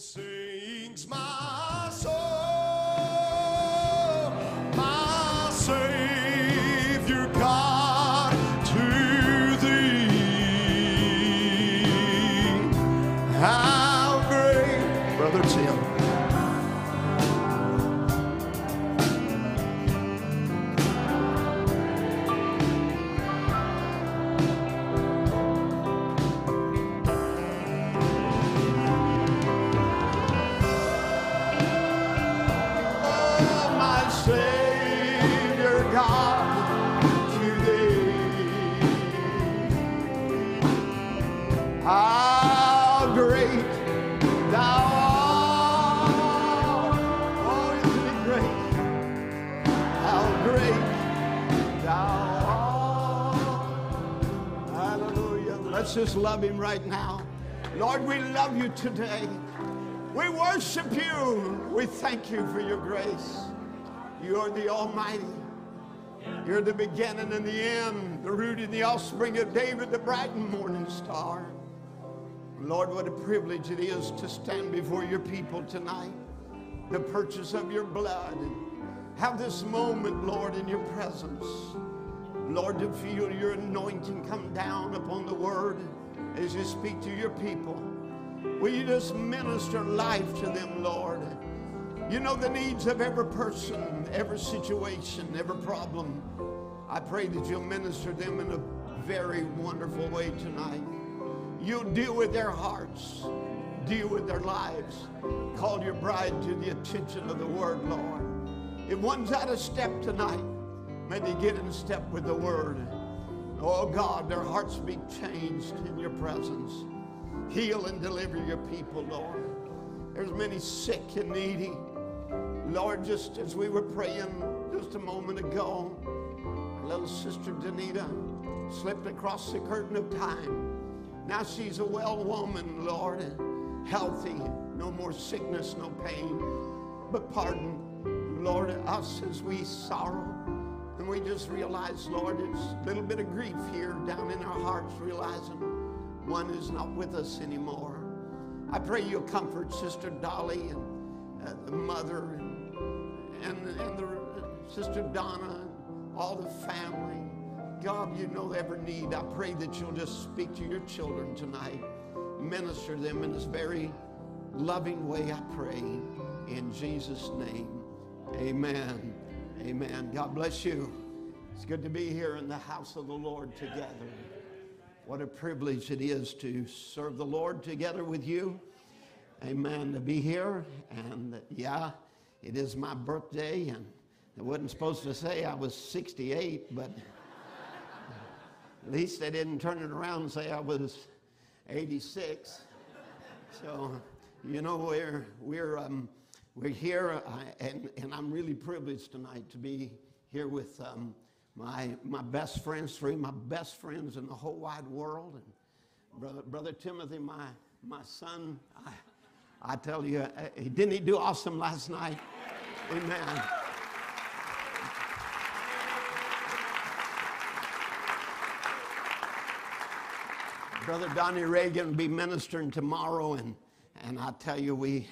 sings my Let's just love him right now. Lord, we love you today. We worship you. We thank you for your grace. You are the Almighty. You're the beginning and the end, the root and the offspring of David, the bright and morning star. Lord, what a privilege it is to stand before your people tonight, the purchase of your blood, have this moment, Lord, in your presence. Lord, to feel your anointing come down upon the word as you speak to your people. Will you just minister life to them, Lord? You know the needs of every person, every situation, every problem. I pray that you'll minister them in a very wonderful way tonight. You'll deal with their hearts, deal with their lives. Call your bride to the attention of the word, Lord. If one's out of step tonight, may they get in step with the word. Oh God, their hearts be changed in your presence. Heal and deliver your people, Lord. There's many sick and needy. Lord, just as we were praying just a moment ago, our little sister Danita slipped across the curtain of time. Now she's a well woman, Lord, healthy. No more sickness, no pain, but pardon, Lord, us as we sorrow. We just realize, Lord, it's a little bit of grief here down in our hearts, realizing one is not with us anymore. I pray you'll comfort Sister Dolly and uh, the mother and, and, and the uh, Sister Donna and all the family. God, you know every need. I pray that you'll just speak to your children tonight. Minister them in this very loving way, I pray. In Jesus' name, amen. Amen. God bless you. It's good to be here in the house of the Lord together. What a privilege it is to serve the Lord together with you. Amen. To be here. And yeah, it is my birthday. And I wasn't supposed to say I was 68, but at least they didn't turn it around and say I was 86. So, you know, we're, we're, um, we're here, uh, and, and I'm really privileged tonight to be here with um, my, my best friends, three of my best friends in the whole wide world. And Brother, Brother Timothy, my, my son, I, I tell you, uh, didn't he do awesome last night? Amen. Brother Donnie Reagan will be ministering tomorrow, and, and I tell you, we,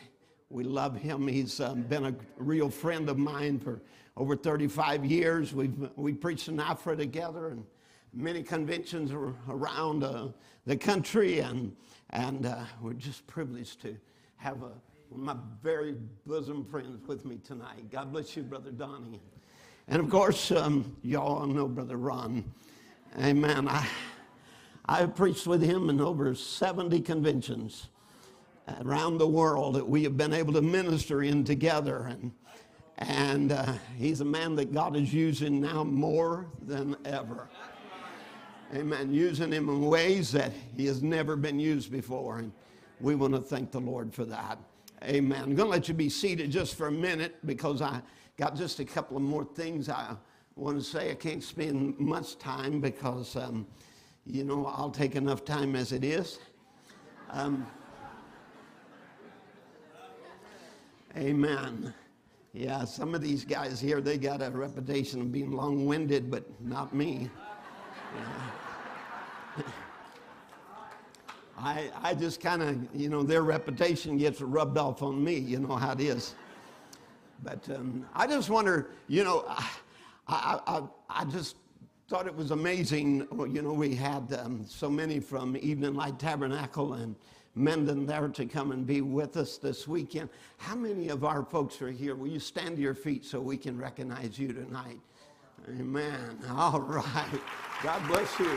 we love him. He's um, been a real friend of mine for over 35 years. We've we preached in Africa together and many conventions around uh, the country, and, and uh, we're just privileged to have a, my very bosom friends with me tonight. God bless you, Brother Donnie. And of course, um, y'all know Brother Ron. Amen. I, I've preached with him in over 70 conventions around the world that we have been able to minister in together. And, and uh, he's a man that God is using now more than ever. Amen. Using him in ways that he has never been used before. And we want to thank the Lord for that. Amen. I'm going to let you be seated just for a minute because I got just a couple of more things I want to say. I can't spend much time because, um, you know, I'll take enough time as it is. Um, amen. Yeah, some of these guys here, they got a reputation of being long winded, but not me. I, I just kind of, you know, their reputation gets rubbed off on me. You know how it is. But um, I just wonder, you know, I, I, I, I, just thought it was amazing. You know, we had um, so many from Evening Light Tabernacle and Mendon there to come and be with us this weekend. How many of our folks are here? Will you stand to your feet so we can recognize you tonight? Amen. All right. God bless you.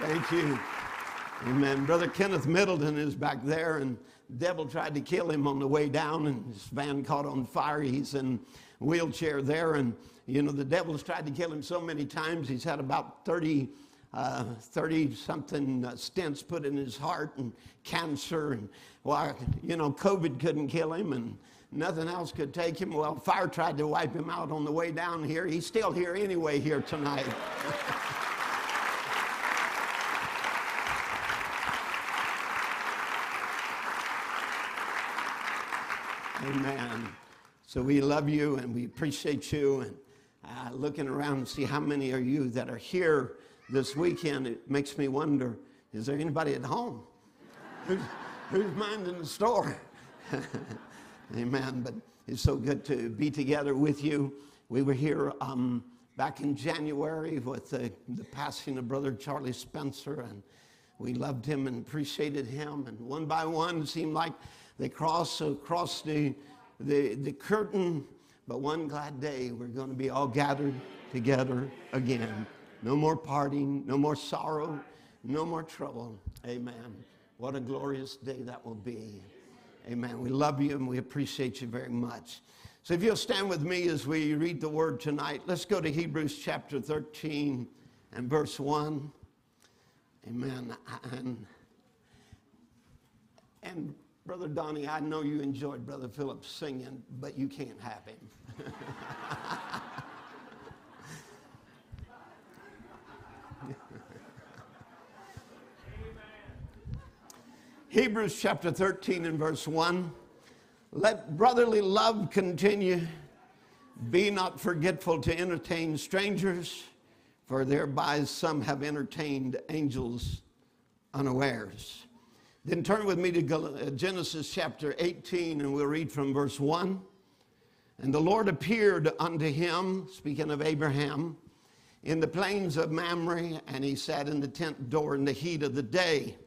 Thank you. Amen. Brother Kenneth Middleton is back there, and devil tried to kill him on the way down, and his van caught on fire. He's in wheelchair there, and you know the devil's tried to kill him so many times. He's had about 30 uh, 30 something uh, stents put in his heart and cancer and well you know covid couldn't kill him and nothing else could take him well fire tried to wipe him out on the way down here he's still here anyway here tonight Amen. So we love you and we appreciate you. And uh, looking around and see how many are you that are here this weekend, it makes me wonder is there anybody at home? who's, who's minding the store? Amen. But it's so good to be together with you. We were here um, back in January with the, the passing of Brother Charlie Spencer, and we loved him and appreciated him. And one by one, it seemed like they crossed across the, the, the curtain, but one glad day we're going to be all gathered together again. No more parting, no more sorrow, no more trouble. Amen. What a glorious day that will be. Amen. We love you and we appreciate you very much. So if you'll stand with me as we read the word tonight, let's go to Hebrews chapter 13 and verse 1. Amen. And, and Brother Donnie, I know you enjoyed Brother Philip singing, but you can't have him. Hebrews chapter 13 and verse 1. Let brotherly love continue. Be not forgetful to entertain strangers, for thereby some have entertained angels unawares. Then turn with me to uh, Genesis chapter 18, and we'll read from verse 1. And the Lord appeared unto him, speaking of Abraham, in the plains of Mamre, and he sat in the tent door in the heat of the day.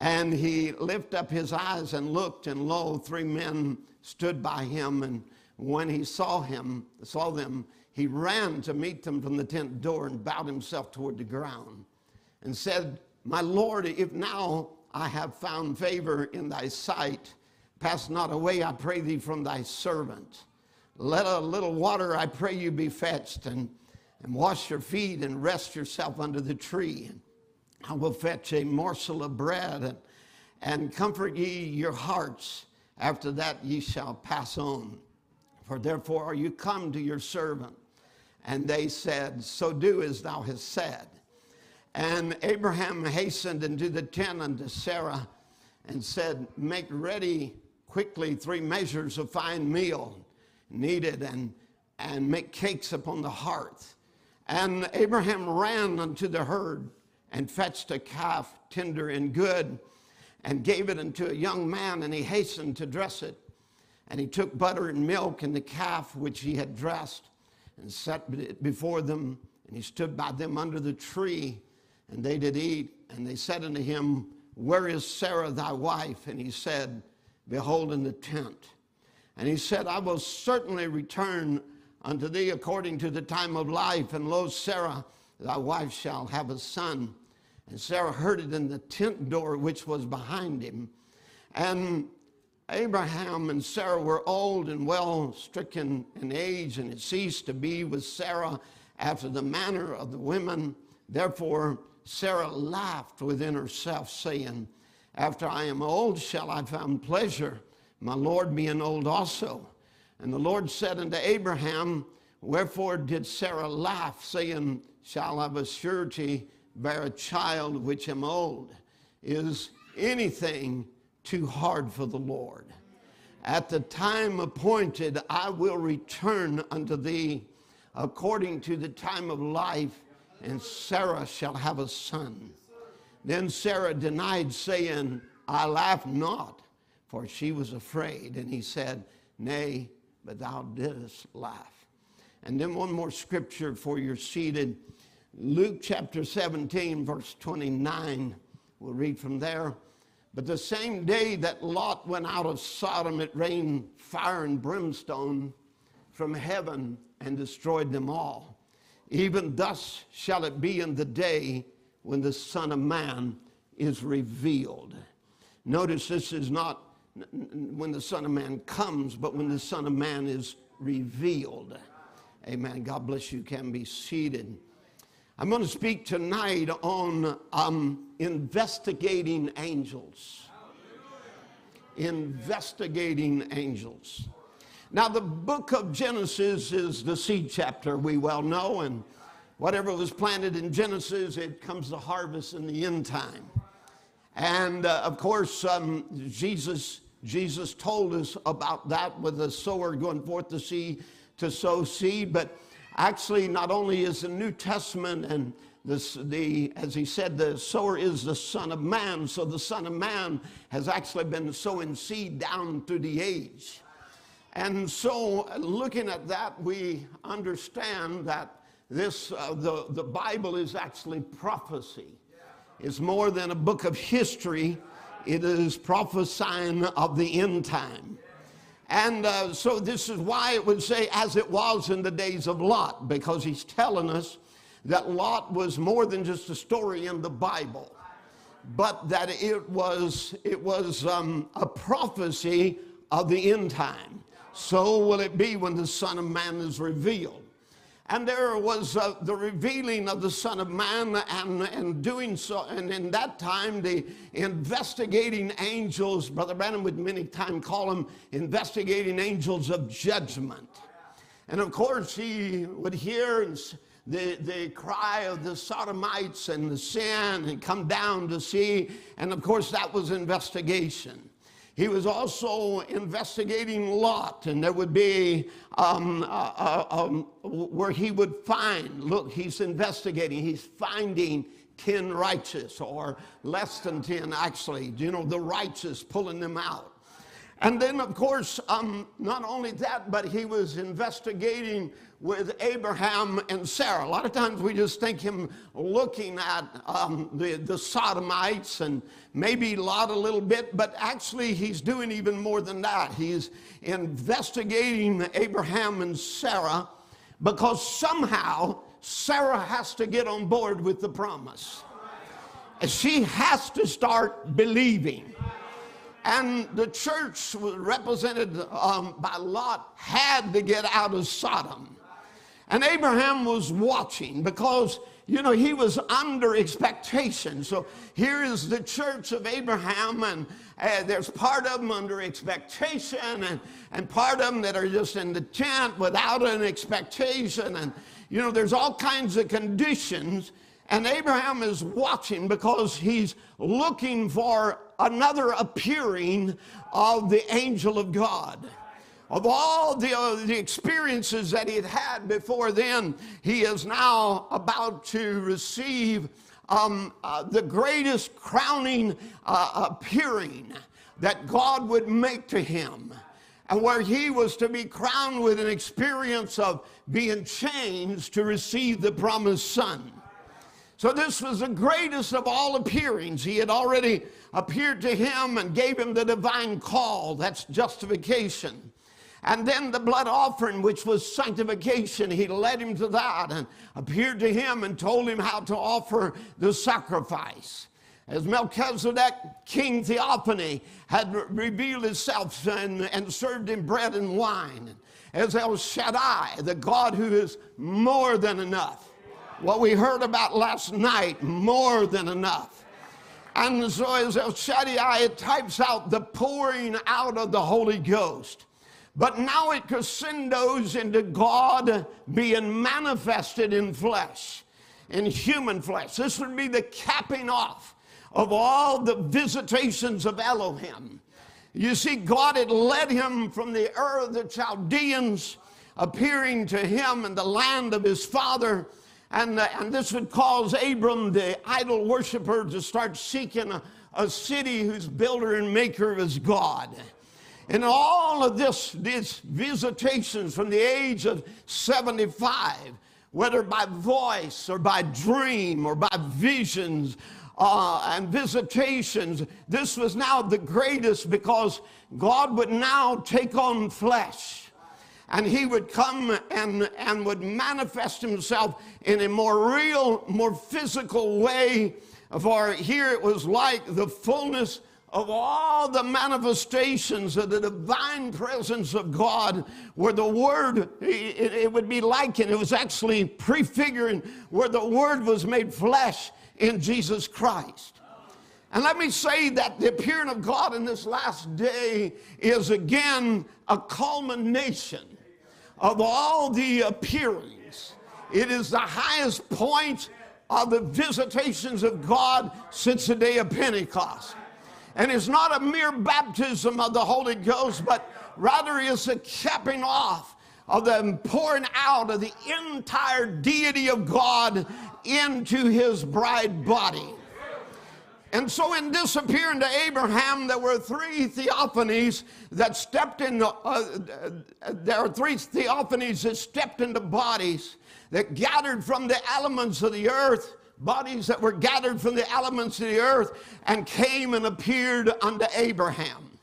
And he lifted up his eyes and looked, and lo, three men stood by him. And when he saw him, saw them, he ran to meet them from the tent door and bowed himself toward the ground and said, My Lord, if now I have found favor in thy sight. Pass not away, I pray thee, from thy servant. Let a little water, I pray you, be fetched, and, and wash your feet, and rest yourself under the tree. I will fetch a morsel of bread, and, and comfort ye your hearts. After that ye shall pass on. For therefore are you come to your servant. And they said, So do as thou hast said. And Abraham hastened into the tent unto Sarah and said, Make ready quickly three measures of fine meal kneaded and, and make cakes upon the hearth. And Abraham ran unto the herd and fetched a calf tender and good and gave it unto a young man, and he hastened to dress it. And he took butter and milk and the calf which he had dressed and set it before them, and he stood by them under the tree. And they did eat, and they said unto him, Where is Sarah thy wife? And he said, Behold, in the tent. And he said, I will certainly return unto thee according to the time of life. And lo, Sarah, thy wife, shall have a son. And Sarah heard it in the tent door which was behind him. And Abraham and Sarah were old and well stricken in age, and it ceased to be with Sarah after the manner of the women. Therefore, Sarah laughed within herself, saying, After I am old, shall I find pleasure, my Lord being old also. And the Lord said unto Abraham, Wherefore did Sarah laugh, saying, Shall I of a surety bear a child which am old? Is anything too hard for the Lord? At the time appointed, I will return unto thee according to the time of life, and Sarah shall have a son. Then Sarah denied, saying, I laugh not, for she was afraid. And he said, Nay, but thou didst laugh. And then one more scripture for your seated. Luke chapter 17, verse 29. We'll read from there. But the same day that Lot went out of Sodom, it rained fire and brimstone from heaven and destroyed them all. Even thus shall it be in the day when the Son of Man is revealed. Notice this is not when the Son of Man comes, but when the Son of Man is revealed. Amen. God bless you. Can be seated. I'm going to speak tonight on um, investigating angels. Investigating angels. Now, the book of Genesis is the seed chapter, we well know, and whatever was planted in Genesis, it comes to harvest in the end time. And uh, of course, um, Jesus, Jesus told us about that with the sower going forth to see to sow seed, but actually, not only is the New Testament and this, the, as he said, the sower is the Son of Man. So the Son of Man has actually been sowing seed down through the age. And so, looking at that, we understand that this, uh, the, the Bible is actually prophecy. It's more than a book of history, it is prophesying of the end time. And uh, so, this is why it would say, as it was in the days of Lot, because he's telling us that Lot was more than just a story in the Bible, but that it was, it was um, a prophecy of the end time so will it be when the Son of Man is revealed. And there was uh, the revealing of the Son of Man, and, and doing so, and in that time, the investigating angels, Brother Branham would many times call them investigating angels of judgment. And of course, he would hear the, the cry of the sodomites and the sin and come down to see, and of course, that was investigation. He was also investigating Lot, and there would be um, uh, uh, um, where he would find, look, he's investigating, he's finding 10 righteous, or less than 10 actually, you know, the righteous, pulling them out. And then, of course, um, not only that, but he was investigating with Abraham and Sarah. A lot of times we just think him looking at um, the, the Sodomites and maybe Lot a little bit, but actually he's doing even more than that. He's investigating Abraham and Sarah because somehow Sarah has to get on board with the promise. She has to start believing. And the church represented um, by Lot had to get out of Sodom. And Abraham was watching because, you know, he was under expectation. So here is the church of Abraham, and uh, there's part of them under expectation, and, and part of them that are just in the tent without an expectation. And, you know, there's all kinds of conditions. And Abraham is watching because he's looking for another appearing of the angel of God of all the, uh, the experiences that he had had before then, he is now about to receive um, uh, the greatest crowning uh, appearing that God would make to him. And where he was to be crowned with an experience of being changed to receive the promised son. So, this was the greatest of all appearings. He had already appeared to him and gave him the divine call. That's justification. And then the blood offering, which was sanctification, he led him to that and appeared to him and told him how to offer the sacrifice. As Melchizedek, King Theophany, had revealed himself and, and served him bread and wine. As El Shaddai, the God who is more than enough. What we heard about last night, more than enough. And so as El Shaddai, it types out the pouring out of the Holy Ghost. But now it crescendos into God being manifested in flesh, in human flesh. This would be the capping off of all the visitations of Elohim. You see, God had led him from the of the Chaldeans appearing to him in the land of his father. And, uh, and this would cause Abram, the idol worshiper, to start seeking a, a city whose builder and maker is God. And all of this, these visitations from the age of 75, whether by voice or by dream or by visions uh, and visitations, this was now the greatest because God would now take on flesh. And he would come and, and would manifest himself in a more real, more physical way. For here it was like the fullness of all the manifestations of the divine presence of God, where the Word, it, it, would be likened, it was actually prefiguring where the Word was made flesh in Jesus Christ. And let me say that the appearing of God in this last day is again a culmination of all the appearings. It is the highest point of the visitations of God since the day of Pentecost. And it's not a mere baptism of the Holy Ghost, but rather is a capping off of the pouring out of the entire deity of God into his bride body. And so, in disappearing to Abraham, there were three theophanies that stepped into, uh, there are three theophanies that stepped into bodies that gathered from the elements of the earth bodies that were gathered from the elements of the earth and came and appeared unto Abraham.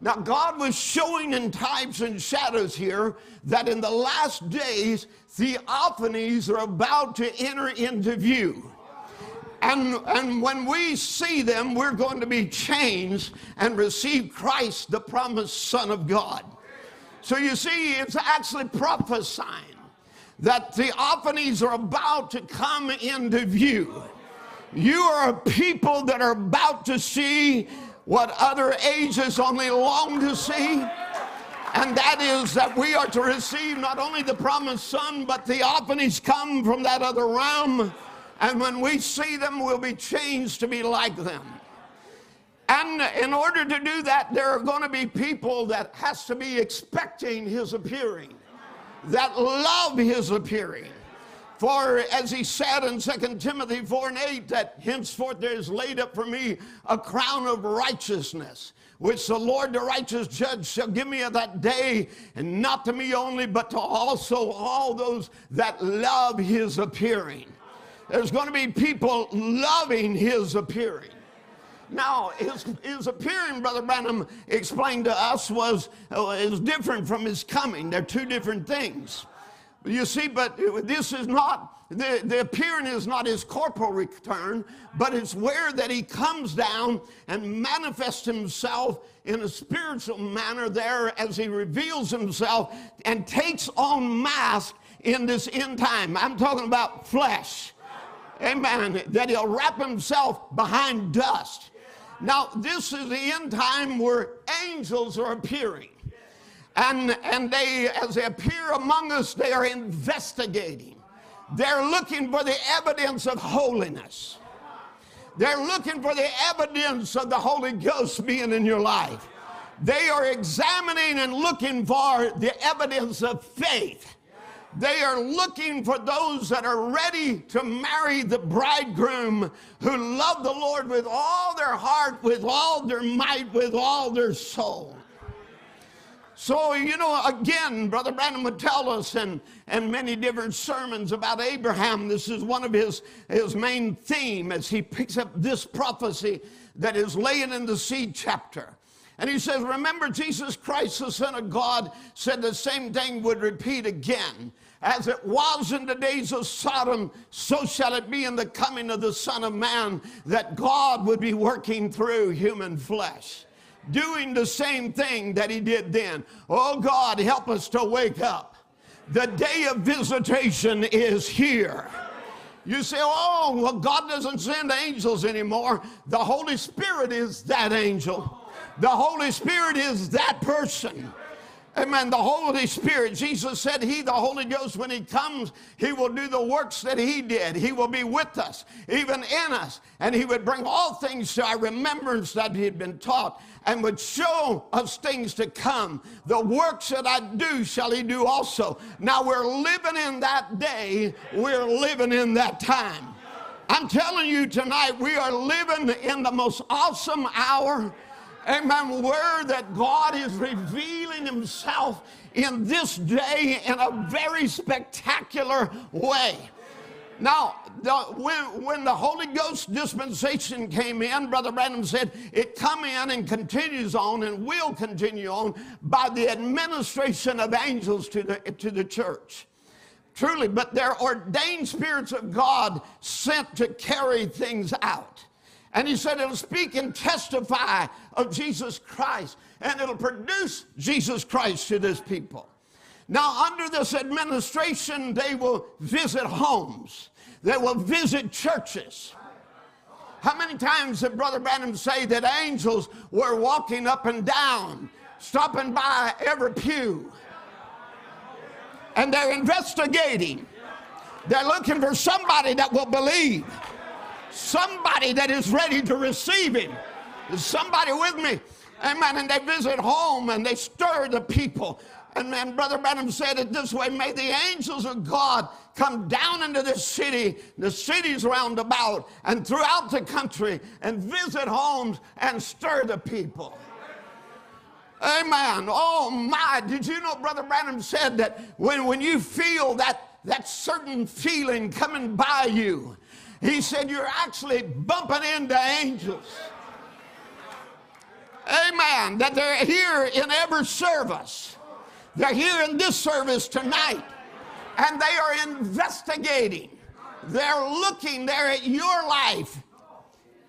Now, God was showing in types and shadows here that in the last days, theophanies are about to enter into view. And, and when we see them, we're going to be changed and receive Christ, the promised Son of God. So you see, it's actually prophesying that theophanies are about to come into view. You are a people that are about to see what other ages only long to see. And that is that we are to receive not only the promised Son, but theophanies come from that other realm. And when we see them, we'll be changed to be like them. And in order to do that, there are going to be people that has to be expecting his appearing that love his appearing. For as he said in 2 Timothy 4 and 8, that henceforth there is laid up for me a crown of righteousness, which the Lord the righteous judge shall give me at that day, and not to me only, but to also all those that love his appearing. There's going to be people loving his appearing. Now, his, his appearing, Brother Branham explained to us, was, uh, is different from his coming. They're two different things. You see, but this is not, the, the appearing is not his corporal return, but it's where that he comes down and manifests himself in a spiritual manner there as he reveals himself and takes on mask in this end time. I'm talking about flesh. Amen. That he'll wrap himself behind dust. Now, this is the end time where angels are appearing. And, and they, as they appear among us, they are investigating. They're looking for the evidence of holiness. They're looking for the evidence of the Holy Ghost being in your life. They are examining and looking for the evidence of faith. They are looking for those that are ready to marry the bridegroom who love the Lord with all their heart, with all their might, with all their soul. So, you know, again, Brother Branham would tell us in, in many different sermons about Abraham. This is one of his, his main theme as he picks up this prophecy that is laying in the seed chapter. And he says, Remember, Jesus Christ, the Son of God, said the same thing would repeat again. As it was in the days of Sodom, so shall it be in the coming of the Son of Man, that God would be working through human flesh doing the same thing that he did then. Oh God, help us to wake up. The day of visitation is here. You say, oh, well, God doesn't send angels anymore. The Holy Spirit is that angel. The Holy Spirit is that person. Amen. The Holy Spirit, Jesus said, He, the Holy Ghost, when He comes, He will do the works that He did. He will be with us, even in us. And He would bring all things to our remembrance that He had been taught and would show us things to come. The works that I do shall He do also. Now we're living in that day, we're living in that time. I'm telling you tonight, we are living in the most awesome hour amen, word that God is revealing himself in this day in a very spectacular way. Now, the, when, when the Holy Ghost dispensation came in, Brother Branham said it come in and continues on and will continue on by the administration of angels to the, to the church. Truly, but they're ordained spirits of God sent to carry things out. And he said it'll speak and testify of Jesus Christ, and it'll produce Jesus Christ to this people. Now, under this administration, they will visit homes, they will visit churches. How many times did Brother Branham say that angels were walking up and down, stopping by every pew? And they're investigating. They're looking for somebody that will believe somebody that is ready to receive him. Is somebody with me? Amen. And they visit home and they stir the people. And man, Brother Branham said it this way May the angels of God come down into this city, the cities round about, and throughout the country, and visit homes and stir the people. Amen. Oh my, did you know Brother Branham said that when, when you feel that, that certain feeling coming by you, he said, You're actually bumping into angels. Amen. That they're here in every service. They're here in this service tonight. And they are investigating. They're looking there at your life.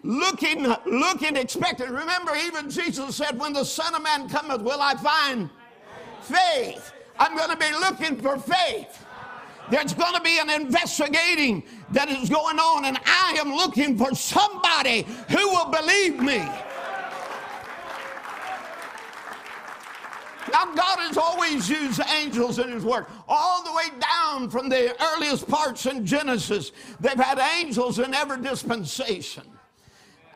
Looking, looking, expecting. Remember, even Jesus said, When the Son of Man cometh, will I find faith? I'm going to be looking for faith. There's going to be an investigating that is going on, and I am looking for somebody who will believe me. Now, God has always used angels in His work. All the way down from the earliest parts in Genesis, they've had angels in every dispensation.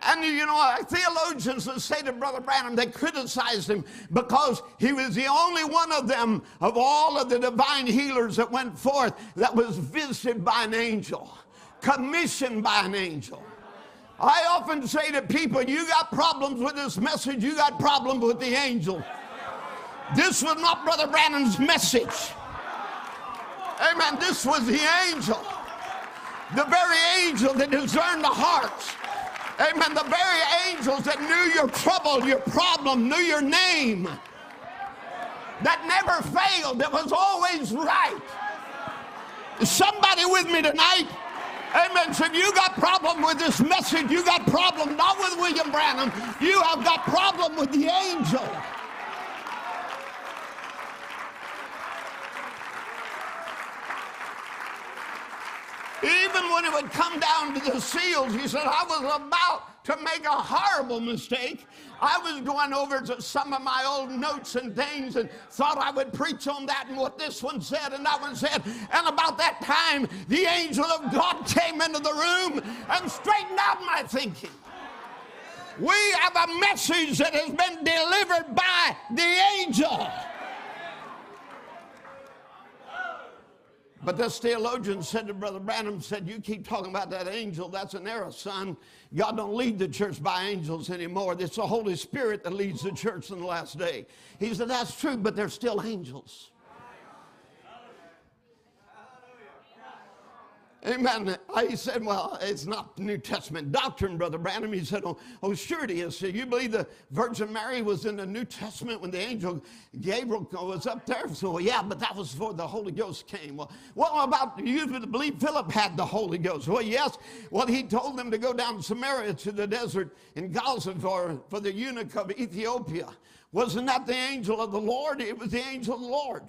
And you know, uh, theologians that say to Brother Branham, they criticized him because he was the only one of them, of all of the divine healers that went forth, that was visited by an angel, commissioned by an angel. I often say to people, you got problems with this message, you got problems with the angel. This was not Brother Branham's message. Amen. This was the angel. The very angel that discerned the hearts Amen. The very angels that knew your trouble, your problem, knew your name, that never failed, that was always right. Is somebody with me tonight? Amen. So if you got problem with this message, you got problem not with William Branham, you have got problem with the angel. Even when it would come down to the seals, he said, I was about to make a horrible mistake. I was going over to some of my old notes and things and thought I would preach on that and what this one said and that one said. And about that time, the angel of God came into the room and straightened out my thinking. We have a message that has been delivered by the angel. But this theologian said to Brother Branham, said, you keep talking about that angel, that's an error, son. God don't lead the church by angels anymore. It's the Holy Spirit that leads the church in the last day. He said, that's true, but they're still angels. Amen. He said, Well, it's not New Testament doctrine, Brother Branham. He said, Oh, oh sure it is. So you believe the Virgin Mary was in the New Testament when the angel Gabriel was up there? So, yeah, but that was before the Holy Ghost came. Well, what about you believe Philip had the Holy Ghost? Well, yes. Well, he told them to go down Samaria to the desert in Gaza for, for the eunuch of Ethiopia. Wasn't that the angel of the Lord? It was the angel of the Lord.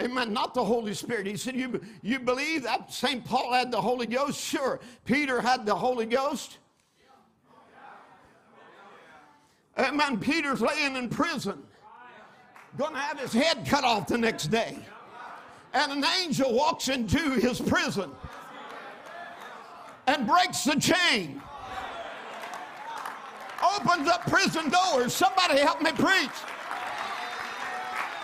Amen. Not the Holy Spirit. He said, You, you believe that St. Paul had the Holy Ghost? Sure. Peter had the Holy Ghost. Amen. Peter's laying in prison. going to have his head cut off the next day. And an angel walks into his prison and breaks the chain, opens up prison doors. Somebody help me preach.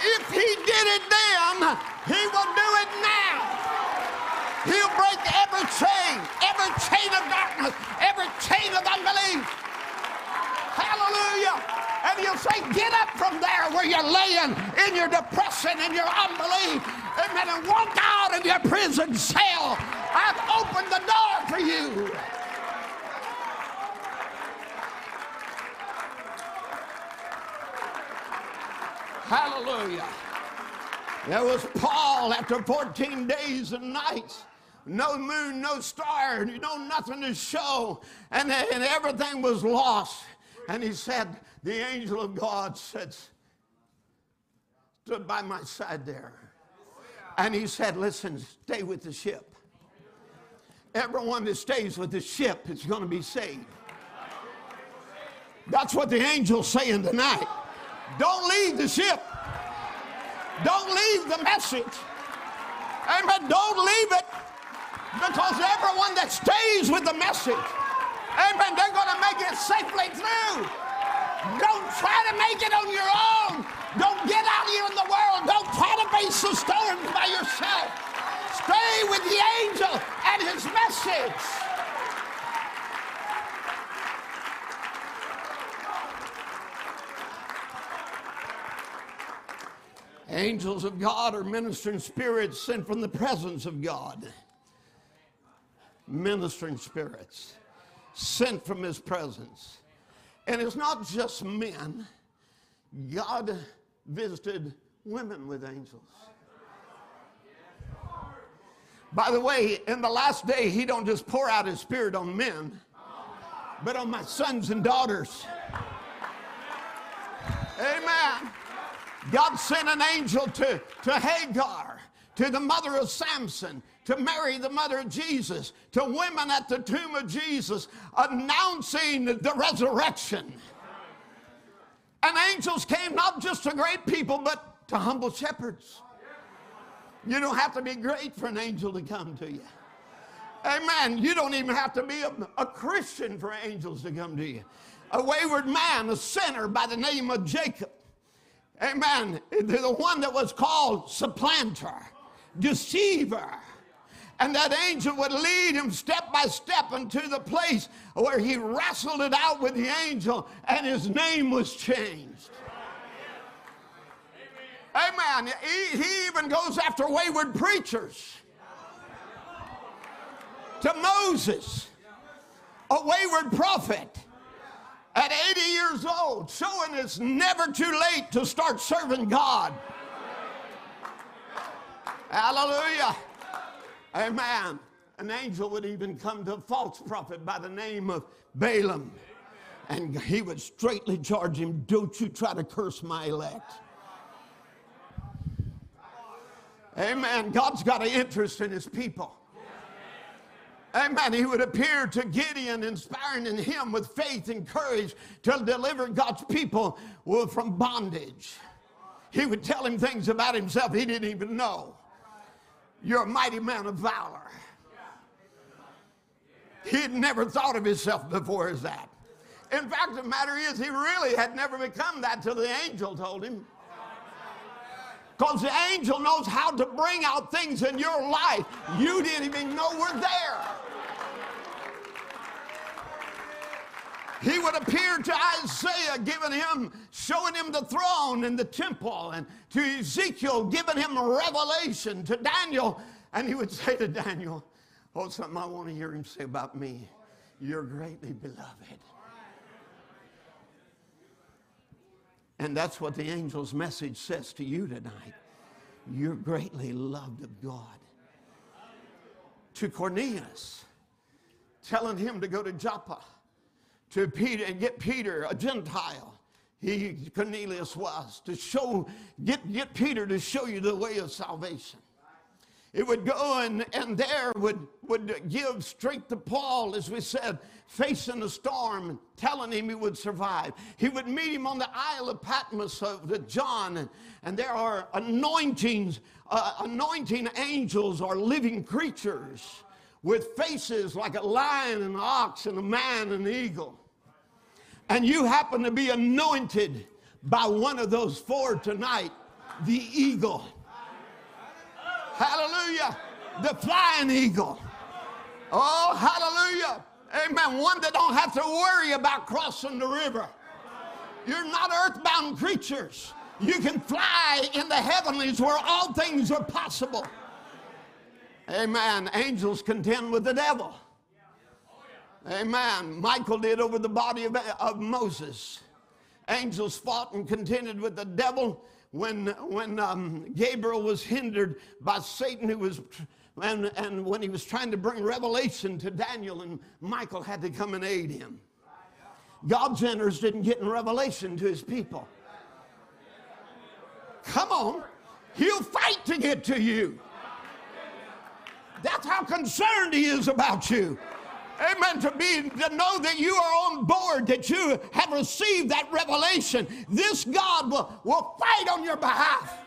If he did it then, he will do it now. He'll break every chain, every chain of darkness, every chain of unbelief. Hallelujah. And he'll say, Get up from there where you're laying in your depression and your unbelief. Amen. And walk out of your prison cell. I've opened the door for you. Hallelujah. There was Paul after 14 days and nights. No moon, no star, you know, nothing to show. And, and everything was lost. And he said, The angel of God said, stood by my side there. And he said, Listen, stay with the ship. Everyone that stays with the ship is going to be saved. That's what the angel's saying tonight. Don't leave the ship. Don't leave the message. Amen. Don't leave it because everyone that stays with the message, amen, they're going to make it safely through. Don't try to make it on your own. Don't get out here in the world. Don't try to be sustained by yourself. Stay with the angel and his message. Angels of God are ministering spirits sent from the presence of God. Ministering spirits sent from his presence. And it's not just men. God visited women with angels. By the way, in the last day, he don't just pour out his spirit on men, but on my sons and daughters. Amen. God sent an angel to, to Hagar, to the mother of Samson, to Mary, the mother of Jesus, to women at the tomb of Jesus, announcing the resurrection. And angels came not just to great people, but to humble shepherds. You don't have to be great for an angel to come to you. Amen. You don't even have to be a, a Christian for angels to come to you. A wayward man, a sinner by the name of Jacob Amen. The one that was called supplanter, deceiver. And that angel would lead him step by step into the place where he wrestled it out with the angel and his name was changed. Amen. He, he even goes after wayward preachers. To Moses, a wayward prophet at 80 years old, showing it's never too late to start serving God. Hallelujah. Amen. An angel would even come to a false prophet by the name of Balaam, and he would straightly charge him, Don't you try to curse my elect. Amen. God's got an interest in his people. Amen. He would appear to Gideon, inspiring in him with faith and courage to deliver God's people from bondage. He would tell him things about himself he didn't even know. You're a mighty man of valor. He'd never thought of himself before as that. In fact, the matter is, he really had never become that till the angel told him. Because the angel knows how to bring out things in your life you didn't even know were there. He would appear to Isaiah, giving him, showing him the throne and the temple, and to Ezekiel, giving him revelation, to Daniel, and he would say to Daniel, Oh, something I want to hear him say about me. You're greatly beloved. And that's what the angel's message says to you tonight. You're greatly loved of God. To Cornelius, telling him to go to Joppa to Peter and get Peter, a Gentile. He Cornelius was to show, get, get Peter to show you the way of salvation. it would go and, and there would, would give strength to Paul, as we said, facing the storm telling him he would survive. He would meet him on the Isle of Patmos with John, and, and there are anointings, uh, anointing angels or living creatures with faces like a lion, and an ox, and a man, and an eagle. And you happen to be anointed by one of those four tonight the eagle. Hallelujah. The flying eagle. Oh, hallelujah. Amen. One that don't have to worry about crossing the river. You're not earthbound creatures. You can fly in the heavenlies where all things are possible. Amen. Angels contend with the devil. Amen. Michael did over the body of, of Moses. Angels fought and contended with the devil when, when um, Gabriel was hindered by Satan, who was, and, and when he was trying to bring revelation to Daniel, and Michael had to come and aid him. God's enters didn't get in revelation to his people. Come on, he'll fight to get to you. That's how concerned he is about you. Amen. To be to know that you are on board, that you have received that revelation. This God will, will fight on your behalf.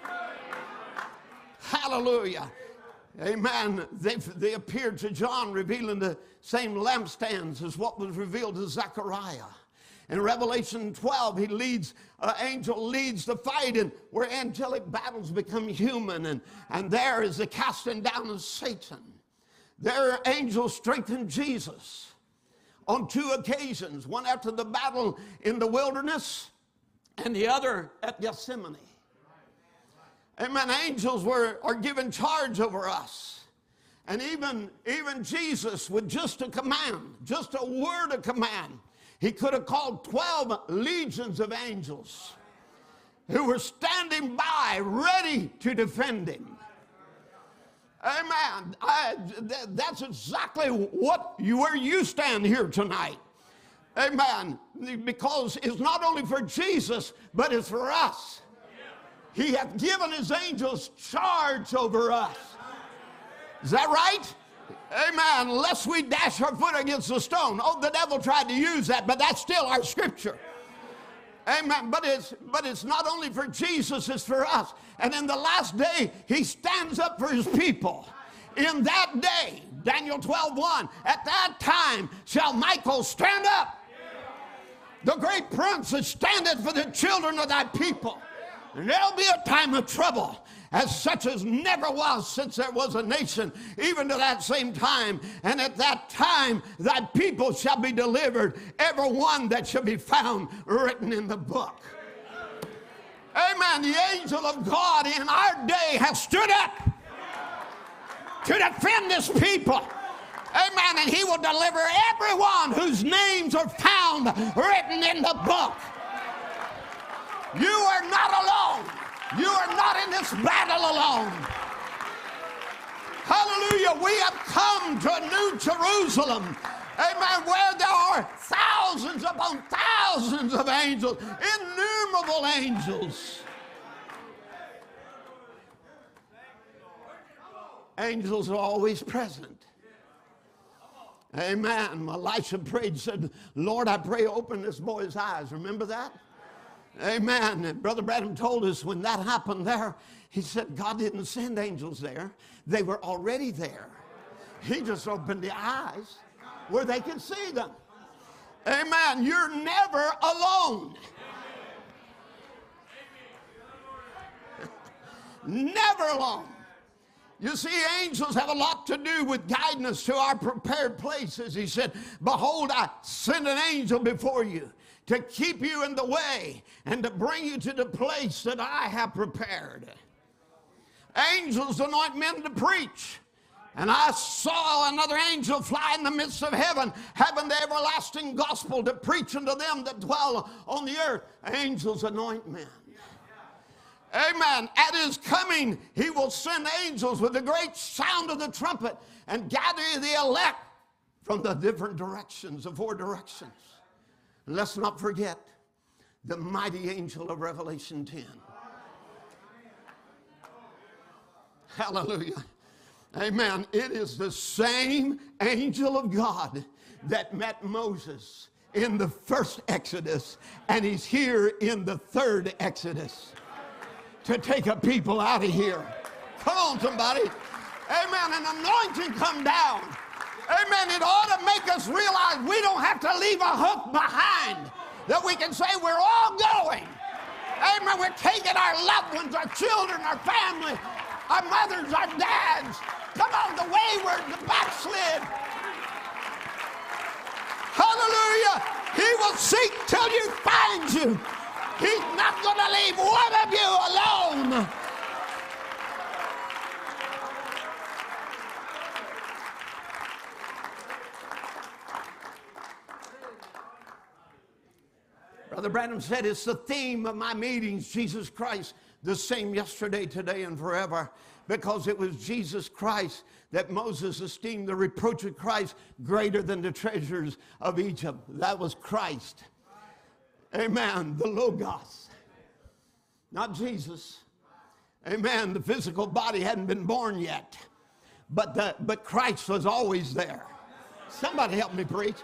Hallelujah. Amen. They, they appeared to John, revealing the same lampstands as what was revealed to Zechariah. In Revelation 12, he leads, uh, angel leads the fight, and where angelic battles become human, and, and there is the casting down of Satan. Their angels strengthened Jesus on two occasions one after the battle in the wilderness, and the other at Gethsemane. Amen. Angels were, are given charge over us. And even, even Jesus, with just a command, just a word of command, he could have called 12 legions of angels who were standing by ready to defend him. Amen. I, that's exactly what you, where you stand here tonight. Amen. Because it's not only for Jesus, but it's for us. He hath given his angels charge over us. Is that right? Amen. Lest we dash our foot against a stone. Oh, the devil tried to use that, but that's still our scripture. Amen. But it's but it's not only for Jesus, it's for us. And in the last day, he stands up for his people. In that day, Daniel 12, 1, at that time shall Michael stand up. The great prince that standeth for the children of thy people. And there'll be a time of trouble as such as never was since there was a nation, even to that same time. And at that time, thy people shall be delivered, every one that shall be found written in the book. Amen. The angel of God in our day has stood up to defend this people. Amen. And he will deliver everyone whose names are found written in the book. You are not alone. You are not in this battle alone. Hallelujah. We have come to a new Jerusalem. Amen. Where there are thousands upon thousands of angels, innumerable angels. Angels are always present. Amen. Elisha prayed, said, Lord, I pray open this boy's eyes. Remember that? Amen. And Brother Branham told us when that happened there, he said God didn't send angels there, they were already there. He just opened the eyes where they can see them. Amen. You're never alone. never alone. You see, angels have a lot to do with guiding us to our prepared places. He said, Behold, I send an angel before you to keep you in the way and to bring you to the place that I have prepared. Angels anoint men to preach. And I saw another angel fly in the midst of heaven, having the everlasting gospel to preach unto them that dwell on the earth. Angels anoint men. Amen. At his coming, he will send angels with the great sound of the trumpet and gather the elect from the different directions, the four directions. Let's not forget the mighty angel of Revelation 10. Hallelujah. Amen. It is the same angel of God that met Moses in the first Exodus, and he's here in the third Exodus to take a people out of here. Come on, somebody. Amen. An anointing come down. Amen. It ought to make us realize we don't have to leave a hook behind, that we can say we're all going. Amen. We're taking our loved ones, our children, our family, our mothers, our dads. Come on, the wayward, the backslid. Hallelujah. He will seek till you find you. He's not going to leave one of you alone. Brother Branham said it's the theme of my meetings, Jesus Christ, the same yesterday, today, and forever because it was Jesus Christ that Moses esteemed the reproach of Christ greater than the treasures of Egypt. That was Christ. Amen. The Logos, not Jesus. Amen. The physical body hadn't been born yet, but, the, but Christ was always there. Somebody help me preach.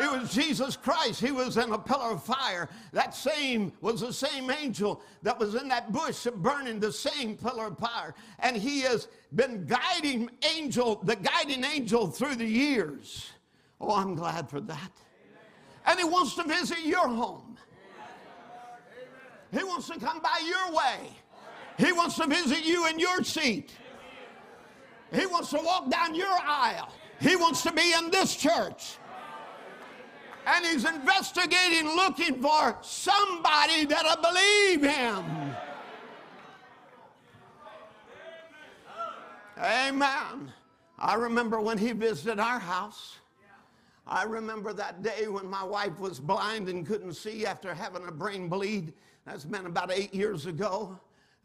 It was Jesus Christ. He was in a pillar of fire. That same was the same angel that was in that bush burning the same pillar of fire. And he has been guiding angel, the guiding angel through the years. Oh, I'm glad for that. And he wants to visit your home. He wants to come by your way. He wants to visit you in your seat. He wants to walk down your aisle. He wants to be in this church and he's investigating, looking for somebody that'll believe him. Amen. I remember when he visited our house. I remember that day when my wife was blind and couldn't see after having a brain bleed. That's been about eight years ago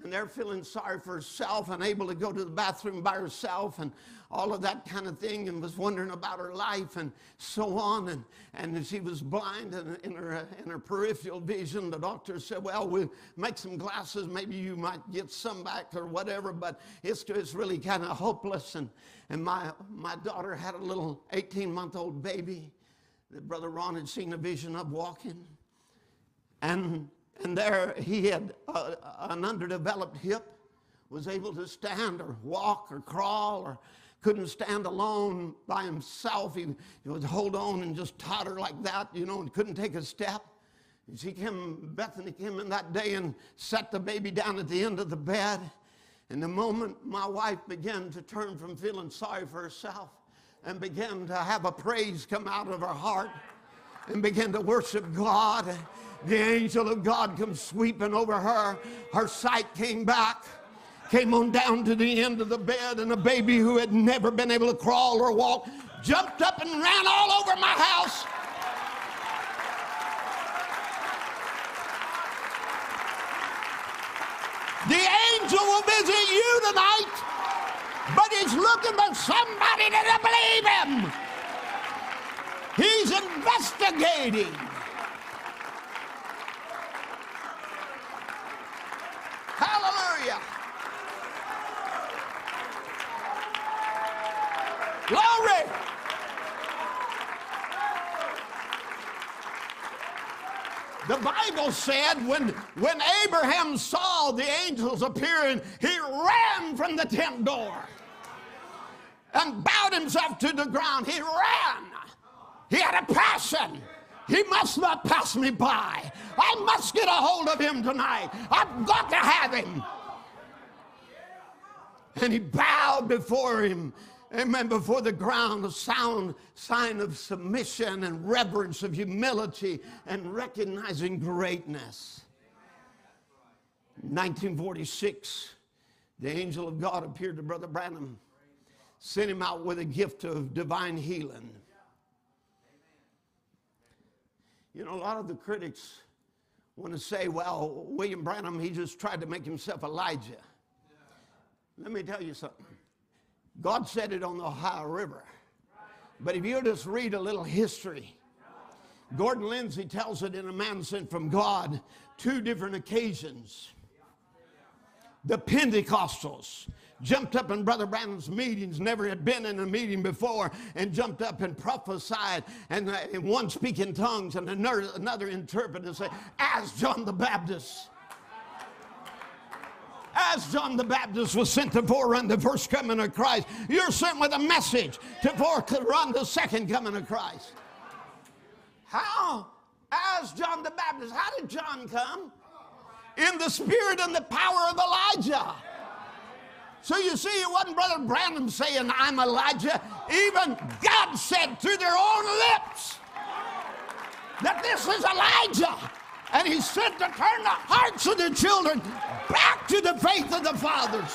and they're feeling sorry for herself, unable to go to the bathroom by herself, and all of that kind of thing, and was wondering about her life and so on. And, and she was blind in, in, her, in her peripheral vision. The doctor said, Well, we'll make some glasses. Maybe you might get some back or whatever, but it's, it's really kind of hopeless. And, and my, my daughter had a little 18 month old baby that Brother Ron had seen a vision of walking. And and there he had a, an underdeveloped hip, was able to stand or walk or crawl or couldn't stand alone by himself. He, he would hold on and just totter like that, you know, and couldn't take a step. And she came, Bethany came in that day and set the baby down at the end of the bed. And the moment my wife began to turn from feeling sorry for herself and began to have a praise come out of her heart and begin to worship God the angel of God comes sweeping over her. Her sight came back, came on down to the end of the bed, and a baby who had never been able to crawl or walk jumped up and ran all over my house. The angel will visit you tonight, but he's looking for somebody to believe him. He's investigating. Hallelujah. Glory. The Bible said when, when Abraham saw the angels appearing, he ran from the tent door and bowed himself to the ground. He ran. He had a passion. He must not pass me by. I must get a hold of him tonight. I've got to have him. And he bowed before him. Amen. Before the ground, a sound sign of submission and reverence, of humility and recognizing greatness. 1946, the angel of God appeared to Brother Branham, sent him out with a gift of divine healing. You know, a lot of the critics want to say, well, William Branham, he just tried to make himself Elijah. Let me tell you something. God said it on the Ohio River. But if you just read a little history, Gordon Lindsay tells it in A Man Sent from God, two different occasions. the Pentecostals jumped up in Brother Branham's meetings, never had been in a meeting before, and jumped up and prophesied, and, uh, and one speak in tongues, and another, another interpret say, as John the Baptist. As John the Baptist was sent to forerun the first coming of Christ, you're sent with a message to forerun the second coming of Christ. How? As John the Baptist. How did John come? In the spirit and the power of Elijah. So you see, it wasn't Brother Branham saying, I'm Elijah. Even God said through their own lips that this is Elijah. And he said to turn the hearts of the children back to the faith of the fathers.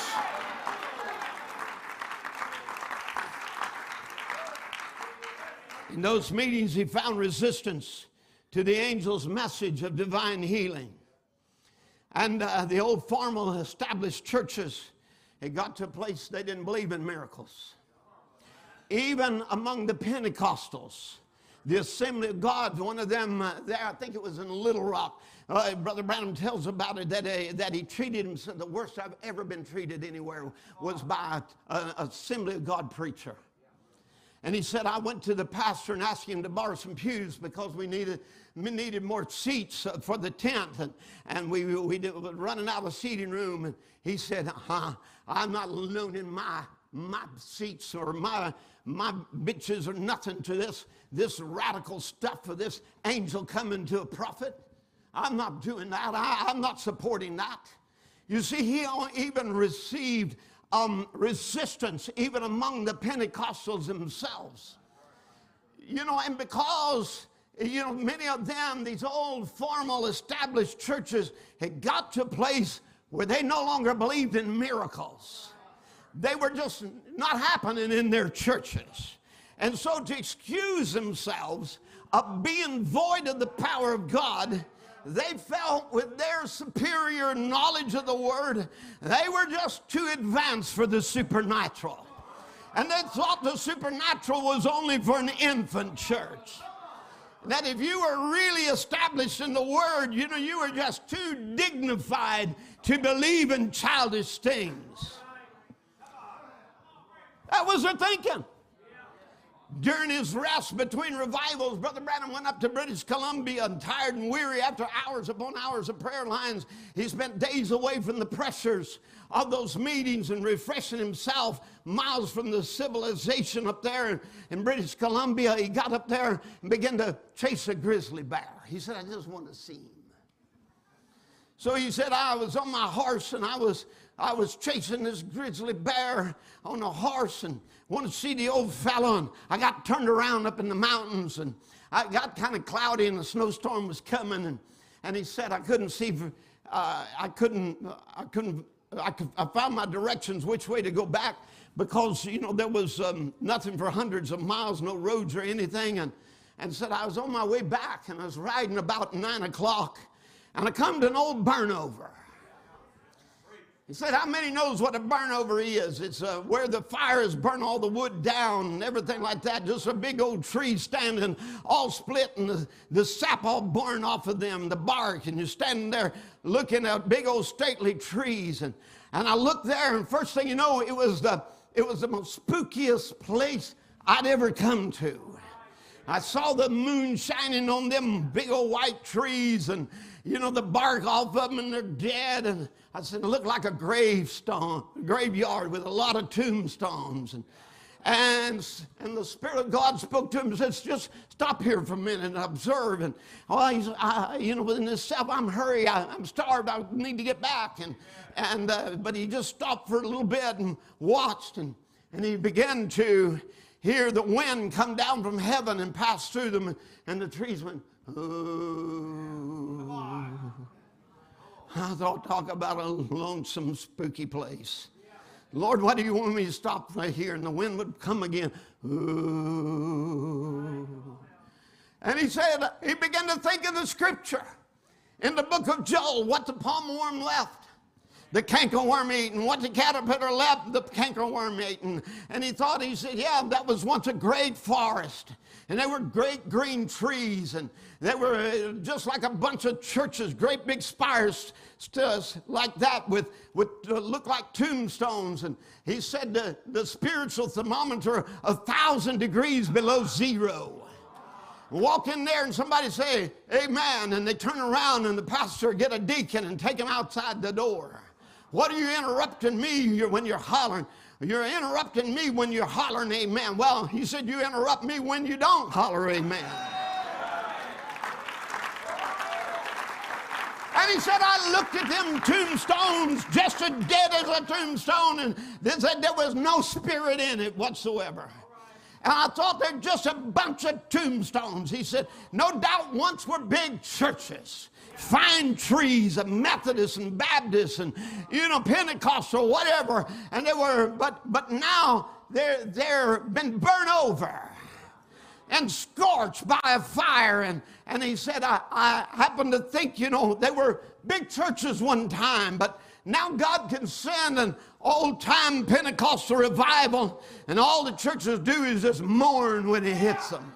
In those meetings, he found resistance to the angel's message of divine healing. And uh, the old formal established churches it got to a place they didn't believe in miracles. Even among the Pentecostals, the Assembly of God, one of them uh, there, I think it was in Little Rock. Uh, Brother Branham tells about it that, uh, that he treated himself, the worst I've ever been treated anywhere was by an Assembly of God preacher. And he said, I went to the pastor and asked him to borrow some pews because we needed, we needed more seats uh, for the tent. And, and we, we were running out of seating room. And he said, uh, I'm not loaning my, my seats or my, my bitches or nothing to this, this radical stuff for this angel coming to a prophet. I'm not doing that. I, I'm not supporting that. You see, he even received um, resistance even among the Pentecostals themselves. You know, and because, you know, many of them, these old formal established churches, had got to a place where they no longer believed in miracles. They were just not happening in their churches. And so, to excuse themselves of being void of the power of God, they felt with their superior knowledge of the word, they were just too advanced for the supernatural. And they thought the supernatural was only for an infant church. That if you were really established in the word, you know, you were just too dignified to believe in childish things. That was their thinking. During his rest between revivals, Brother Branham went up to British Columbia and tired and weary after hours upon hours of prayer lines. He spent days away from the pressures of those meetings and refreshing himself miles from the civilization up there in British Columbia. He got up there and began to chase a grizzly bear. He said, I just want to see him. So he said, I was on my horse and I was I was chasing this grizzly bear on a horse and wanted to see the old fellow. And I got turned around up in the mountains and I got kind of cloudy and the snowstorm was coming. And, and he said I couldn't see, uh, I couldn't, I couldn't, I, could, I found my directions which way to go back because, you know, there was um, nothing for hundreds of miles, no roads or anything. And, and said I was on my way back and I was riding about nine o'clock and I come to an old burnover. He said, How many knows what a burnover is? It's uh, where the fire has burned all the wood down and everything like that. Just a big old tree standing all split and the, the sap all born off of them, the bark, and you're standing there looking at big old stately trees. And, and I looked there, and first thing you know, it was the, it was the most spookiest place I'd ever come to. I saw the moon shining on them big old white trees and, you know, the bark off of them and they're dead. And I said, it looked like a gravestone, graveyard with a lot of tombstones. And, and, and the Spirit of God spoke to him and said, just stop here for a minute and observe. And, oh, he's, I, you know, within himself, I'm hurry, I, am starved, I need to get back. And, and, uh, but he just stopped for a little bit and watched. And, and he began to hear the wind come down from heaven and pass through them. And the trees went, oh. I thought, talk about a lonesome, spooky place. Lord, why do you want me to stop right here? And the wind would come again. Ooh. And he said, he began to think of the scripture in the book of Joel, what the palmerworm left the cankerworm eaten. What the caterpillar left, the cankerworm eaten. And he thought, he said, yeah, that was once a great forest. and there were great green trees, and they were uh, just like a bunch of churches, great big spires like that with, with uh, look like tombstones. And he said the, the spiritual thermometer a thousand degrees below zero. Walk in there and somebody say, Amen, and they turn around and the pastor get a deacon and take him outside the door. What are you interrupting me when you're hollering? You're interrupting me when you're hollering amen. Well, he said, You interrupt me when you don't holler amen. And he said, I looked at them tombstones just as dead as a tombstone, and they said there was no spirit in it whatsoever. And I thought they're just a bunch of tombstones. He said, No doubt once were big churches fine trees of Methodists and Baptists and you know Pentecostal whatever and they were but but now they're they're been burnt over and scorched by a fire and and he said I, I happen to think you know they were big churches one time but now God can send an old time Pentecostal revival and all the churches do is just mourn when it hits them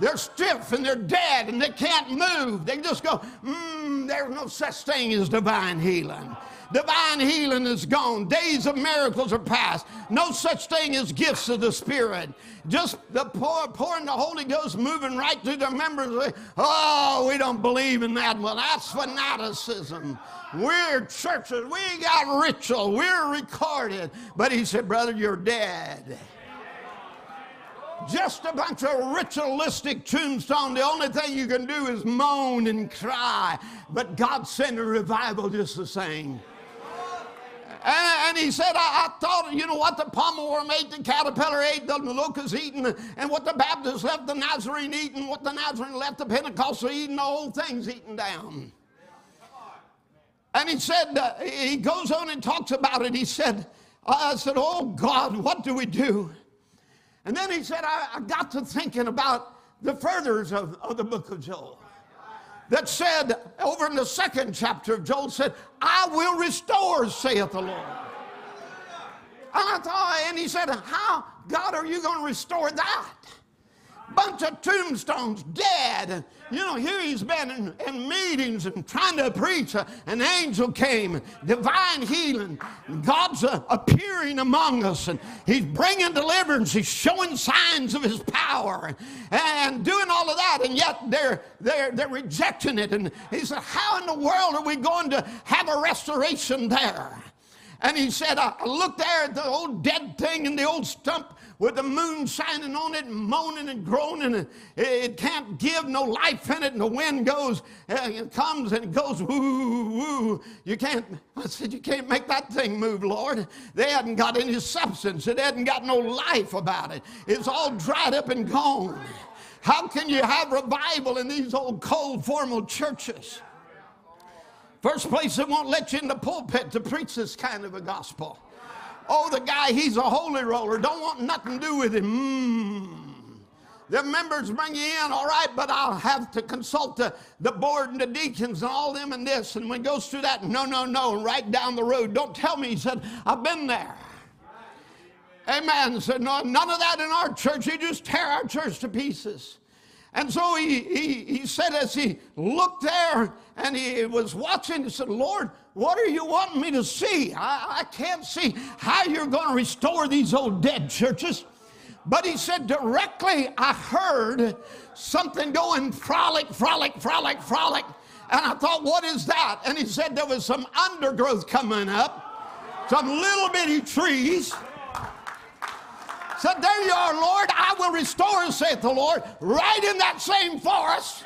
they're stiff and they're dead and they can't move. They just go, mm, there's no such thing as divine healing. Divine healing is gone. Days of miracles are past. No such thing as gifts of the Spirit. Just the pour, pouring the Holy Ghost moving right through the members. Oh, we don't believe in that. Well, that's fanaticism. We're churches. We got ritual. We're recorded. But he said, Brother, you're dead just a bunch of ritualistic tombstone. The only thing you can do is moan and cry. But God sent a revival just the same. And, and, he said, I, I, thought, you know what, the worm ate, the caterpillar ate, the locust eating, and what the Baptist left, the Nazarene eating, what the Nazarene left, the Pentecostal eating, the whole thing's eaten down. And he said, uh, he goes on and talks about it. He said, I said, oh God, what do we do? And then he said, I, I got to thinking about the furthers of, of the book of Joel that said, over in the second chapter of Joel, said, I will restore, saith the Lord. And I thought, and he said, How, God, are you going to restore that? bunch of tombstones dead. You know, here he's been in, in meetings and trying to preach. Uh, an angel came, divine healing. God's uh, appearing among us, and he's bringing deliverance. He's showing signs of his power and doing all of that, and yet they're, they're, they're rejecting it. And he said, How in the world are we going to have a restoration there? And he said, I looked there at the old dead thing and the old stump with the moon shining on it moaning and groaning. It can't give no life in it. And the wind goes, uh, it comes and it goes woo, woo. You can't, I said, you can't make that thing move, Lord. They hadn't got any substance. It hadn't got no life about it. It's all dried up and gone. How can you have revival in these old cold formal churches? First place, they won't let you in the pulpit to preach this kind of a gospel. Oh, the guy, he's a holy roller. Don't want nothing to do with him. Mm. The members bring you in, all right, but I'll have to consult the, the board and the deacons and all them and this. And when he goes through that, no, no, no, right down the road. Don't tell me. He said, I've been there. Amen. Said, no, none of that in our church. You just tear our church to pieces. And so he, he, he said, as he looked there and he was watching, he said, Lord, what are you wanting me to see? I, I can't see how you're going to restore these old dead churches. But he said, directly I heard something going frolic, frolic, frolic, frolic. And I thought, what is that? And he said there was some undergrowth coming up, some little bitty trees said, There you are, Lord. I will restore, saith the Lord, right in that same forest.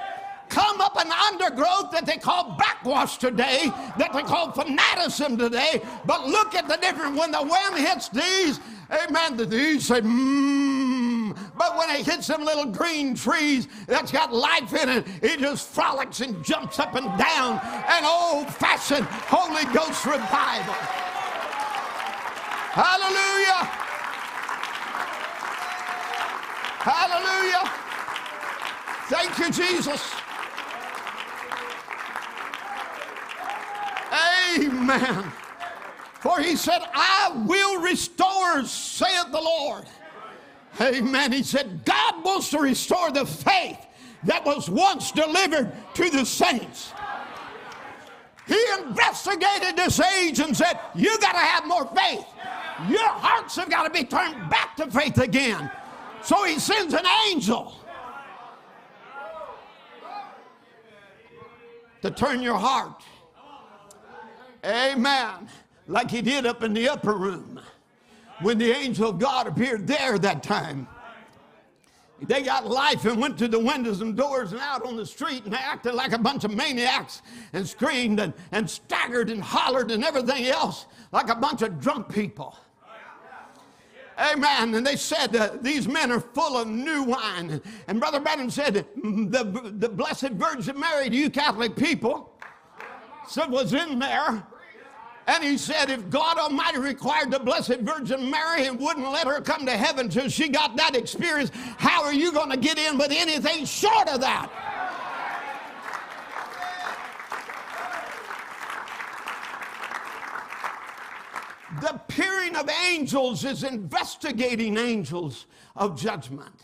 Come up an undergrowth that they call backwash today, that they call fanaticism today. But look at the difference when the wind hits these, amen, the these say, mmm. But when it hits them little green trees that's got life in it, it just frolics and jumps up and down. An old fashioned Holy Ghost revival. Hallelujah. Hallelujah. Thank you, Jesus. Amen. For he said, I will restore, saith the Lord. Amen. He said, God wants to restore the faith that was once delivered to the saints. He investigated this age and said, You got to have more faith. Your hearts have got to be turned back to faith again. So he sends an angel to turn your heart. Amen. Like he did up in the upper room when the angel of God appeared there that time. They got life and went to the windows and doors and out on the street and they acted like a bunch of maniacs and screamed and, and staggered and hollered and everything else like a bunch of drunk people. Amen. And they said, uh, These men are full of new wine. And Brother Branham said, The, the Blessed Virgin Mary, you Catholic people, said, was in there. And he said, if God Almighty required the Blessed Virgin Mary and wouldn't let her come to heaven till she got that experience, how are you going to get in with anything short of that? The peering of angels is investigating angels of judgment.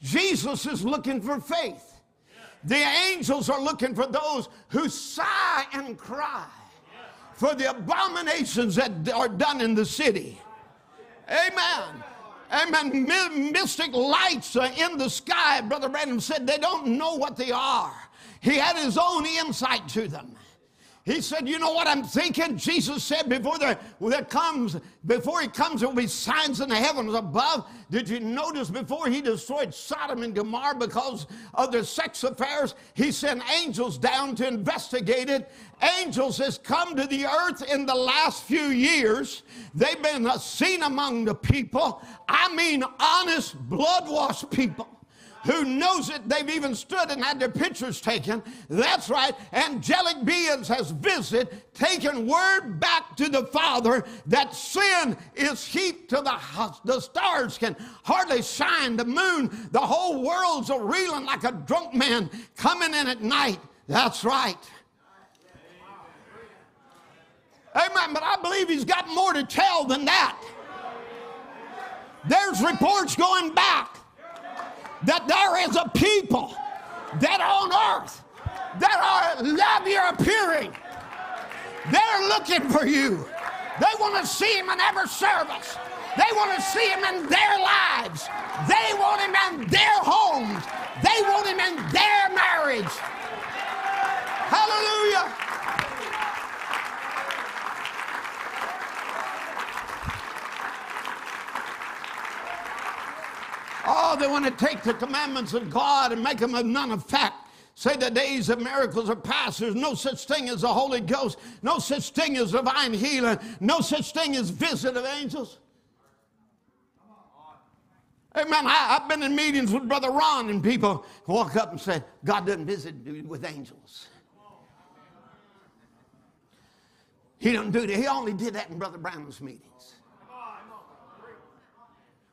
Jesus is looking for faith. The angels are looking for those who sigh and cry for the abominations that are done in the city. Amen. Amen. Mystic lights are in the sky, Brother Branham said, they don't know what they are. He had his own insight to them. He said, You know what I'm thinking? Jesus said, Before there, there comes, before he comes, there will be signs in the heavens above. Did you notice before he destroyed Sodom and Gomorrah because of their sex affairs, he sent angels down to investigate it. Angels has come to the earth in the last few years. They've been seen among the people. I mean, honest, blood washed people who knows it. They've even stood and had their pictures taken. That's right. Angelic beings has visited, taken word back to the Father that sin is heaped to the the stars can hardly shine. The moon, the whole world's a reeling like a drunk man coming in at night. That's right. Amen. But I believe he's got more to tell than that. There's reports going back that there is a people that on earth that are love your appearing. They're looking for you. They want to see him in every service. They want to see him in their lives. They want him in their homes. They want him in their marriage. Hallelujah. Oh, they want to take the commandments of God and make them of none effect. Say the days of miracles are past. There's no such thing as the Holy Ghost, no such thing as divine healing, no such thing as visit of angels. Amen. I, have been in meetings with Brother Ron, and people walk up and say, God doesn't visit with angels. He don't do that. He only did that in Brother Branham's meetings.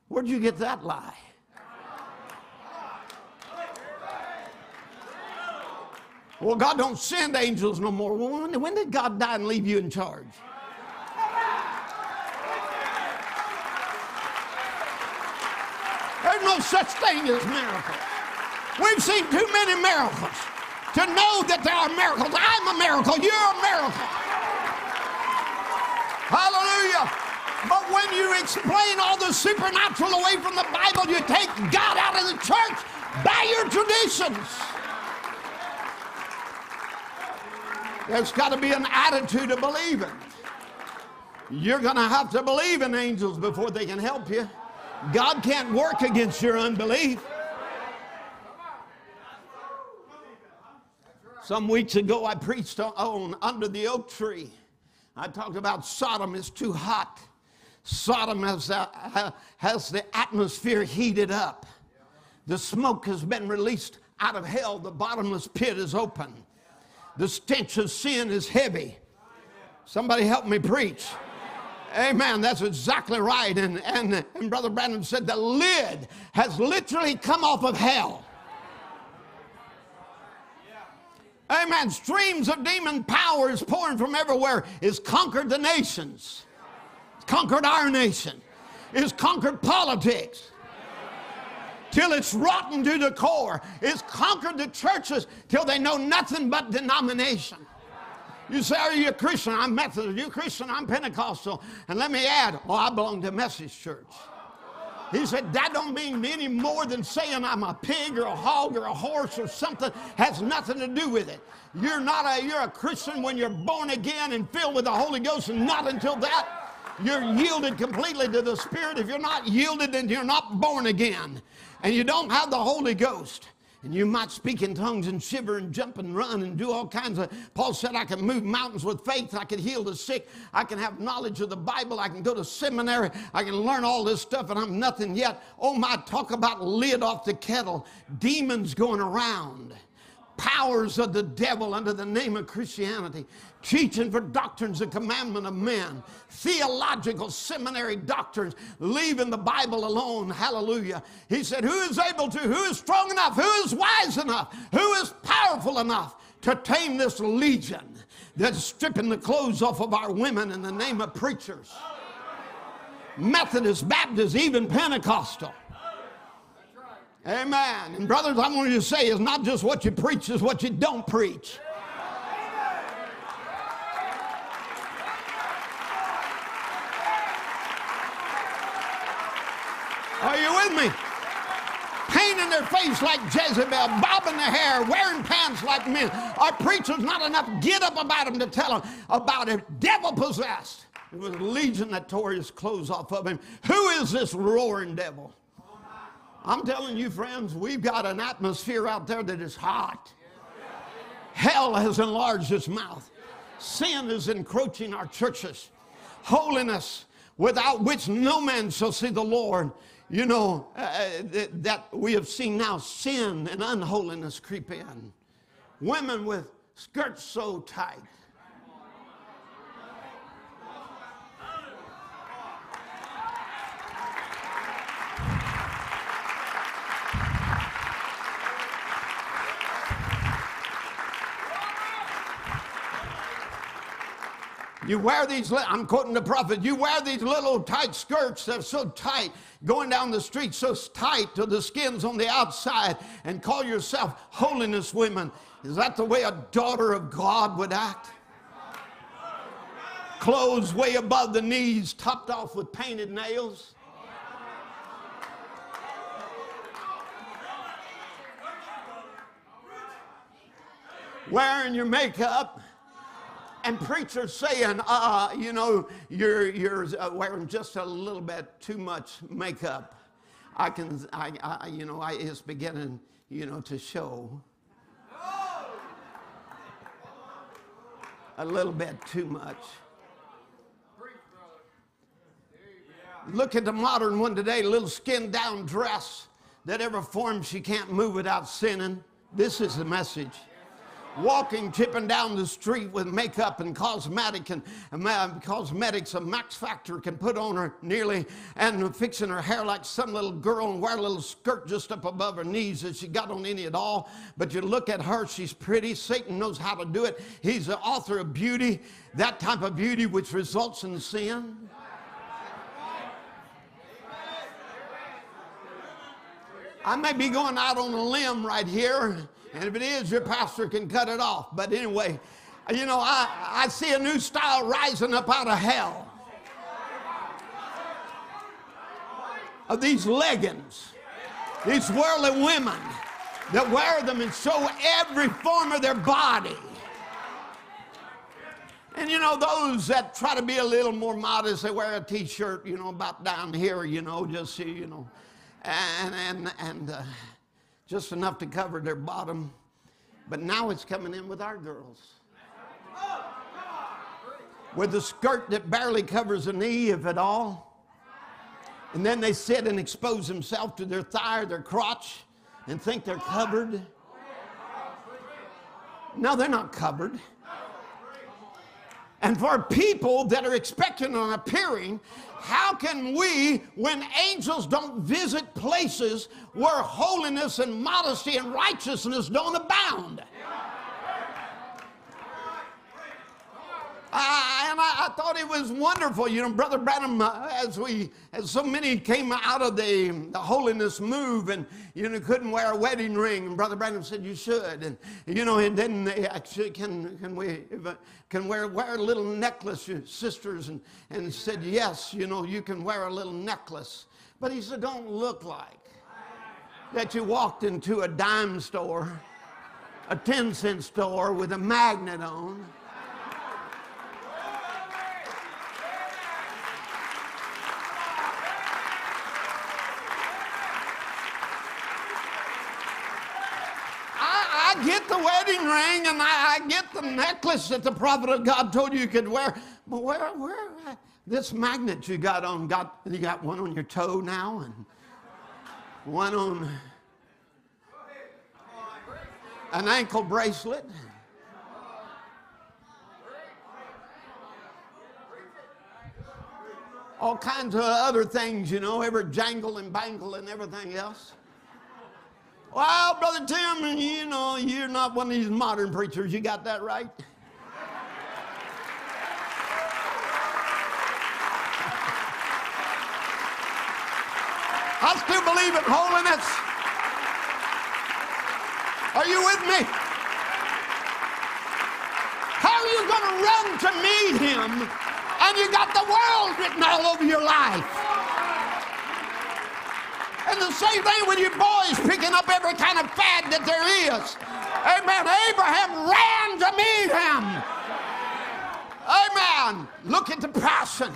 Where'd you get that lie? Well, God don't send angels no more. When, when did God die and leave you in charge? There's no such thing as miracles. We've seen too many miracles to know that there are miracles. I'm a miracle. You're a miracle. Hallelujah. But when you explain all the supernatural away from the Bible, you take God out of the church by your traditions. There's got to be an attitude of believing. You're going to have to believe in angels before they can help you. God can't work against your unbelief. Some weeks ago, I preached on Under the Oak Tree. I talked about Sodom is too hot. Sodom has, uh, has the atmosphere heated up. The smoke has been released out of hell. The bottomless pit is open the stench of sin is heavy. Somebody help me preach. Amen. That's exactly right. And, and, and Brother Branham said the lid has literally come off of hell. Amen. Streams of demon power is pouring from everywhere. It's conquered the nations. It's conquered our nation. It's conquered politics. Till it's rotten to the core. It's conquered the churches till they know nothing but denomination. You say, Are you a Christian? I'm Methodist. Are you a Christian? I'm Pentecostal. And let me add, Oh, I belong to message church. He said, That don't mean any more than saying I'm a pig or a hog or a horse or something. Has nothing to do with it. You're not a you're a Christian when you're born again and filled with the Holy Ghost, and not until that. You're yielded completely to the Spirit. If you're not yielded, then you're not born again. And you don't have the Holy Ghost. And you might speak in tongues and shiver and jump and run and do all kinds of. Paul said, I can move mountains with faith. I can heal the sick. I can have knowledge of the Bible. I can go to seminary. I can learn all this stuff, and I'm nothing yet. Oh, my, talk about lid off the kettle. Demons going around powers of the devil under the name of Christianity, teaching for doctrines and commandment of men, theological seminary doctrines, leaving the Bible alone. Hallelujah. He said, Who is able to, who is strong enough, who is wise enough, who is powerful enough to tame this legion that's stripping the clothes off of our women in the name of preachers? Methodist, Baptist, even Pentecostal. Amen. And brothers, I want you to say it's not just what you preach, it's what you don't preach. Are you with me? Painting their face like Jezebel, bobbing their hair, wearing pants like men. Our preachers not enough get up about them to tell them about it. Devil possessed. It was a legion that tore his clothes off of him. Who is this roaring devil? I'm telling you, friends, we've got an atmosphere out there that is hot. Hell has enlarged its mouth. Sin is encroaching our churches. Holiness, without which no man shall see the Lord. You know, uh, uh that we have seen now sin and unholiness creep in. Women with skirts so tight You wear these, I'm quoting the prophet, you wear these little tight skirts that are so tight, going down the street so tight to the skin's on the outside, and call yourself holiness women. Is that the way a daughter of God would act? Clothes way above the knees, topped off with painted nails. Wearing your makeup and preachers saying, uh, you know, you're, you're uh, wearing just a little bit too much makeup. I can, I, I you know, I, it's beginning, you know, to show. A little bit too much. Look at the modern one today, little skin down dress that ever form she can't move without sinning. This is the message walking, tipping down the street with makeup and cosmetic and, and uh, cosmetics a Max Factor can put on her nearly and fixing her hair like some little girl and wear a little skirt just up above her knees if she got on any at all. But you look at her, she's pretty. Satan knows how to do it. He's the author of beauty, that type of beauty which results in sin. I may be going out on a limb right here and if it is, your pastor can cut it off. But anyway, you know, I, I see a new style rising up out of hell. Of these leggings, these worldly women that wear them and show every form of their body. And you know, those that try to be a little more modest, they wear a t shirt, you know, about down here, you know, just, you know, and, and, and, uh, just enough to cover their bottom. But now it's coming in with our girls. With a skirt that barely covers a knee, if at all. And then they sit and expose themselves to their thigh or their crotch and think they're covered. No, they're not covered. And for people that are expecting an appearing, how can we, when angels don't visit places where holiness and modesty and righteousness don't abound? Uh, and I, thought it was wonderful. You know, Brother Branham, uh, as we, as so many came out of the, the holiness move and, you know, couldn't wear a wedding ring. And Brother Branham said, you should. And, you know, and then they actually, can, can we, uh, can wear, wear a little necklace, sisters? And, and said, yes, you know, you can wear a little necklace. But he said, don't look like that you walked into a dime store, a 10 cent store with a magnet on. I, I the wedding ring and I, I, get the necklace that the prophet of God told you you could wear. But where, where, uh, this magnet you got on, got, you got one on your toe now and one on an ankle bracelet. All kinds of other things, you know, every jangle and bangle and everything else. Well, Brother Tim, you know, you're not one of these modern preachers. You got that right? I still believe in holiness. Are you with me? How are you going to run to meet him and you got the world written all over your life? And the same thing with your boys picking up every kind of fad that there is. Amen. Abraham ran to meet him. Amen. Look at the passion.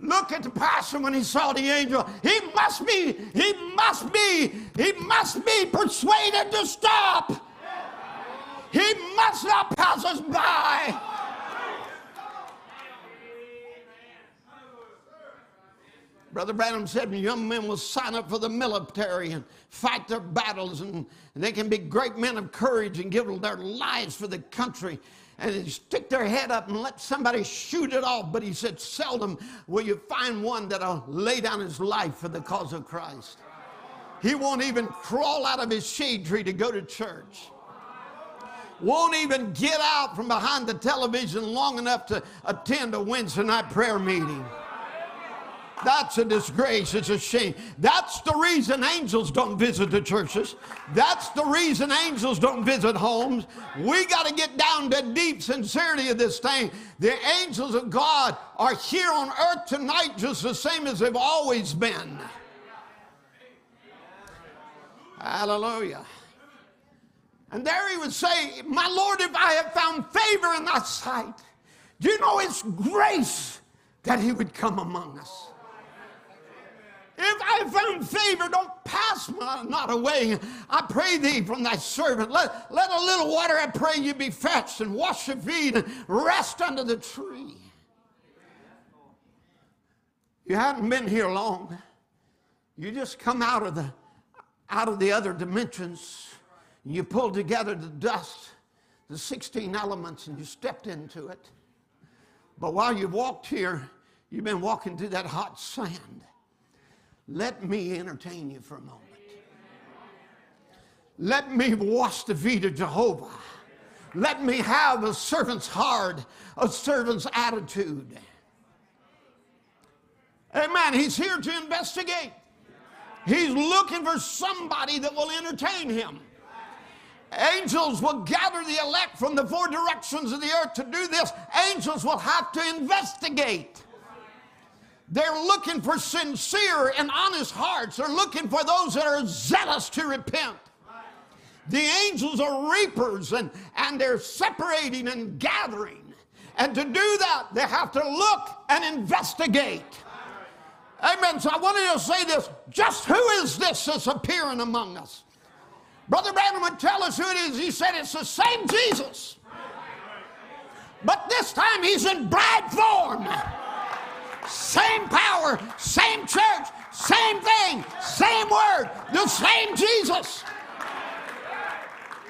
Look at the passion when he saw the angel. He must be, he must be, he must be persuaded to stop. He must not pass us by. Brother Branham said young men will sign up for the military and fight their battles, and, and they can be great men of courage and give their lives for the country and they stick their head up and let somebody shoot it off. But he said, seldom will you find one that'll lay down his life for the cause of Christ. He won't even crawl out of his shade tree to go to church. Won't even get out from behind the television long enough to attend a Wednesday night prayer meeting. That's a disgrace. It's a shame. That's the reason angels don't visit the churches. That's the reason angels don't visit homes. We got to get down to deep sincerity of this thing. The angels of God are here on earth tonight just the same as they've always been. Hallelujah. And there he would say, My Lord, if I have found favor in thy sight, do you know it's grace that he would come among us? If I found favor, don't pass my not away. I pray thee from thy servant. Let, let a little water, I pray you, be fetched and wash your feet and rest under the tree. You hadn't been here long. You just come out of the out of the other dimensions. You pulled together the dust, the 16 elements, and you stepped into it. But while you've walked here, you've been walking through that hot sand. Let me entertain you for a moment. Let me wash the feet of Jehovah. Let me have a servant's heart, a servant's attitude. Amen. He's here to investigate. He's looking for somebody that will entertain him. Angels will gather the elect from the four directions of the earth to do this. Angels will have to investigate. They're looking for sincere and honest hearts. They're looking for those that are zealous to repent. The angels are reapers and, and they're separating and gathering. And to do that, they have to look and investigate. Amen. So I wanted to say this just who is this that's appearing among us? Brother Branham would tell us who it is. He said it's the same Jesus. But this time he's in bride form same power, same church, same thing, same word, the same Jesus.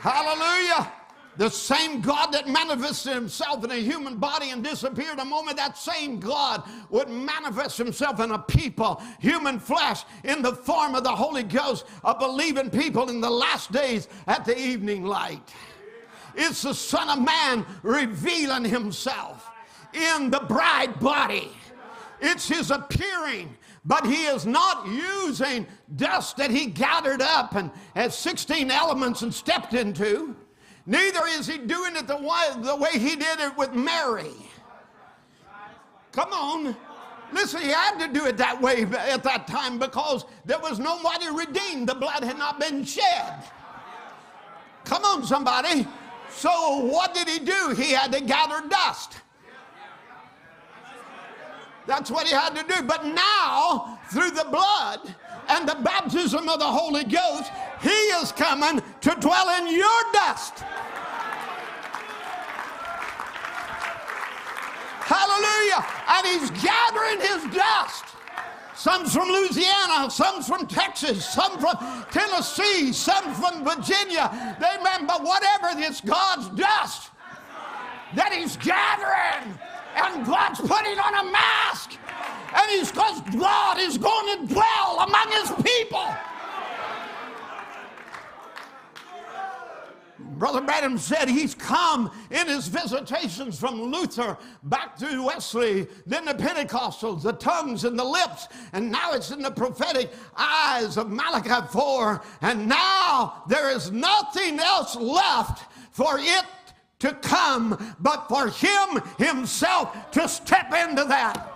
Hallelujah. The same God that manifested himself in a human body and disappeared a moment, that same God would manifest himself in a people, human flesh, in the form of the Holy Ghost, a believing people in the last days at the evening light. It's the Son of Man revealing himself. in the bride body. It's his appearing, but he is not using dust that he gathered up and has 16 elements and stepped into. Neither is he doing it the way, the way he did it with Mary. Come on. Listen, he had to do it that way at that time because there was nobody redeemed. The blood had not been shed. Come on, somebody. So, what did he do? He had to gather dust. That's what he had to do. But now, through the blood and the baptism of the Holy Ghost, he is coming to dwell in your dust. Hallelujah. And he's gathering his dust. Some's from Louisiana, some's from Texas, some from Tennessee, some from Virginia. They remember whatever this God's dust that he's gathering. And God's putting on a mask. And he's because God is going to dwell among his people. Brother Branham said he's come in his visitations from Luther back to Wesley, then the Pentecostals, the tongues and the lips, and now it's in the prophetic eyes of Malachi 4. And now there is nothing else left for it to come, but for him himself to step into that.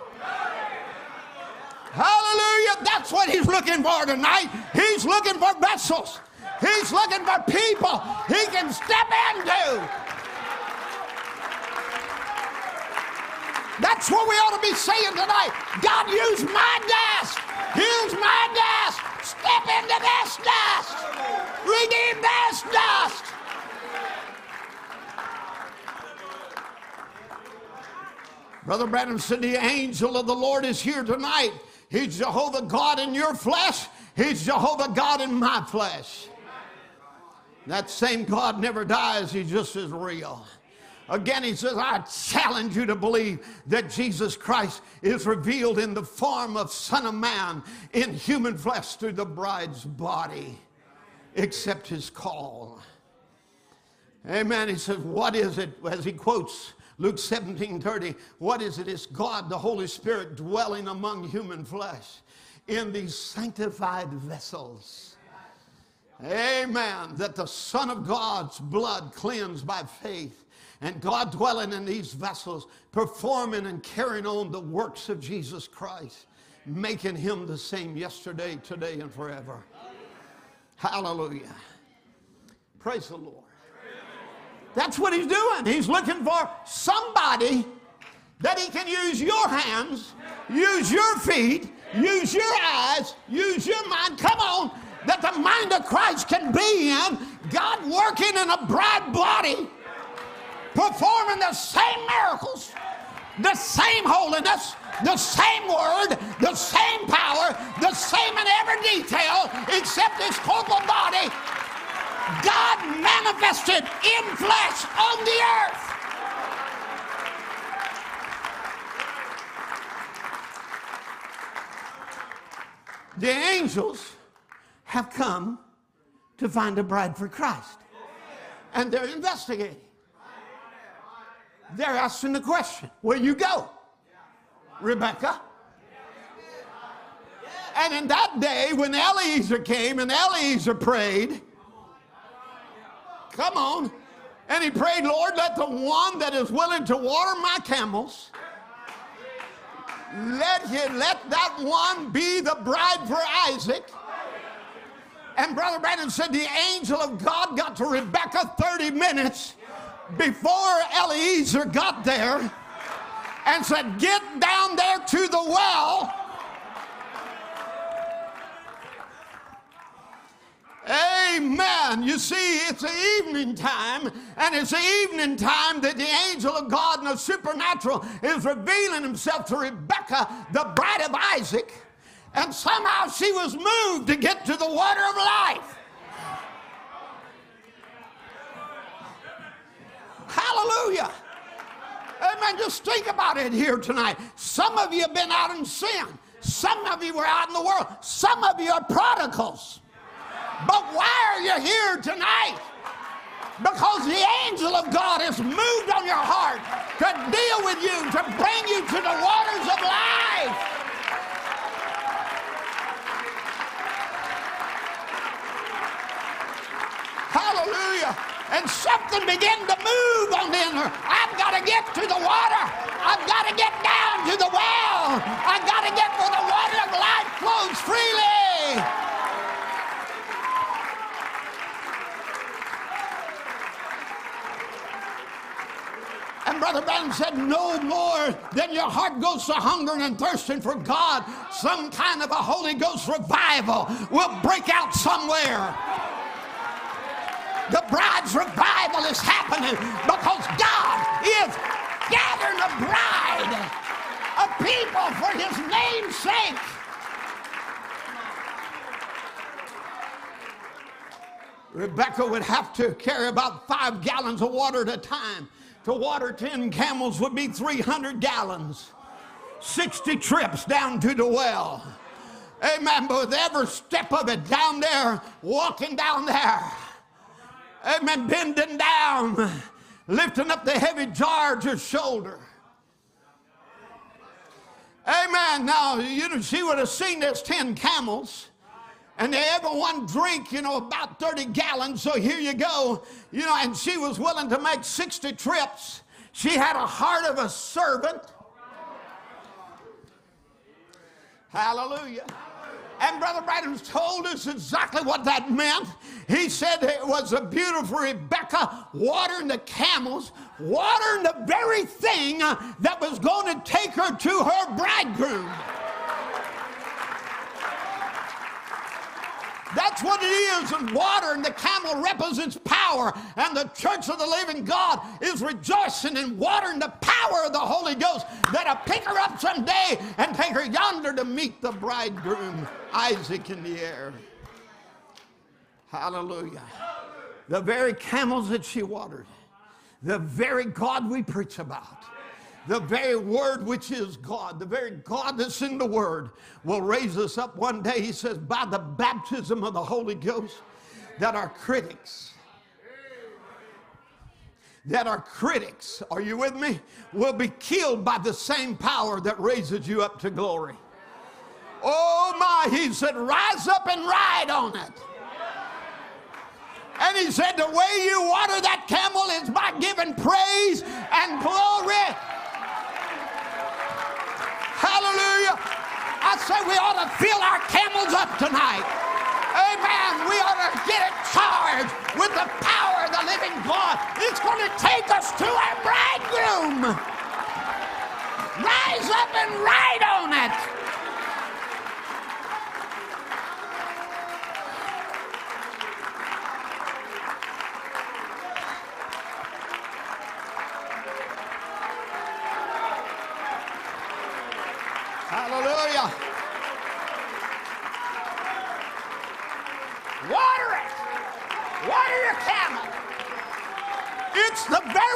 Hallelujah. That's what he's looking for tonight. He's looking for vessels. He's looking for people he can step into. That's what we ought to be saying tonight. God, use my dust. Use my dust. Step into this dust. Redeem this dust. Brother Branham said, The angel of the Lord is here tonight. He's Jehovah God in your flesh. He's Jehovah God in my flesh. That same God never dies, He just is real. Again, he says, I challenge you to believe that Jesus Christ is revealed in the form of Son of Man in human flesh through the bride's body. Accept his call. Amen. He says, What is it? As he quotes Luke 17 30, what is it? It's God, the Holy Spirit, dwelling among human flesh in these sanctified vessels. Amen. That the Son of God's blood cleansed by faith and God dwelling in these vessels, performing and carrying on the works of Jesus Christ, making him the same yesterday, today, and forever. Hallelujah. Praise the Lord. That's what he's doing. He's looking for somebody that he can use your hands, use your feet, use your eyes, use your mind. Come on. That the mind of Christ can be in, God working in a bride body, performing the same miracles, the same holiness, the same word, the same power, the same in every detail, except his corporal body. God manifested in flesh on the earth. The angels have come to find a bride for Christ. And they're investigating. They're asking the question where you go? Rebecca? And in that day, when Eliezer came and Eliezer prayed, come on, and he prayed, Lord, let the one that is willing to water my camels, let him, let that one be the bride for Isaac. And Brother Branham said the angel of God got to Rebecca 30 minutes before Eliezer got there and said, Get down there to the well. Amen. You see, it's the evening time, and it's the evening time that the angel of God and the supernatural is revealing himself to Rebecca, the bride of Isaac and somehow she was moved to get to the water of life. Hallelujah. Amen. Just think about it here tonight. Some of you have been out in sin. Some of you were out in the world. Some of you are prodigals. But why are you here tonight? Because the angel of God has moved on your heart to deal with you to bring you to the waters of life. Hallelujah. And something began to move on the inner. I've got to get to the water. I've got to get down to the well. I've got to get where the water of life flows freely. And Brother Branham said, No more than your heart goes to hungering and thirsting for God. Some kind of a Holy Ghost revival will break out somewhere. The bride's revival is happening because God is gathering a bride of people for his name's sake. Rebecca would have to carry about five gallons of water at a time. To water 10 camels would be 300 gallons. 60 trips down to the well. Amen. But with every step of it down there, walking down there, amen, bending down, lifting up the heavy jar to her shoulder. Amen. Now, you know, she would have seen there's 10 camels. And they ever one drink, you know, about 30 gallons. So here you go. You know, and she was willing to make 60 trips. She had a heart of a servant. Hallelujah. And Brother Branham told us exactly what that meant. He said it was a beautiful Rebecca watering the camels, watering the very thing that was going to take her to her bridegroom. That's what it is. And water and the camel represents power. And the church of the living God is rejoicing in water and the power of the Holy Ghost that'll pick her up someday and take her yonder to meet the bridegroom, Isaac, in the air. Hallelujah. The very camels that she watered, the very God we preach about the very word which is God, the very God that's in the word, will raise us up one day. He says, by the baptism of the Holy Ghost, that our critics, that our critics, are you with me, will be killed by the same power that raises you up to glory. Oh my, he said, rise up and ride on it. And he said, the way you water that camel is by giving praise and glory Hallelujah. I say we ought to fill our camels up tonight. Amen. We ought to get it charged with the power of the living God. It's going to take us to our bridegroom. Rise up and ride on it.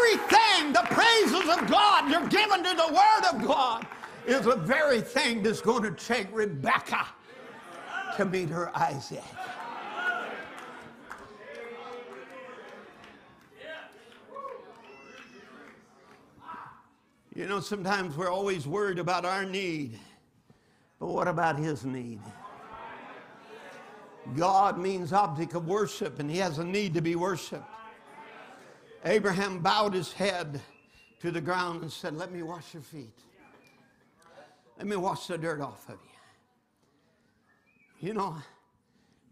Very thing, the praises of God you're given to the Word of God is the very thing that's going to take Rebecca to meet her Isaac. You know, sometimes we're always worried about our need, but what about his need? God means object of worship, and he has a need to be worshiped. Abraham bowed his head to the ground and said, Let me wash your feet. Let me wash the dirt off of you. You know,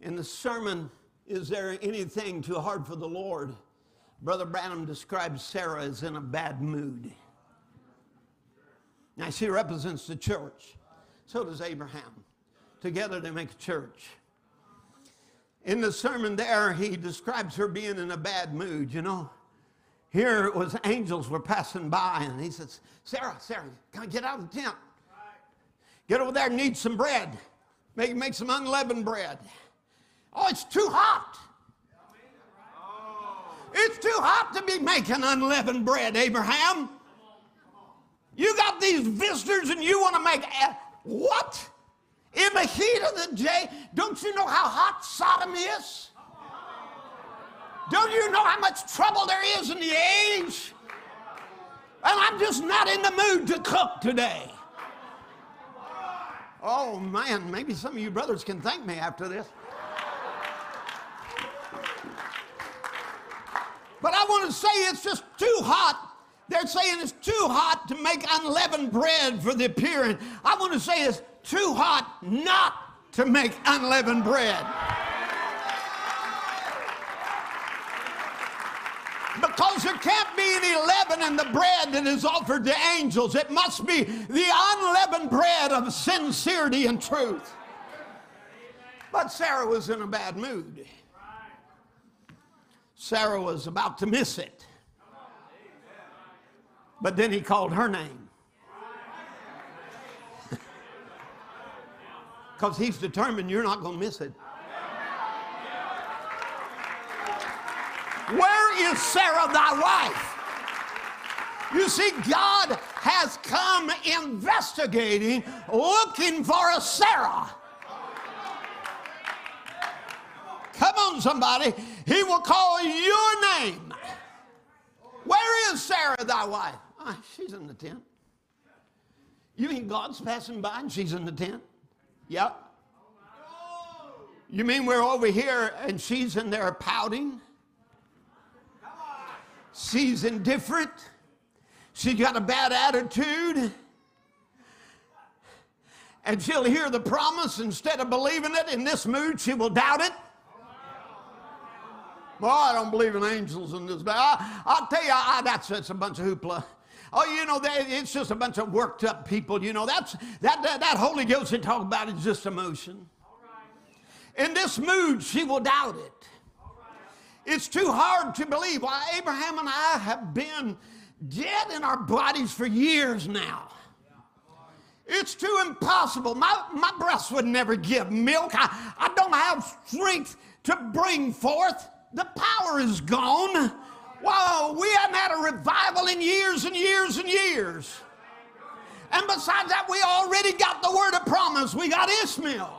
in the sermon, Is There Anything Too Hard for the Lord? Brother Branham describes Sarah as in a bad mood. Now, she represents the church. So does Abraham. Together they make a church. In the sermon there, he describes her being in a bad mood, you know. Here it was angels were passing by, and he says, Sarah, Sarah, come get out of the tent. Get over there and eat some bread. Make, make some unleavened bread. Oh, it's too hot. It's too hot to be making unleavened bread, Abraham. You got these visitors and you want to make what? In the heat of the day, don't you know how hot Sodom is? Don't you know how much trouble there is in the age? And I'm just not in the mood to cook today. Oh man, maybe some of you brothers can thank me after this. But I want to say it's just too hot. They're saying it's too hot to make unleavened bread for the appearing. I want to say it's too hot not to make unleavened bread. Because there can't be any leaven in the bread that is offered to angels. It must be the unleavened bread of sincerity and truth. But Sarah was in a bad mood. Sarah was about to miss it. But then he called her name. Because he's determined you're not going to miss it. Where is Sarah, thy wife? You see, God has come investigating, looking for a Sarah. Come on, somebody. He will call your name. Where is Sarah, thy wife? Oh, she's in the tent. You mean God's passing by and she's in the tent? Yep. You mean we're over here and she's in there pouting? She's indifferent. She's got a bad attitude. And she'll hear the promise instead of believing it. In this mood, she will doubt it. Well, I don't believe in angels in this day. I, will tell you, I, that's, that's a bunch of hoopla. Oh, you know, they, it's just a bunch of worked up people. You know, that's that, that, that Holy Ghost they talk about is just emotion. In this mood, she will doubt it. It's too hard to believe. Why, Abraham and I have been dead in our bodies for years now. It's too impossible. My, my breasts would never give milk. I, I don't have strength to bring forth. The power is gone. Wow, we haven't had a revival in years and years and years. And besides that, we already got the word of promise. We got Ishmael.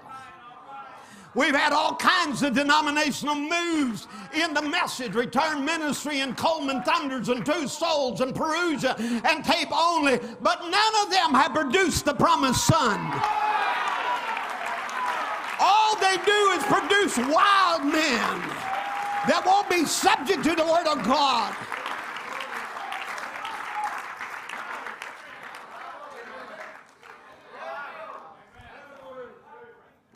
We've had all kinds of denominational moves in the message, return ministry and Coleman Thunders and Two Souls and Parousia and tape only, but none of them have produced the promised son. All they do is produce wild men that won't be subject to the word of God.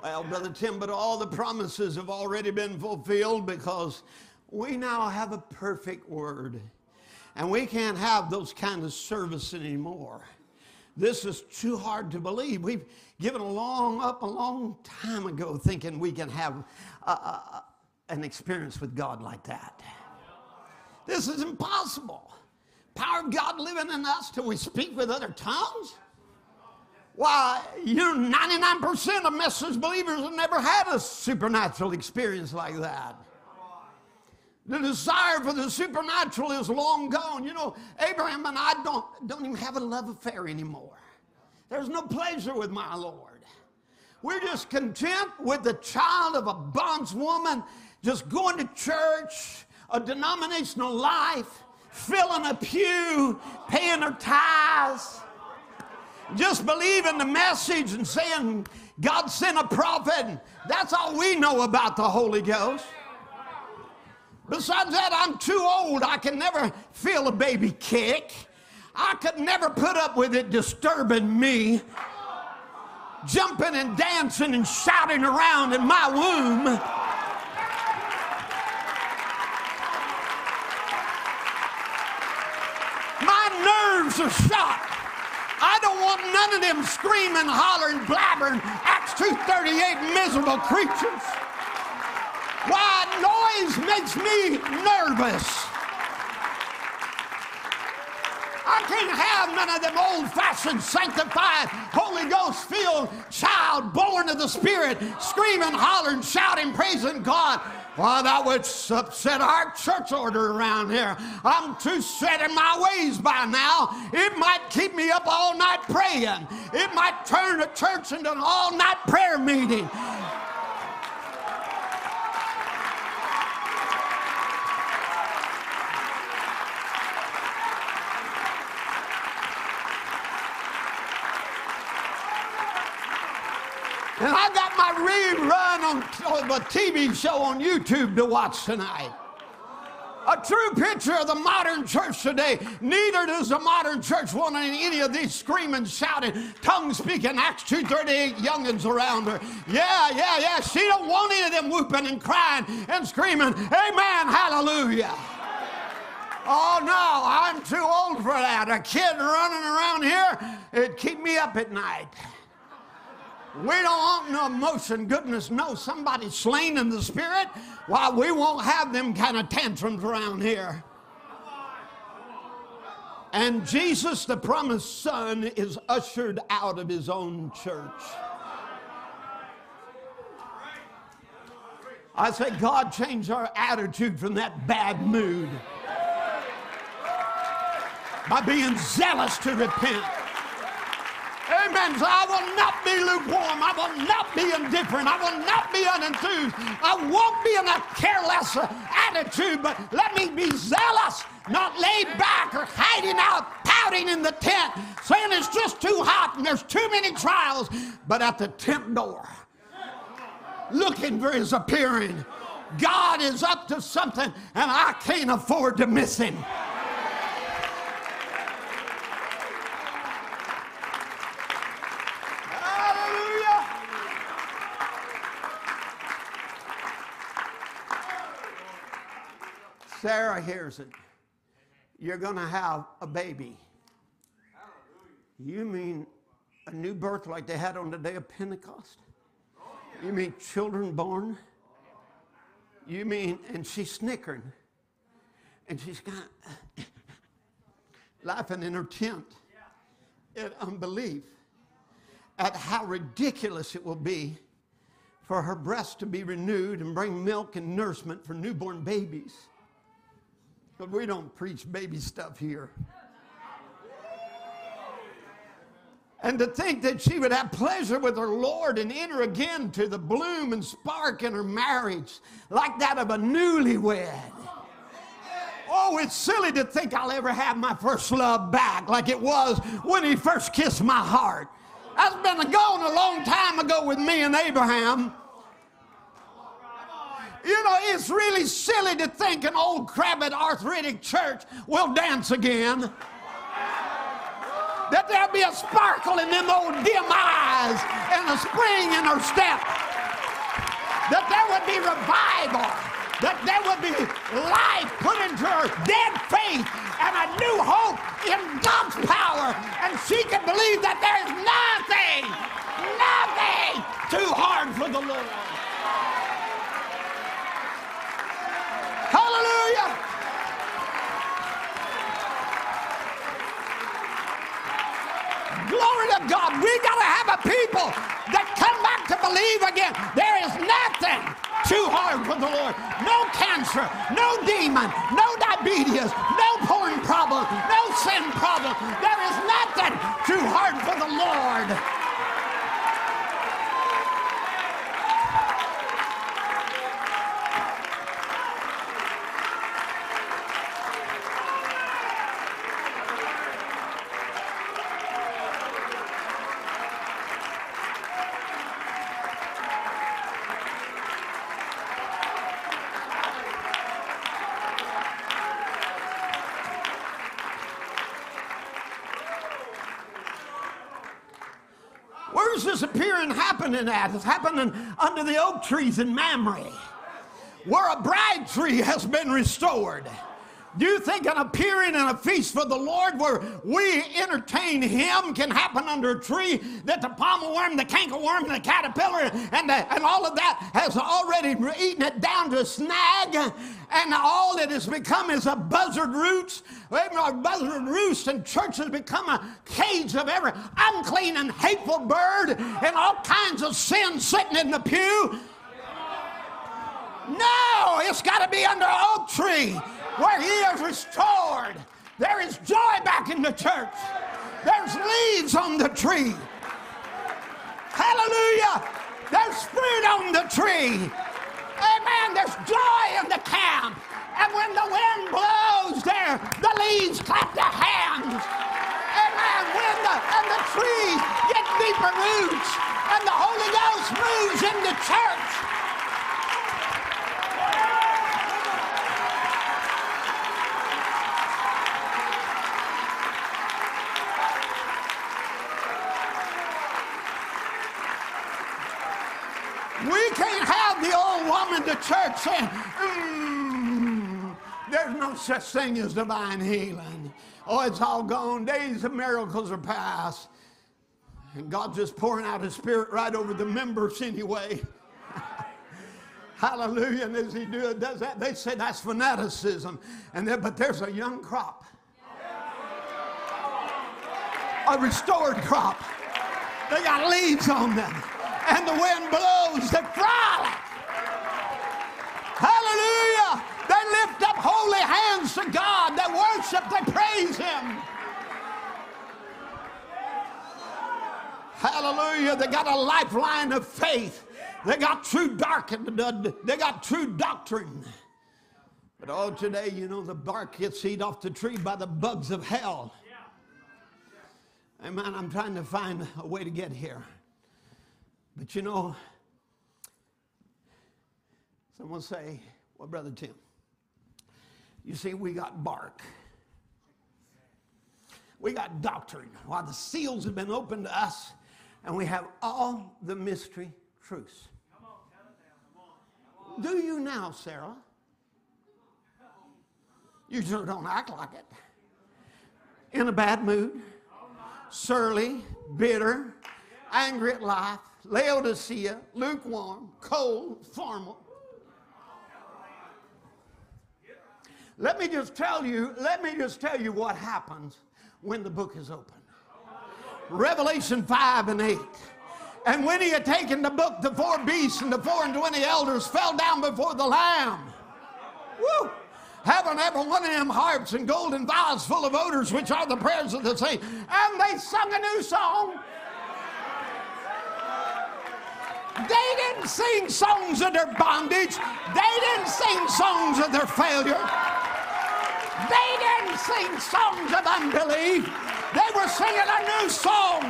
Well, Brother Tim, but all the promises have already been fulfilled because we now have a perfect word. And we can't have those kind of service anymore. This is too hard to believe. We've given a long up a long time ago thinking we can have a, a, an experience with God like that. This is impossible. Power of God living in us till we speak with other tongues? Why, you know, 99% of message believers have never had a supernatural experience like that. The desire for the supernatural is long gone. You know, Abraham and I don't, don't even have a love affair anymore. There's no pleasure with my Lord. We're just content with the child of a bondswoman, just going to church, a denominational life, filling a pew, paying her tithes just believing the message and saying God sent a prophet. That's all we know about the Holy Ghost. Besides that, I'm too old. I can never feel a baby kick. I could never put up with it disturbing me. Jumping and dancing and shouting around in my womb. My nerves are shot. I don't want none of them screaming, hollering, blabbering, Acts 2.38 miserable creatures. Why, noise makes me nervous. I can't have none of them old fashioned, sanctified, Holy Ghost filled child born of the Spirit screaming, hollering, shouting, praising God. Well, that would upset our church order around here. I'm too set in my ways by now. It might keep me up all night praying. It might turn a church into an all night prayer meeting. I got my rerun on, on a TV show on YouTube to watch tonight a true picture of the modern church today. Neither does the modern church want any of these screaming, shouting, tongue speaking, Acts 238 youngins around her. Yeah, yeah, yeah. She don't want any of them whooping and crying and screaming, Amen, hallelujah. Oh no, I'm too old for that. A kid running around here, it'd keep me up at night. We don't want no emotion. Goodness knows somebody's slain in the spirit. Why, we won't have them kind of tantrums around here. And Jesus, the promised Son, is ushered out of his own church. I say, God, change our attitude from that bad mood by being zealous to repent. Amen. So I will not be lukewarm. I will not be indifferent. I will not be unenthused. I won't be in a careless attitude, but let me be zealous, not laid back or hiding out, pouting in the tent, saying it's just too hot and there's too many trials, but at the tent door, looking for his appearing. God is up to something, and I can't afford to miss him. Sarah hears it. You're going to have a baby. You mean a new birth like they had on the day of Pentecost? You mean children born? You mean, and she's snickering. And she's laughing in her tent in unbelief at how ridiculous it will be for her breast to be renewed and bring milk and nourishment for newborn babies. But we don't preach baby stuff here. And to think that she would have pleasure with her Lord and enter again to the bloom and spark in her marriage like that of a newlywed. Oh, it's silly to think I'll ever have my first love back like it was when he first kissed my heart. That's been gone a long time ago with me and Abraham. You know, it's really silly to think an old crabbed arthritic church will dance again. That there'll be a sparkle in them old dim eyes and a spring in her step. That there would be revival. That there would be life put into her dead faith and a new hope in God's power. And she can believe that there is nothing, nothing too hard for the Lord. Hallelujah. Glory to God. We got to have a people that come back to believe again. There is nothing too hard for the Lord. No cancer, no demon, no diabetes, no porn problem, no sin problem. There is nothing too hard for the Lord. Happening at? It's happening under the oak trees in Mamre, where a bride tree has been restored. Do you think an appearing and a feast for the Lord where we entertain Him can happen under a tree that the palmerworm, the cankerworm, the caterpillar and, the, and all of that has already eaten it down to a snag and all it has become is a buzzard roost, a buzzard roost and church has become a cage of every unclean and hateful bird and all kinds of sin sitting in the pew? No, it's got to be under oak tree where he is restored. There is joy back in the church. There's leaves on the tree. Hallelujah. There's fruit on the tree. Amen. There's joy in the camp. And when the wind blows there, the leaves clap their hands. Amen. When the, and the trees get deeper roots and the Holy Ghost moves in the church. Woman the church saying, mm, there's no such thing as divine healing. Oh, it's all gone. Days of miracles are past. And God's just pouring out His Spirit right over the members anyway. Hallelujah. And as He do, does that, they say that's fanaticism. And but there's a young crop, a restored crop. They got leaves on them, and the wind blows. They frolic. Hallelujah. They lift up holy hands to God. They worship. They praise Him. Hallelujah. They got a lifeline of faith. They got true dark they got true doctrine. But oh, today, you know, the bark gets eaten off the tree by the bugs of hell. Amen. I'm trying to find a way to get here. But you know, someone say, Well, Brother Tim, you see, we got bark. We got doctrine. Why the seals have been opened to us, and we have all the mystery truths. Do you now, Sarah? You sure don't act like it. In a bad mood, surly, bitter, angry at life, Laodicea, lukewarm, cold, formal. Let me just tell you, let me just tell you what happens when the book is open. Revelation 5 and 8. And when he had taken the book, the four beasts and the four and twenty elders fell down before the Lamb. Woo! Having every one of them harps and golden vials full of odors, which are the prayers of the saints. And they sung a new song. They didn't sing songs of their bondage. They didn't sing songs of their failure. They didn't sing songs of unbelief. They were singing a new song.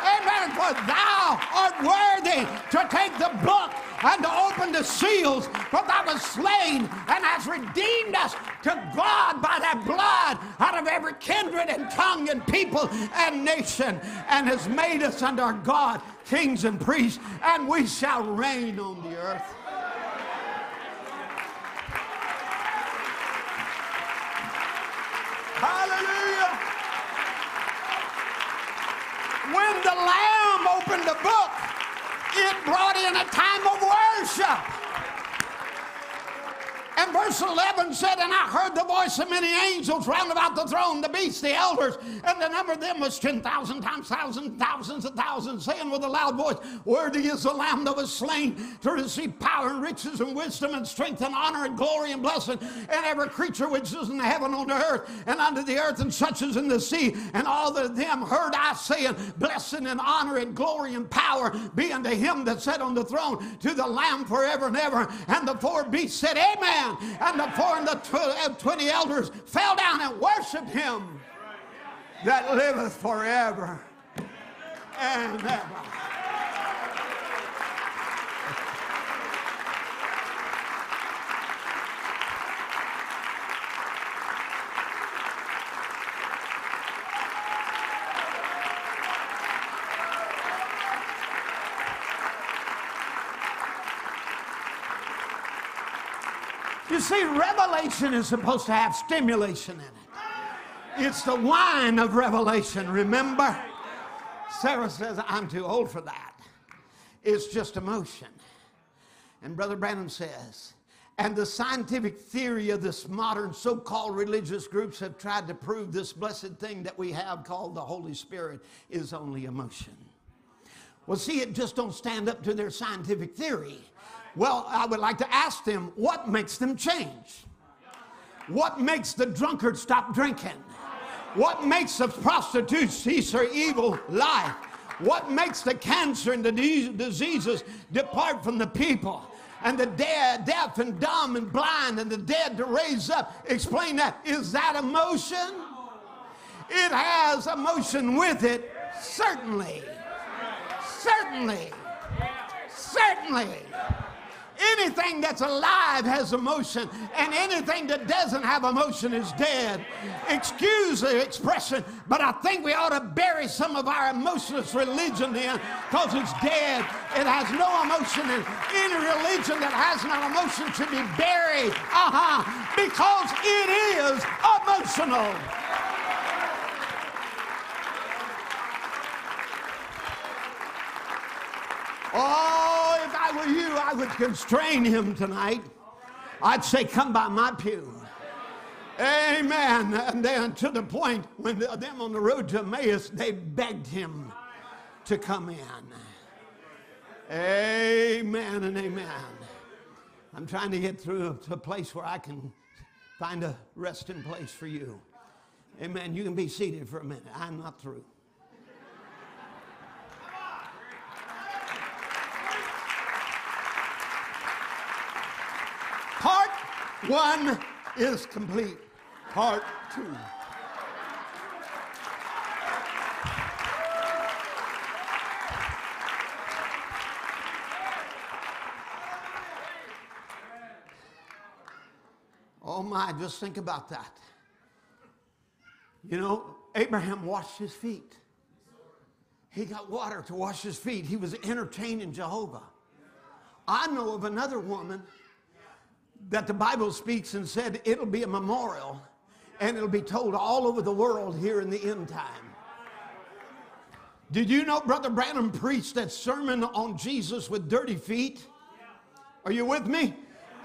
Amen. For thou art worthy to take the book and to open the seals, for thou was slain and hast redeemed us to God by thy blood out of every kindred and tongue and people and nation, and has made us unto our God kings and priests, and we shall reign on the earth. Hallelujah when the Lamb opened the book, it brought in a time of worship. And verse 11 said, And I heard the voice of many angels round about the throne, the beasts, the elders, and the number of them was 10,000 times thousands, thousands of thousands, saying with a loud voice, Worthy is the Lamb that was slain to receive power and riches and wisdom and strength and honor and glory and blessing, and every creature which is in the heaven on the earth and under the earth and such as in the sea. And all of them heard I saying, Blessing and honor and glory and power be unto him that sat on the throne, to the Lamb forever and ever. And the four beasts said, Amen down, and the four and the twenty elders fell down and worshiped him that liveth forever and ever. See, revelation is supposed to have stimulation in it. It's the wine of revelation, remember? Sarah says, I'm too old for that. It's just emotion. And Brother Branham says, and the scientific theory of this modern so called religious groups have tried to prove this blessed thing that we have called the Holy Spirit is only emotion. Well, see, it just don't stand up to their scientific theory. Well, I would like to ask them what makes them change? What makes the drunkard stop drinking? What makes the prostitute cease her evil life? What makes the cancer and the diseases depart from the people? And the dead, deaf and dumb and blind and the dead to raise up. Explain that. Is that emotion? It has emotion with it, certainly. Certainly. Certainly. Anything that's alive has emotion, and anything that doesn't have emotion is dead. Excuse the expression, but I think we ought to bury some of our emotionless religion in because it's dead. It has no emotion, and any religion that has no emotion should be buried. Uh huh. Because it is emotional. Oh, if I were you, I would constrain him tonight. I'd say, Come by my pew. Amen. And then to the point when them on the road to Emmaus, they begged him to come in. Amen and amen. I'm trying to get through to a place where I can find a resting place for you. Amen. You can be seated for a minute. I'm not through. Part one is complete. Part two. Oh my, just think about that. You know, Abraham washed his feet. He got water to wash his feet. He was entertaining Jehovah. I know of another woman that the Bible speaks and said it'll be a memorial and it'll be told all over the world here in the end time. Did you know Brother Branham preached that sermon on Jesus with dirty feet? Are you with me?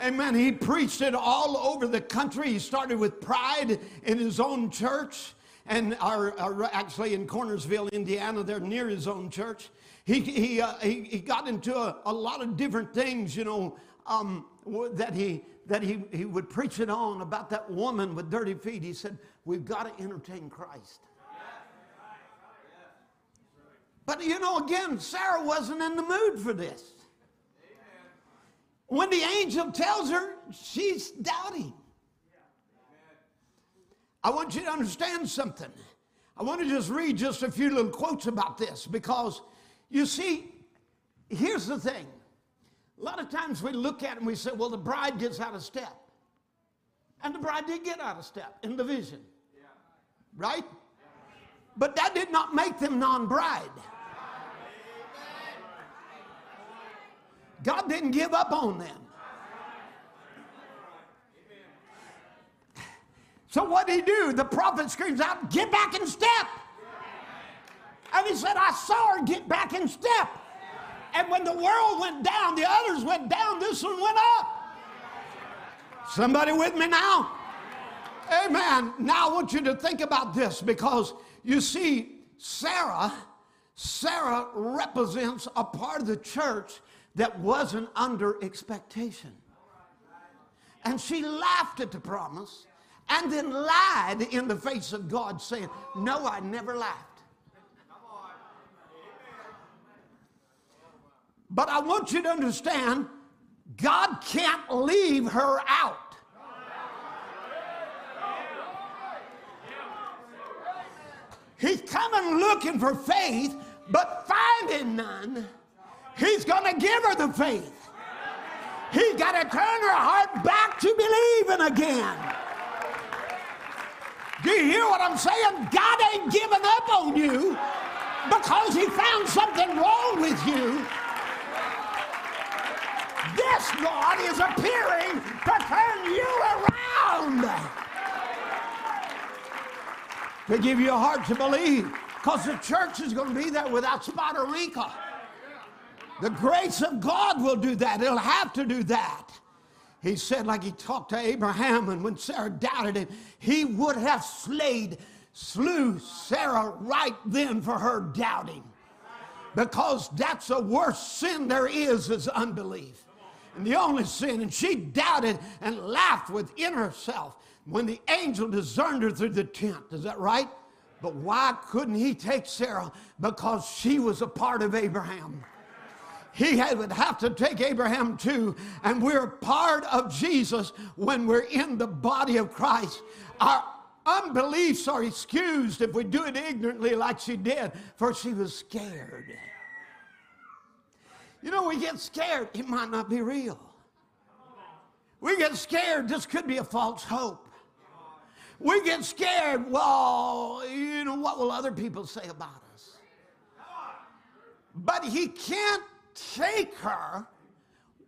Amen. He preached it all over the country. He started with pride in his own church and are, actually in Cornersville, Indiana. They're near his own church. He, he, uh, he, he, got into a, a, lot of different things, you know, um, that, he, that he, he would preach it on about that woman with dirty feet. He said, We've got to entertain Christ. But you know, again, Sarah wasn't in the mood for this. When the angel tells her, she's doubting. I want you to understand something. I want to just read just a few little quotes about this because you see, here's the thing. A lot of times we look at it and we say, well, the bride gets out of step. And the bride did get out of step in the vision. Right? But that did not make them non bride. God didn't give up on them. So what did he do? The prophet screams out, Get back in step. And he said, I saw her get back in step. And when the world went down, the others went down, this one went up. Somebody with me now? Amen. Now I want you to think about this because you see, Sarah, Sarah represents a part of the church that wasn't under expectation. And she laughed at the promise and then lied in the face of God, saying, No, I never laughed. But I want you to understand God can't leave her out. He's coming looking for faith, but finding none. He's going to give her the faith. He's got to turn her heart back to believing again. Do you hear what I'm saying? God ain't giving up on you because he found something wrong with you. This God is appearing to turn you around. To give you a heart to believe. Because the church is going to be there without spot or wrinkle. The grace of God will do that. It'll have to do that. He said, like he talked to Abraham, and when Sarah doubted him, he would have slayed, slew Sarah right then for her doubting. Because that's the worst sin there is, is unbelief and the only sin. And she doubted and laughed within herself when the angel discerned her through the tent. Is that right? But why couldn't he take Sarah? Because she was a part of Abraham. He would have to take Abraham too. And we're part of Jesus when we're in the body of Christ. Our unbeliefs are excused if we do it ignorantly like she did, for she was scared. You know, we get scared, it might not be real. We get scared, this could be a false hope. We get scared, well, you know, what will other people say about us? But he can't take her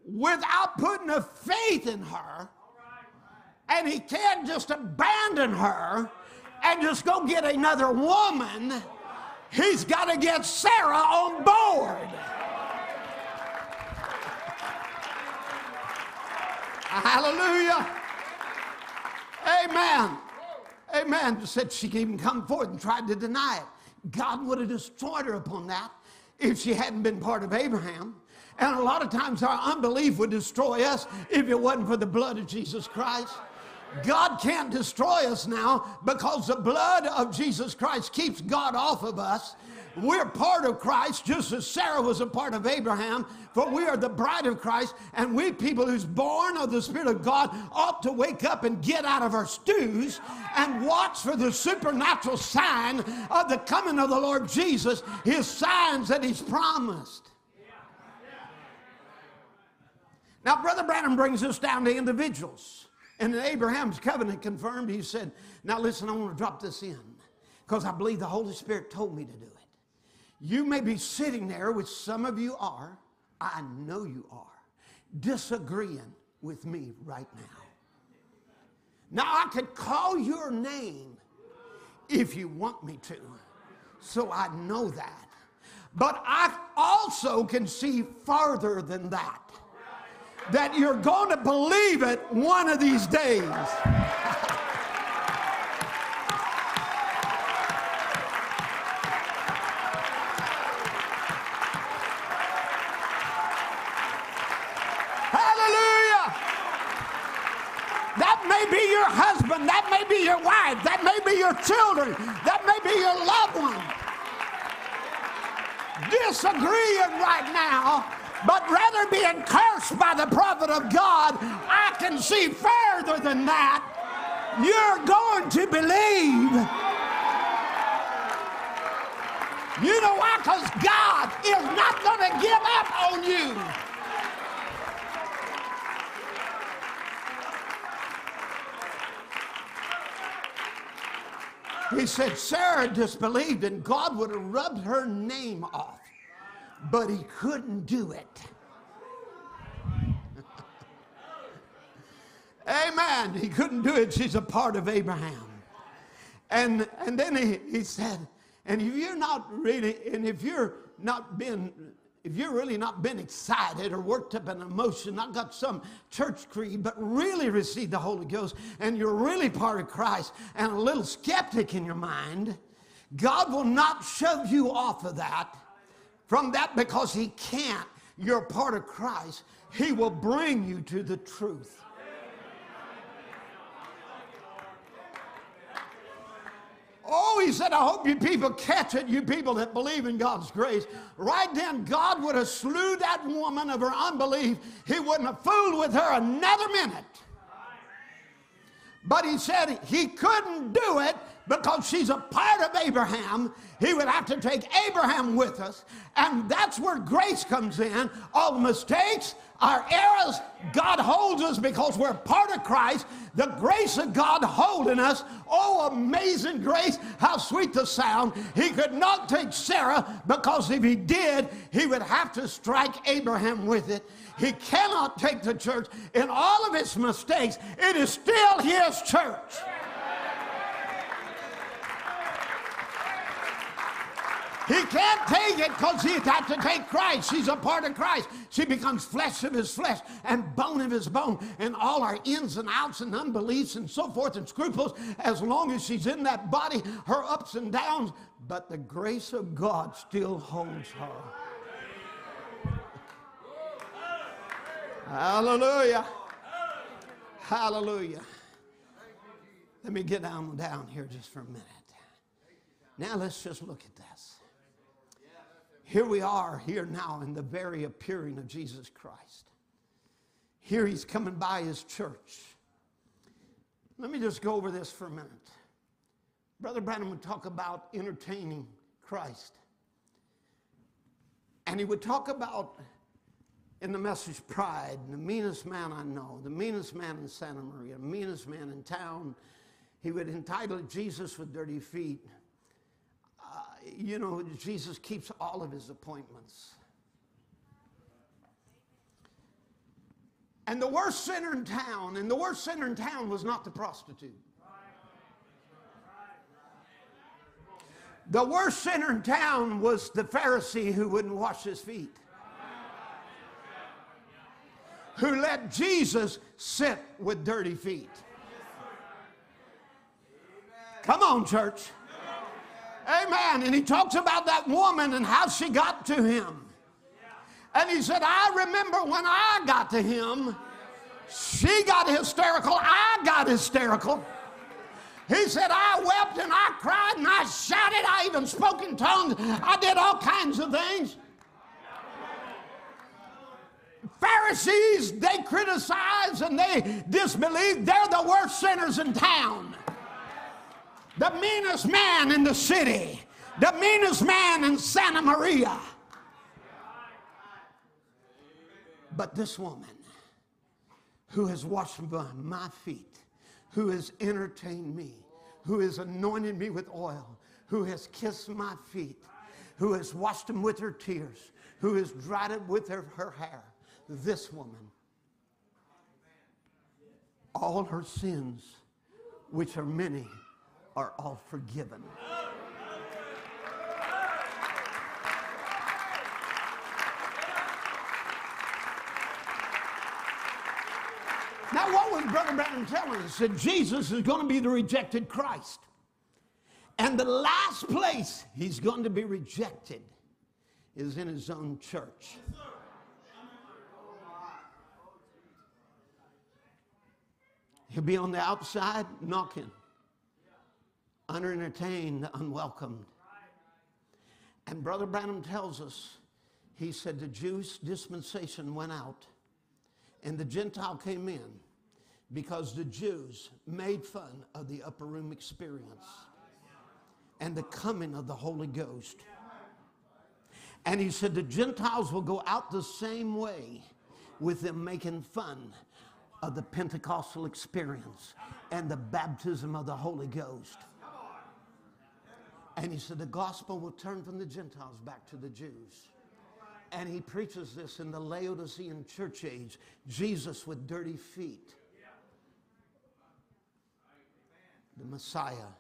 without putting a faith in her. And he can't just abandon her and just go get another woman. He's got to get Sarah on board. Hallelujah. Amen. Amen. Said she even come forth and tried to deny it. God would have destroyed her upon that if she hadn't been part of Abraham. And a lot of times our unbelief would destroy us if it wasn't for the blood of Jesus Christ. God can't destroy us now because the blood of Jesus Christ keeps God off of us. We're part of Christ, just as Sarah was a part of Abraham, for we are the bride of Christ, and we people who's born of the Spirit of God ought to wake up and get out of our stews and watch for the supernatural sign of the coming of the Lord Jesus, his signs that he's promised. Now, Brother Branham brings us down to individuals. And in Abraham's covenant confirmed, he said, Now listen, I want to drop this in because I believe the Holy Spirit told me to do it. You may be sitting there, which some of you are, I know you are, disagreeing with me right now. Now, I could call your name if you want me to, so I know that. But I also can see farther than that. That you're going to believe it one of these days. Your husband, that may be your wife, that may be your children, that may be your loved one. Disagreeing right now, but rather being cursed by the prophet of God, I can see further than that. You're going to believe. You know why? Because God is not going to give up on you. He said Sarah disbelieved and God would have rubbed her name off, but he couldn't do it. Amen. He couldn't do it. She's a part of Abraham. And, and then he, he said, and if you're not really, and if you're not been if you're really not been excited or worked up in emotion, not got some church creed, but really received the Holy Ghost, and you're really part of Christ and a little skeptic in your mind, God will not shove you off of that from that because He can't. You're part of Christ. He will bring you to the truth. Oh, he said, I hope you people catch it, you people that believe in God's grace. Right then, God would have slew that woman of her unbelief. He wouldn't have fooled with her another minute. But he said he couldn't do it because she's a part of Abraham. He would have to take Abraham with us. And that's where grace comes in. All the mistakes, our errors, God holds us because we're part of Christ. The grace of God holding us. Oh, amazing grace. How sweet the sound. He could not take Sarah because if he did, he would have to strike Abraham with it. He cannot take the church in all of its mistakes. It is still his church. He can't take it because he's got to take Christ. She's a part of Christ. She becomes flesh of his flesh and bone of his bone. And all our ins and outs and unbeliefs and so forth and scruples, as long as she's in that body, her ups and downs, but the grace of God still holds her. Hallelujah. Hallelujah. Let me get down, down here just for a minute. Now let's just look at this here we are here now in the very appearing of Jesus Christ. Here he's coming by his church. Let me just go over this for a minute. Brother Branham would talk about entertaining Christ. And he would talk about in the message Pride, the meanest man I know, the meanest man in Santa Maria, the meanest man in town. He would entitle it Jesus with Dirty Feet. Uh, you know, Jesus keeps all of his appointments. And the worst sinner in town, and the worst sinner in town was not the prostitute. The worst sinner in town was the Pharisee who wouldn't wash his feet, who let Jesus sit with dirty feet. Come on, church. Amen. And he talks about that woman and how she got to him. And he said, I remember when I got to him, she got hysterical, I got hysterical. He said, I wept and I cried and I shouted. I even spoke in tongues. I did all kinds of things. Pharisees, they criticize and they disbelieve. They're the worst sinners in town. The meanest man in the city. The meanest man in Santa Maria. But this woman who has washed my feet, who has entertained me, who has anointed me with oil, who has kissed my feet, who has washed them with her tears, who has dried it with her, her hair, this woman, all her sins, which are many, are all forgiven. Now, what was Brother Branham telling us? That Jesus is going to be the rejected Christ. And the last place he's going to be rejected is in his own church. He'll be on the outside knocking, unentertained, unwelcomed. And Brother Branham tells us, he said the Jewish dispensation went out and the Gentile came in because the Jews made fun of the upper room experience and the coming of the Holy Ghost. And he said the Gentiles will go out the same way with them making fun of the Pentecostal experience and the baptism of the Holy Ghost. And he said the gospel will turn from the Gentiles back to the Jews. And he preaches this in the Laodicean church age Jesus with dirty feet. The Messiah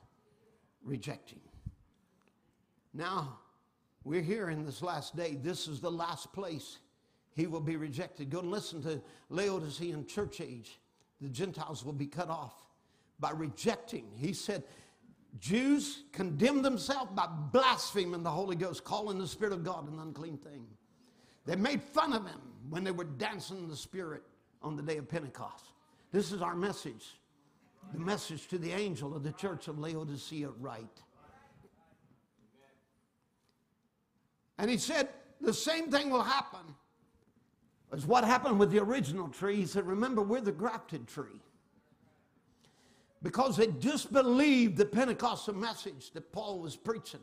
rejecting. Now, we're here in this last day. This is the last place he will be rejected. Go and listen to Laodicean church age. The Gentiles will be cut off by rejecting. He said, Jews condemn themselves by blaspheming the Holy Ghost, calling the Spirit of God an unclean thing. They made fun of him when they were dancing in the Spirit on the day of Pentecost. This is our message. The message to the angel of the church of Laodicea, right? And he said, the same thing will happen as what happened with the original tree. He said, remember, we're the grafted tree. Because they disbelieved the Pentecostal message that Paul was preaching.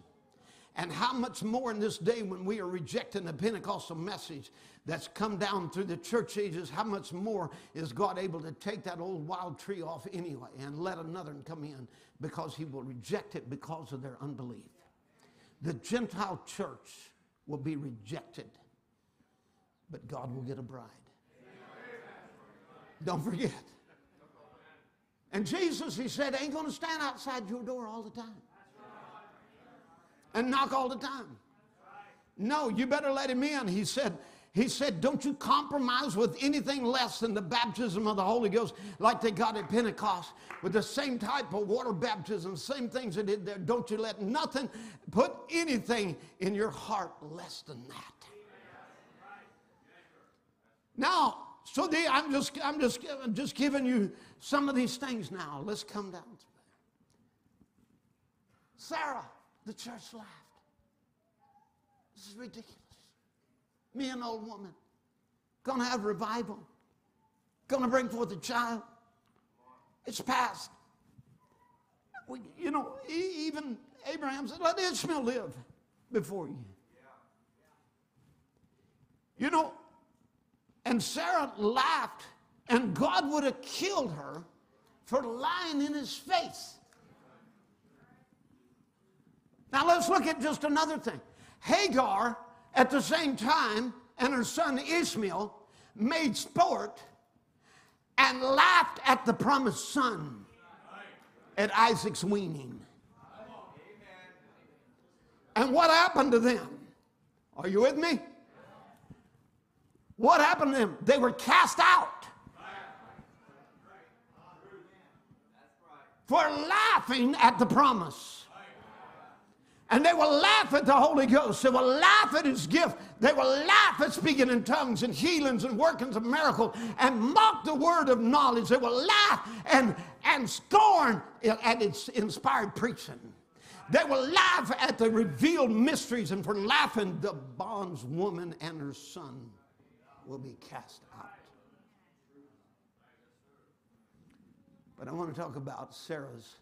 And how much more in this day when we are rejecting the Pentecostal message that's come down through the church ages, how much more is God able to take that old wild tree off anyway and let another come in because he will reject it because of their unbelief. The Gentile church will be rejected, but God will get a bride. Don't forget. And Jesus, he said, ain't going to stand outside your door all the time and knock all the time. No, you better let him in. He said, he said, Don't you compromise with anything less than the baptism of the Holy Ghost like they got at Pentecost with the same type of water baptism, same things they did there. Don't you let nothing put anything in your heart less than that. Now, so the, I'm just I'm just I'm just giving you some of these things now. Let's come down to. Sarah, the church laughed. This is ridiculous. Me, an old woman, gonna have revival, gonna bring forth a child. It's past. We, you know, even Abraham said, Let Ishmael live before you. You know, And Sarah laughed, and God would have killed her for lying in his face. Now let's look at just another thing. Hagar, at the same time, and her son Ishmael made sport and laughed at the promised son at Isaac's weaning. And what happened to them? Are you with me? What happened to them? They were cast out for laughing at the promise. And they will laugh at the Holy Ghost. They will laugh at His gift. They will laugh at speaking in tongues and healings and workings of miracles and mock the word of knowledge. They will laugh and, and scorn at its inspired preaching. They will laugh at the revealed mysteries, and for laughing, the bondswoman and her son will be cast out. But I want to talk about Sarah's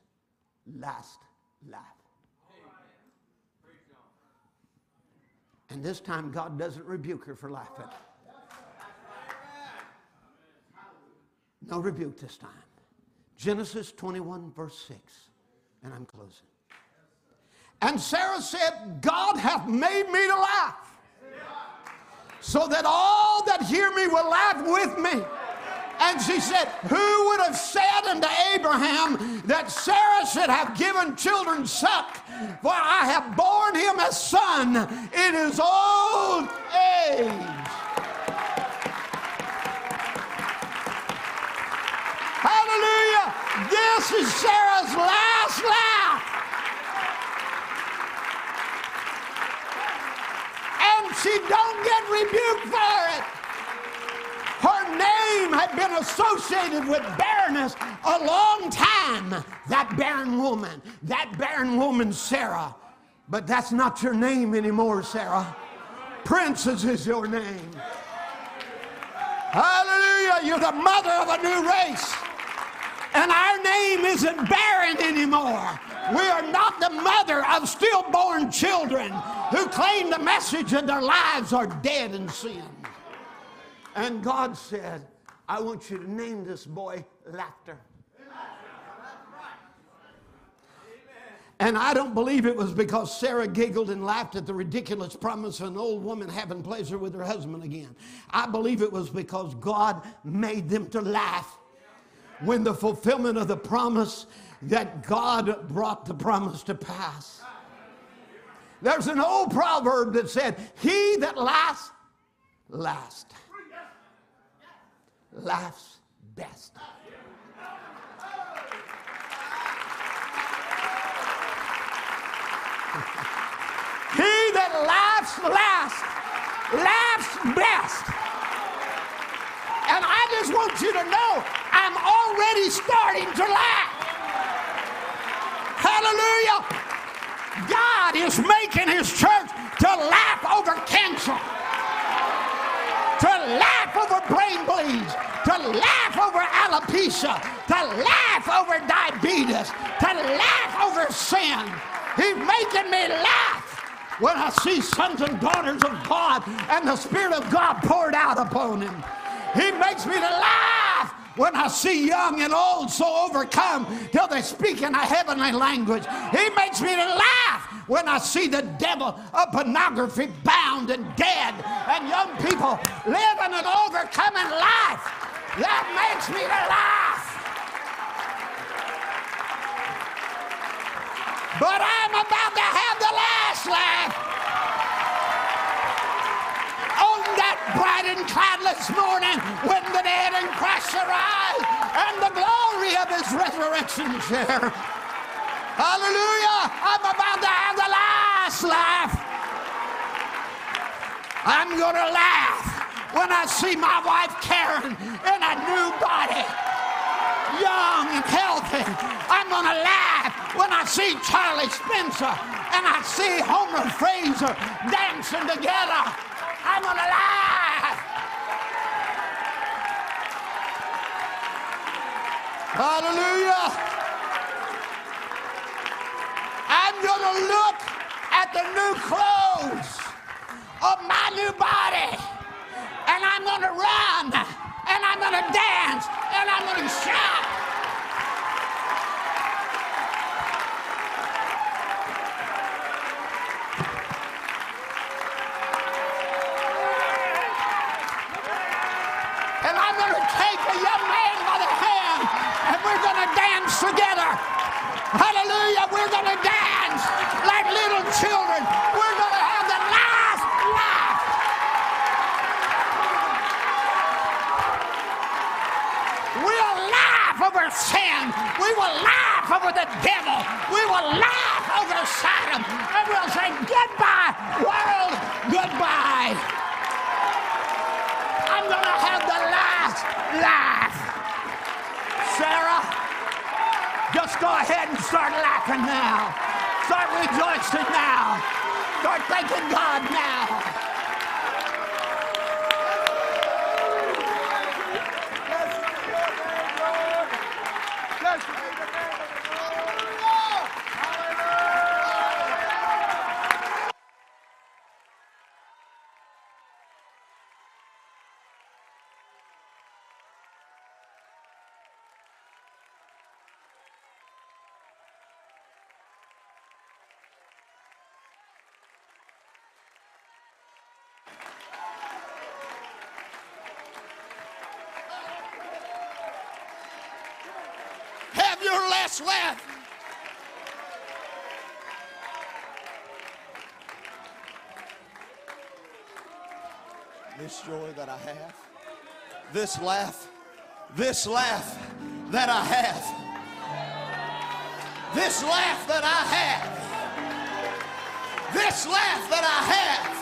last laugh. And this time, God doesn't rebuke her for laughing. No rebuke this time. Genesis 21, verse 6. And I'm closing. And Sarah said, God hath made me to laugh, so that all that hear me will laugh with me. And she said, Who would have said unto Abraham that Sarah should have given children suck? For I have borne him a son in his old age. Hallelujah. This is Sarah's last laugh. And she don't get rebuked for it. Her name had been associated with barrenness a long time. That barren woman, that barren woman, Sarah. But that's not your name anymore, Sarah. Princess is your name. Hallelujah. You're the mother of a new race. And our name isn't barren anymore. We are not the mother of stillborn children who claim the message and their lives are dead in sin. And God said, I want you to name this boy Laughter. And I don't believe it was because Sarah giggled and laughed at the ridiculous promise of an old woman having pleasure with her husband again. I believe it was because God made them to laugh when the fulfillment of the promise that God brought the promise to pass. There's an old proverb that said, He that laughs, last laughs best. he that laughs last laughs best. And I just want you to know I'm already starting to laugh. Hallelujah. God is making his church to laugh over cancer to laugh over brain bleeds, to laugh over alopecia, to laugh over diabetes, to laugh over sin. He's making me laugh when I see sons and daughters of God and the Spirit of God poured out upon him. He makes me to laugh when I see young and old so overcome till they speak in a heavenly language. He makes me to laugh when I see the devil of pornography bound and dead and young people living an overcoming life. That makes me to laugh. But I'm about to have the last laugh. That bright and cloudless morning when the dead in Christ arise and the glory of his resurrection share. Hallelujah. I'm about to have the last laugh. I'm going to laugh when I see my wife Karen in a new body, young and healthy. I'm going to laugh when I see Charlie Spencer and I see Homer Fraser dancing together. I'm to laugh. Hallelujah. I'm going to look at the new clothes of my new body. And I'm going to run, and I'm going to dance, and I'm going to shout. Hallelujah. We're going to dance like little children. We're going to have the last laugh. We'll laugh over sin. We will laugh over the devil. We will laugh over Sodom. And we'll say, goodbye, world, goodbye. Ahead and start laughing now. Start rejoicing now. Start thanking God now. This laugh, this laugh that I have, this laugh that I have, this laugh that I have,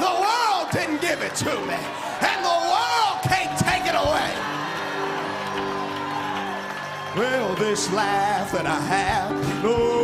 the world didn't give it to me, and the world can't take it away. Well, this laugh that I have, oh,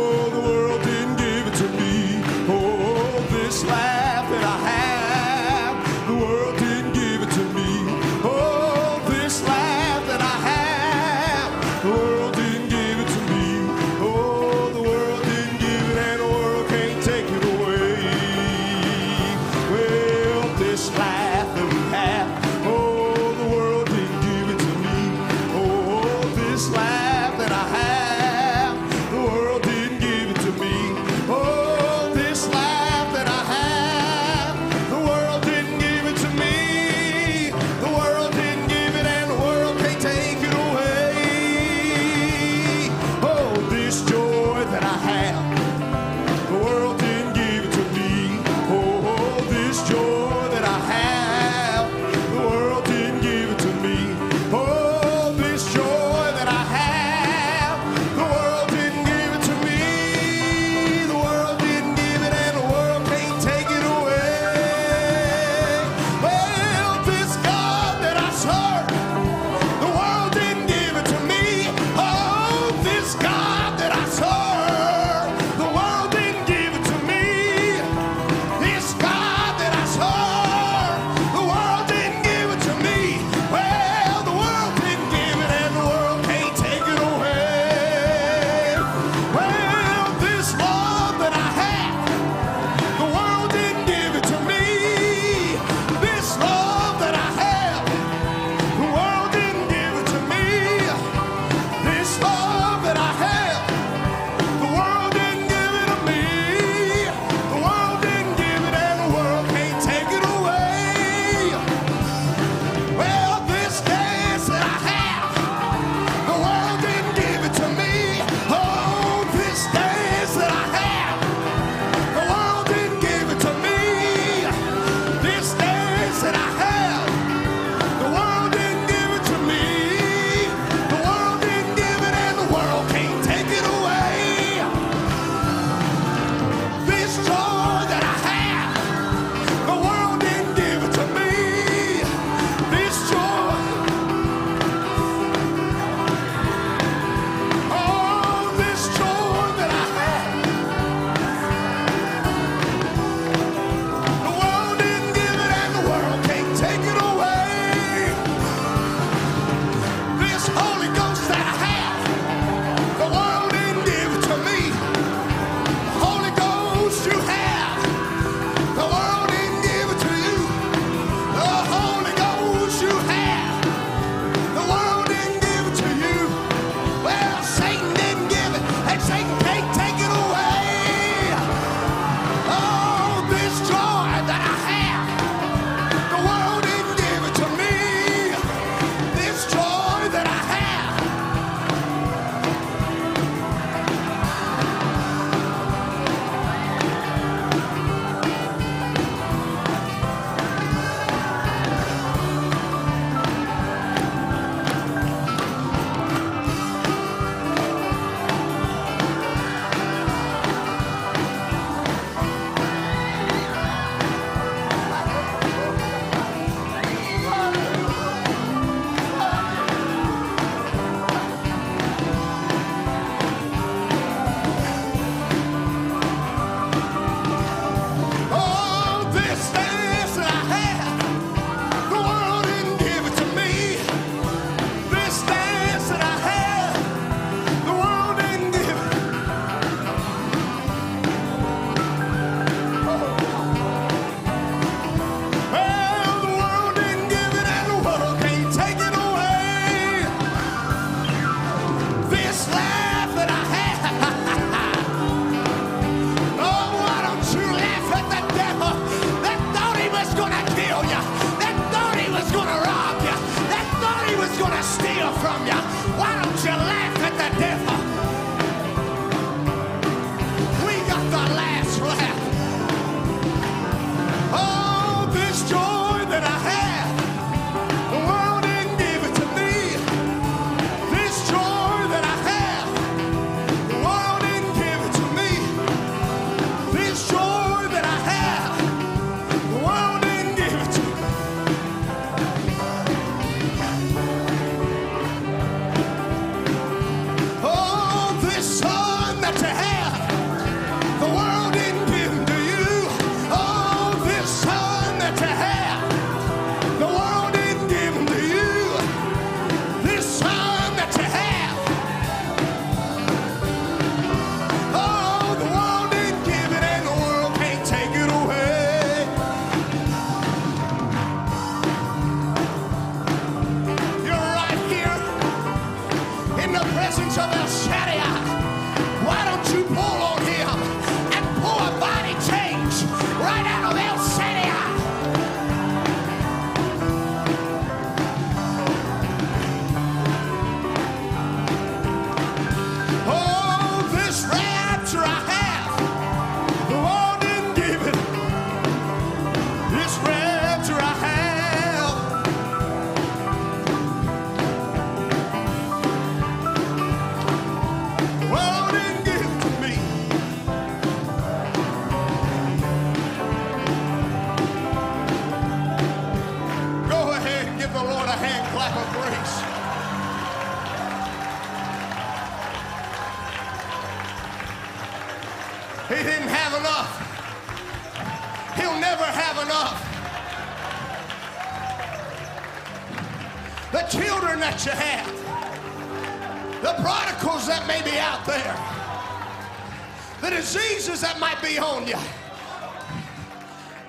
on you.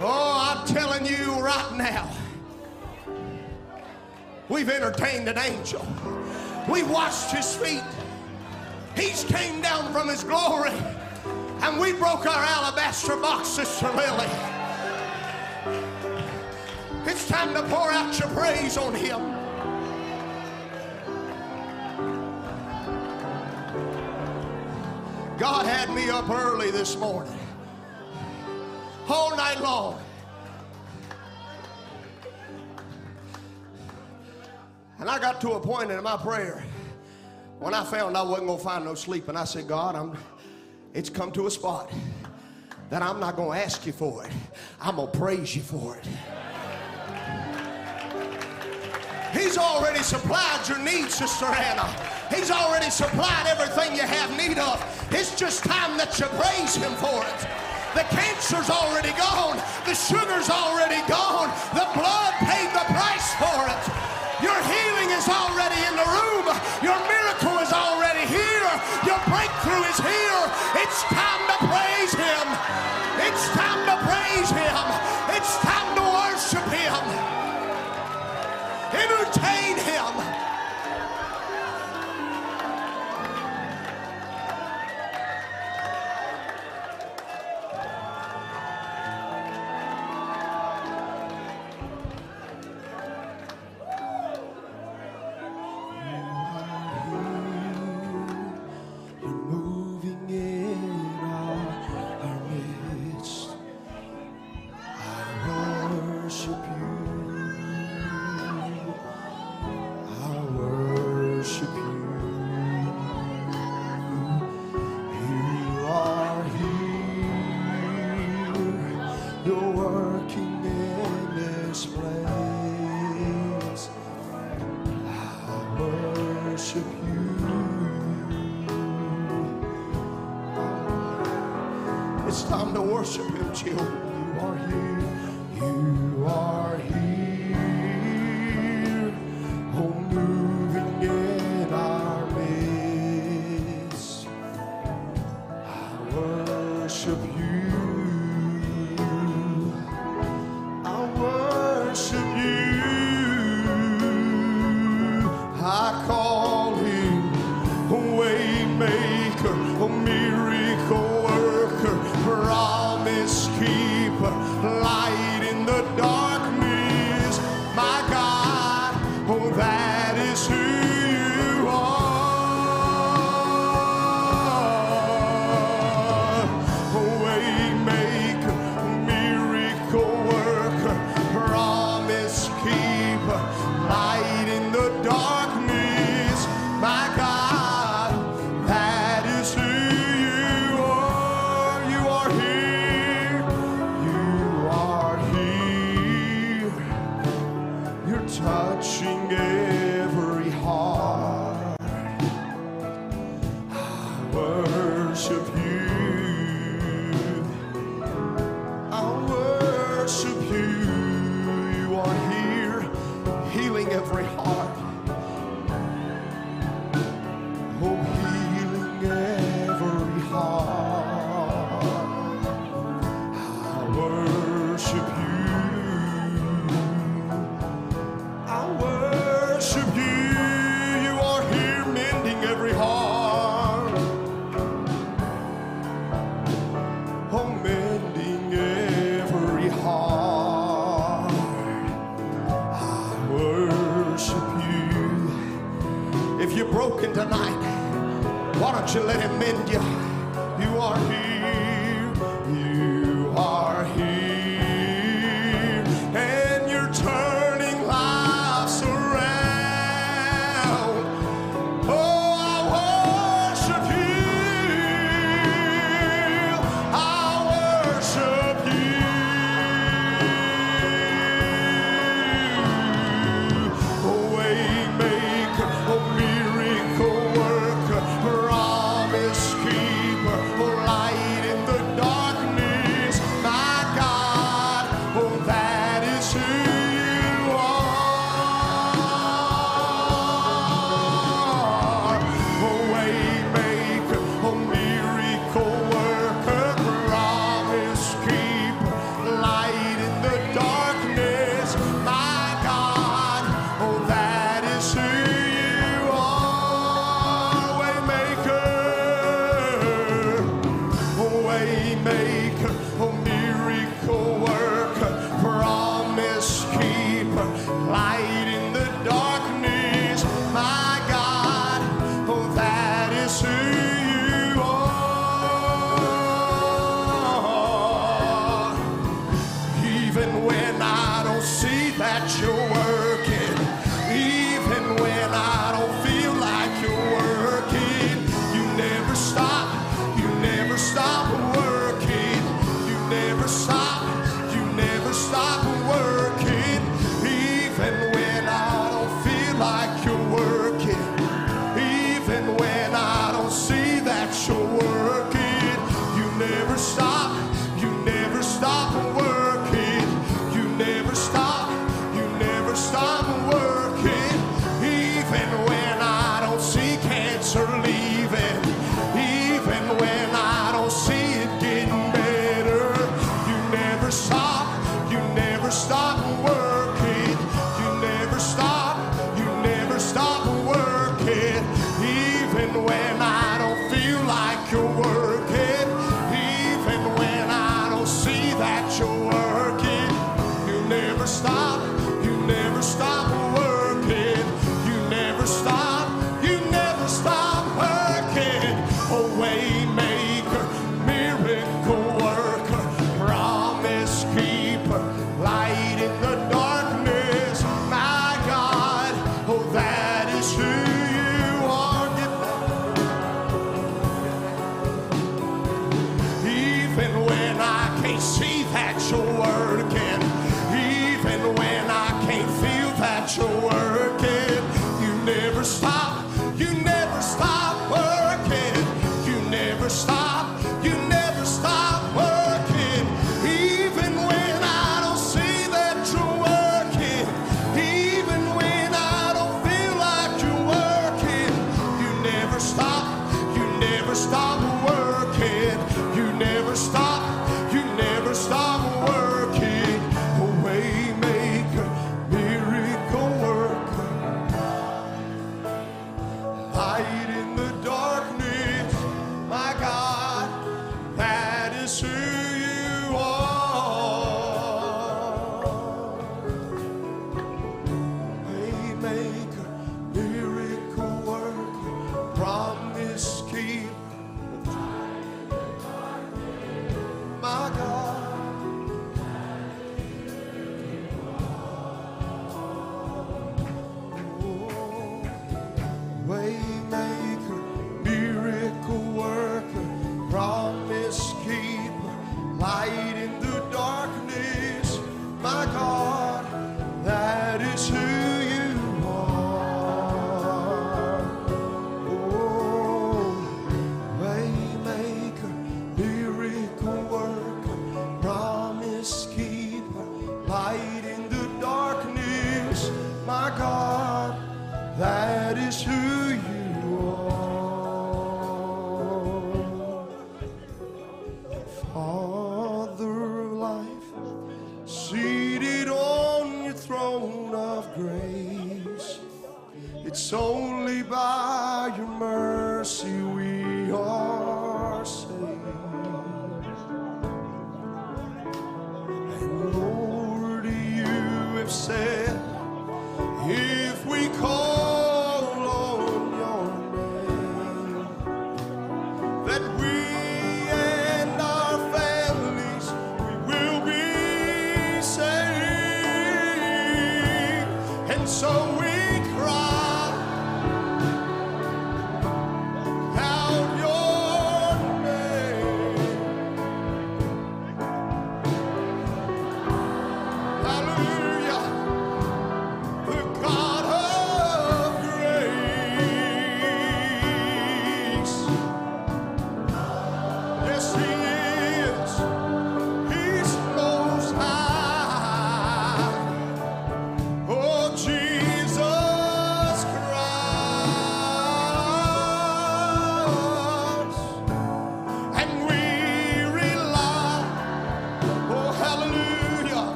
Oh, I'm telling you right now, we've entertained an angel. We washed his feet. He's came down from his glory. And we broke our alabaster box, Sister Lily. It's time to pour out your praise on him. God had me up early this morning, And I got to a point in my prayer when I found I wasn't going to find no sleep, and I said, God, I'm, it's come to a spot that I'm not going to ask you for it. I'm going to praise you for it. He's already supplied your needs, Sister Anna. He's already supplied everything you have need of. It's just time that you praise Him for it. The cancer's already gone. The sugar's already gone. The blood paid the price for it. Your healing is already in the room. Your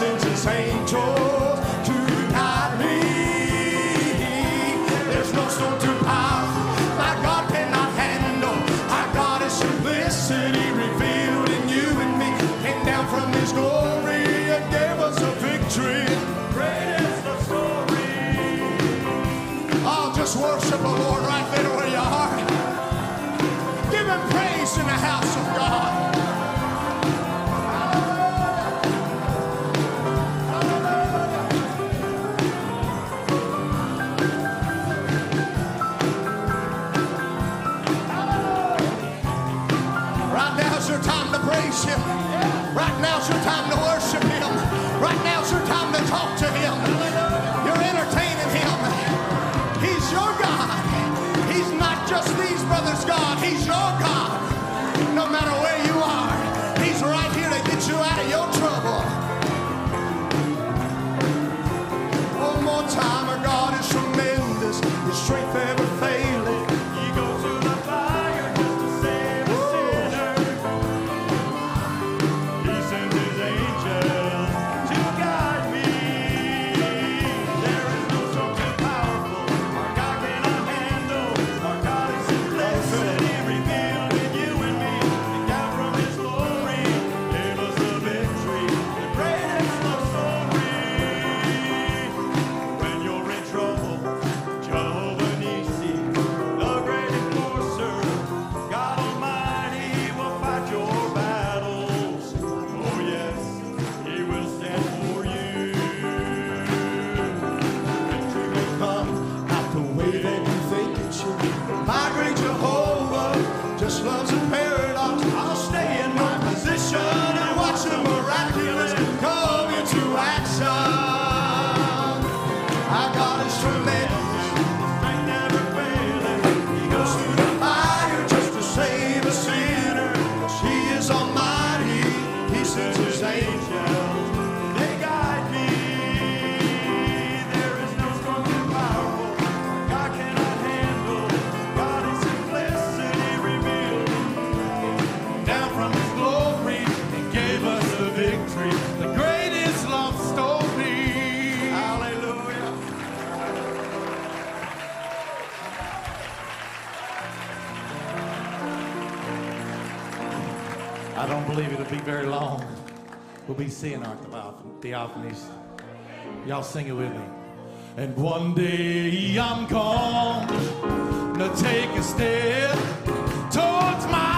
since his ain't. Time. I don't believe it'll be very long. We'll be seeing our theophanies. Y'all sing it with me. And one day I'm going to take a step towards my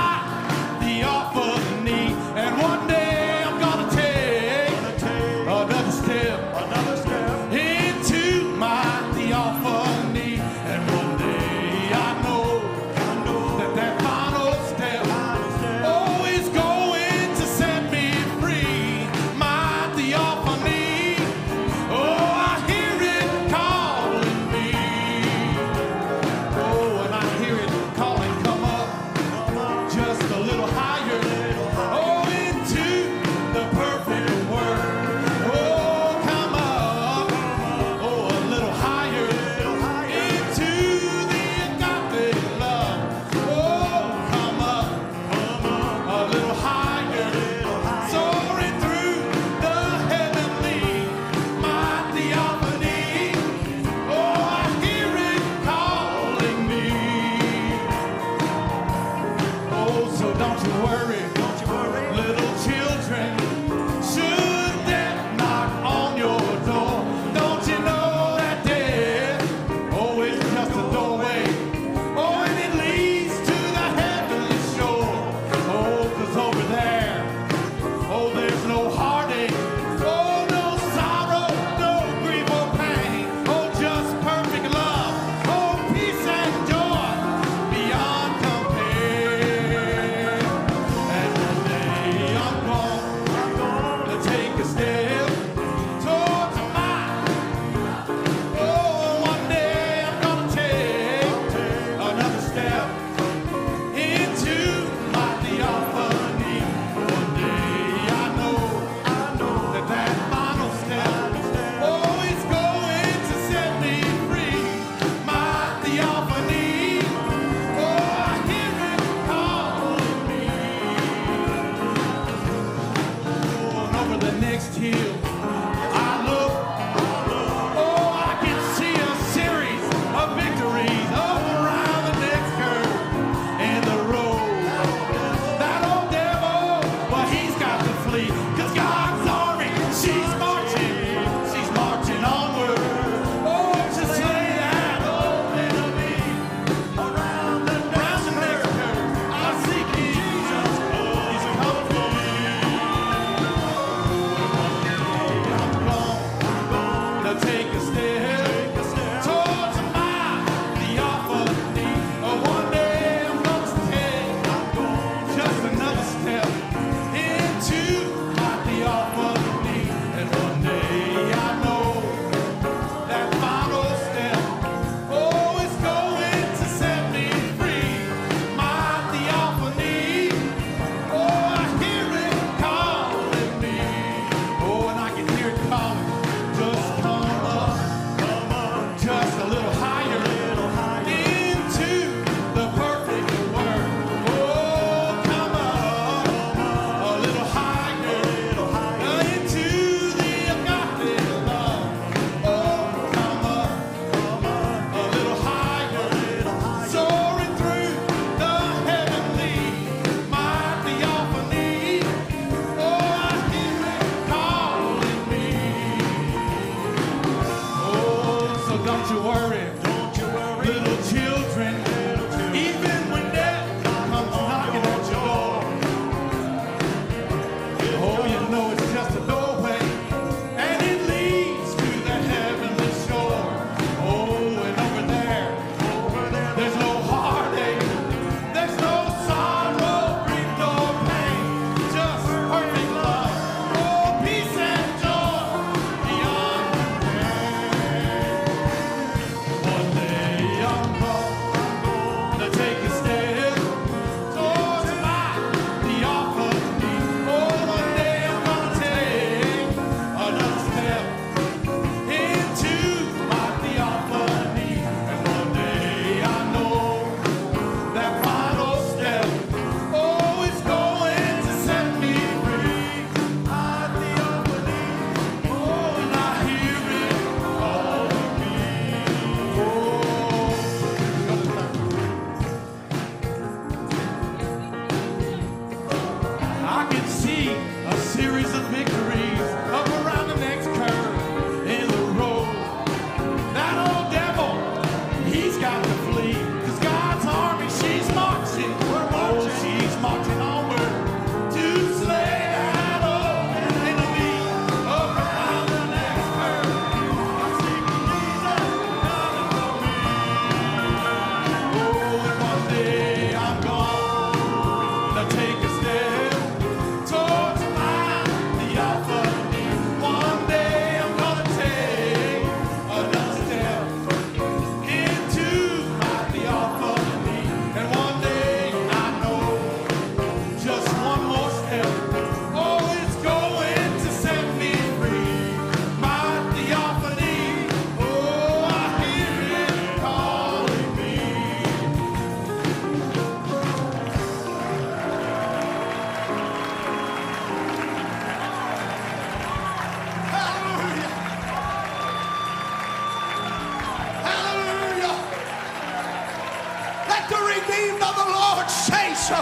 so.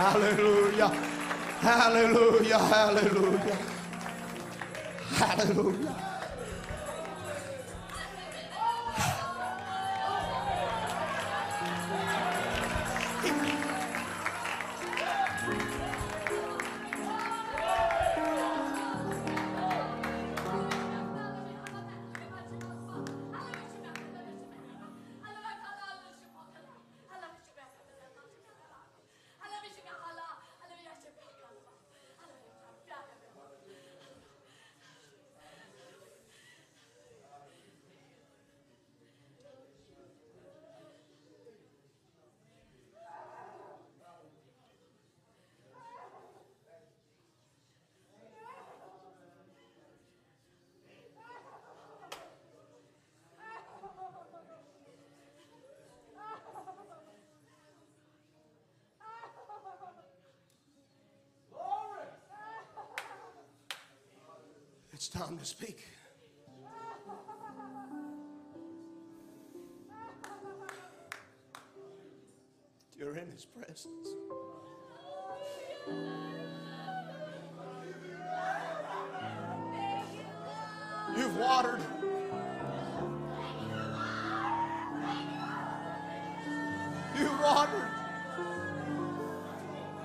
Hallelujah. Hallelujah. Hallelujah. It's time to speak. You're in his presence. You've watered. You've watered.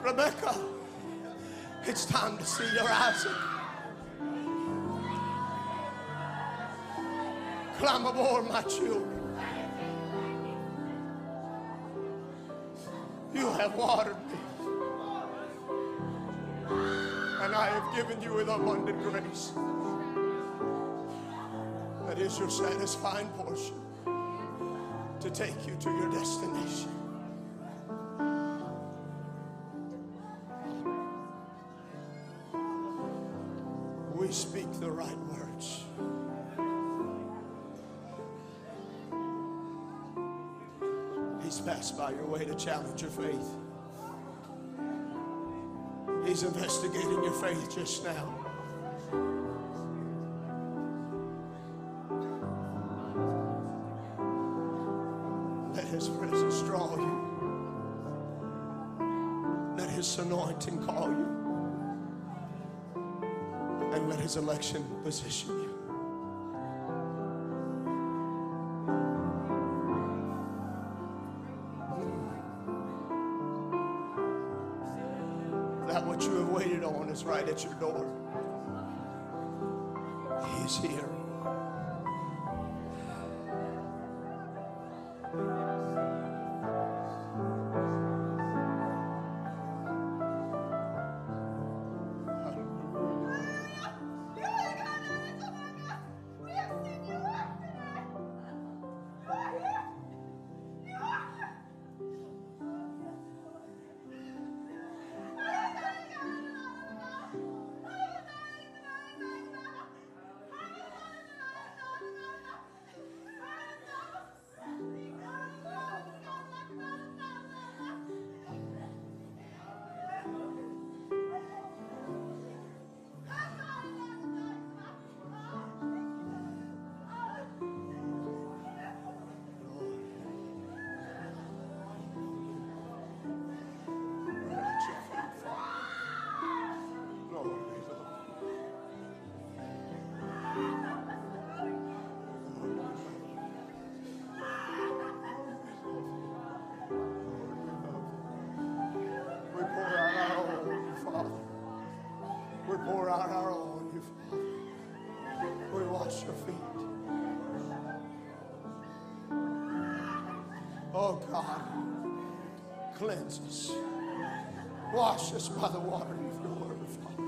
Rebecca, it's time to see your Isaac. Climb aboard, my children. You have watered me. And I have given you with abundant grace. That is your satisfying portion to take you to your destination. He's investigating your faith just now. Let his presence draw you. Let his anointing call you. And let his election position what you have waited on is right at your door. He's here. Cleanse us. Wash us by the water of your word, Father.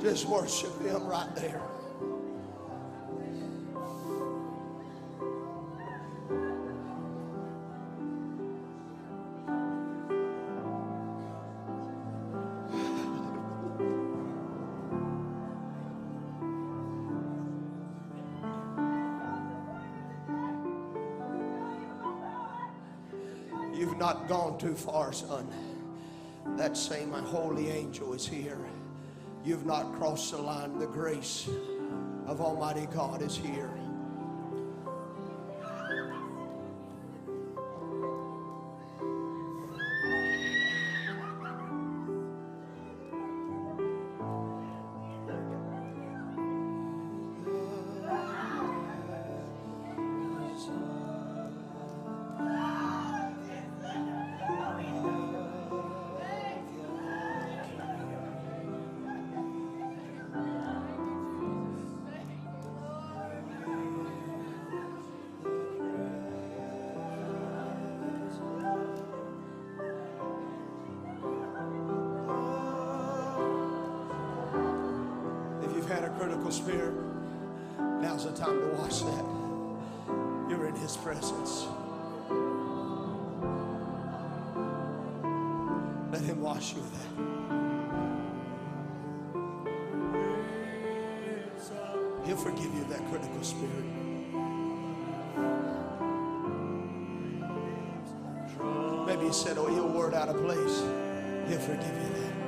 Just worship him right there. Gone too far, son. That same holy angel is here. You've not crossed the line. The grace of Almighty God is here. Critical spirit, now's the time to watch that. You're in His presence. Let Him wash you that. He'll forgive you of that critical spirit. Maybe you said oh, your word out of place. He'll forgive you that.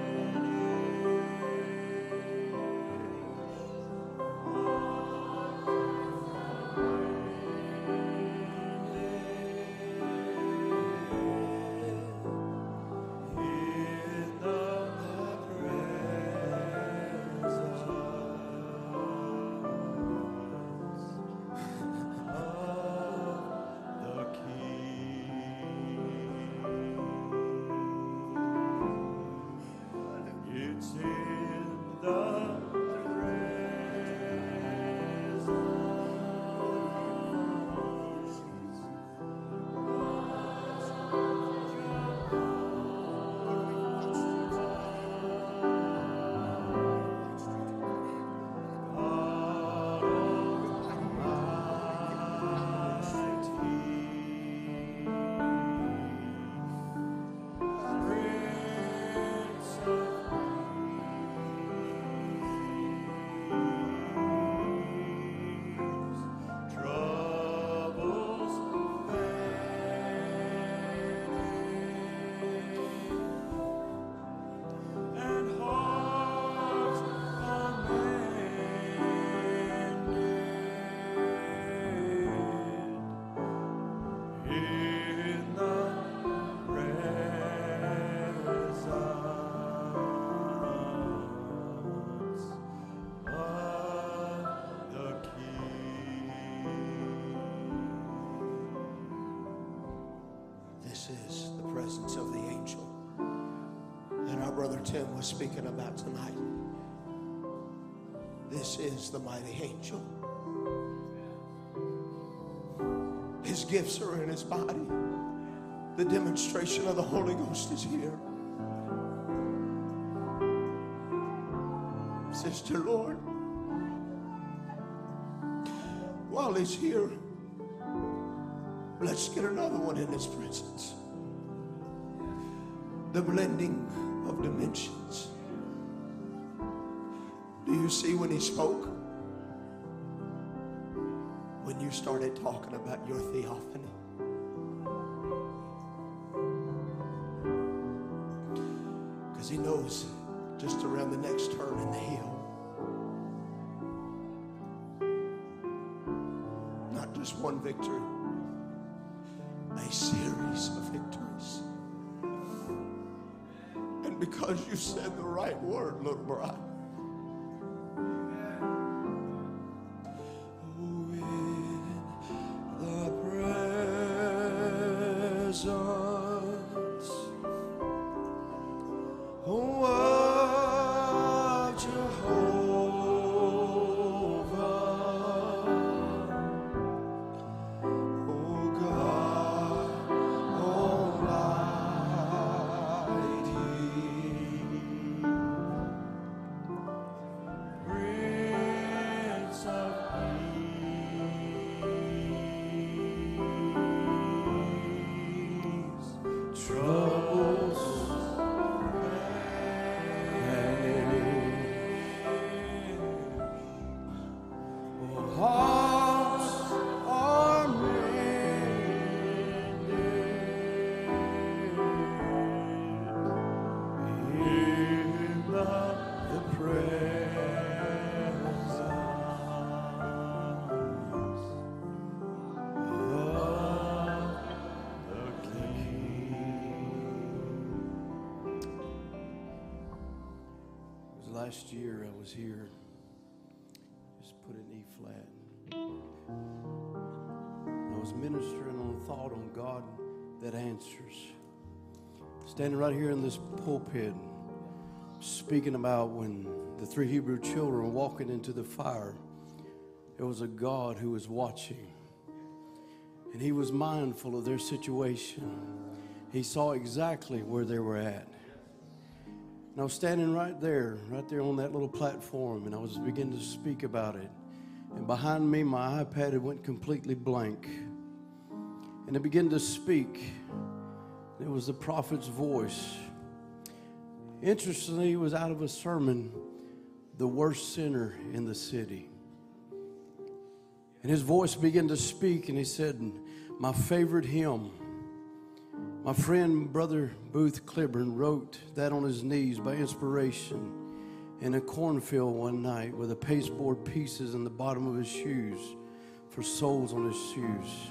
Speaking about tonight. This is the mighty angel. His gifts are in his body. The demonstration of the Holy Ghost is here. Sister Lord, while he's here, Let's get another one in his presence. The blending of dimensions. Do you see when he spoke? When you started talking about your theophany. Because he knows just around the next turn in the hill. Not just one victory because you said the right word, little bride. Last year I was here. Just put an E flat. I was ministering on a thought on God that answers. Standing right here in this pulpit, speaking about when the three Hebrew children walking into the fire, there was a God who was watching. And he was mindful of their situation. He saw exactly where they were at. And I was standing right there, right there on that little platform, and I was beginning to speak about it. And behind me, my iPad had went completely blank. And I began to speak. It was the prophet's voice. Interestingly, it was out of a sermon, The Worst Sinner in the City. And his voice began to speak, and he said, My favorite hymn. My friend, Brother Booth Clibborn, wrote that on his knees by inspiration in a cornfield one night with a pasteboard pieces in the bottom of his shoes for soles on his shoes.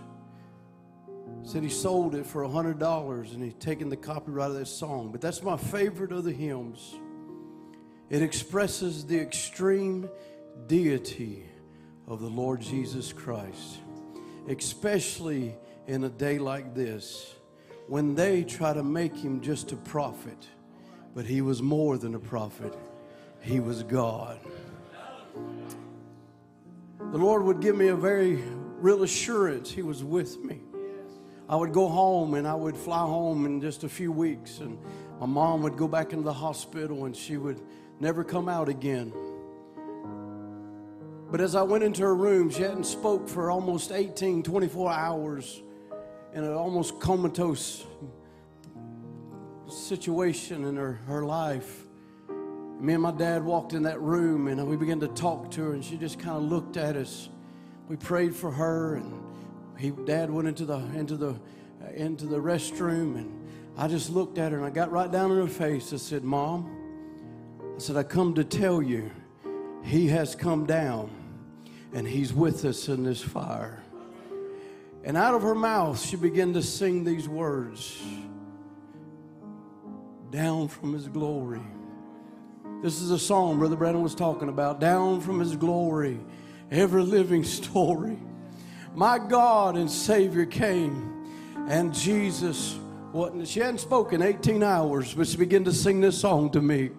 Said he sold it for a hundred dollars and he'd taken the copyright of that song. But that's my favorite of the hymns. It expresses the extreme deity of the Lord Jesus Christ, especially in a day like this when they try to make him just a prophet, but he was more than a prophet, he was God. The Lord would give me a very real assurance he was with me. I would go home and I would fly home in just a few weeks, and my mom would go back into the hospital and she would never come out again. But as I went into her room, she hadn't spoke for almost 18, 24 hours in an almost comatose situation in her, her life. Me and my dad walked in that room and we began to talk to her, and she just kind of looked at us. We prayed for her, and he, dad went into the into the uh, into the restroom, and I just looked at her and I got right down in her face. I said, "Mom," I said, "I come to tell you, he has come down, and he's with us in this fire." And out of her mouth, she began to sing these words Down from his glory. This is a song Brother Branham was talking about. Down from his glory, ever living story. My God and Savior came, and Jesus, what, she hadn't spoken 18 hours, but she began to sing this song to me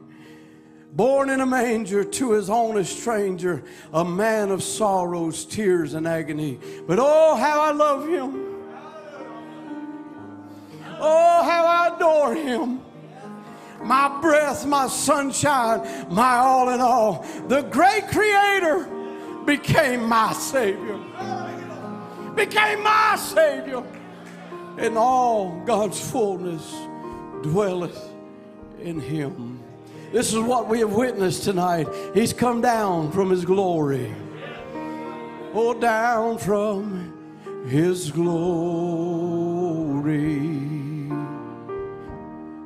born in a manger to his own a stranger, a man of sorrows, tears, and agony. But oh, how I love him! Oh, how I adore him! My breath, my sunshine, my all in all. The great creator became my Savior. Became my Savior. And all God's fullness dwelleth in him. This is what we have witnessed tonight. He's come down from His glory. Oh, down from His glory.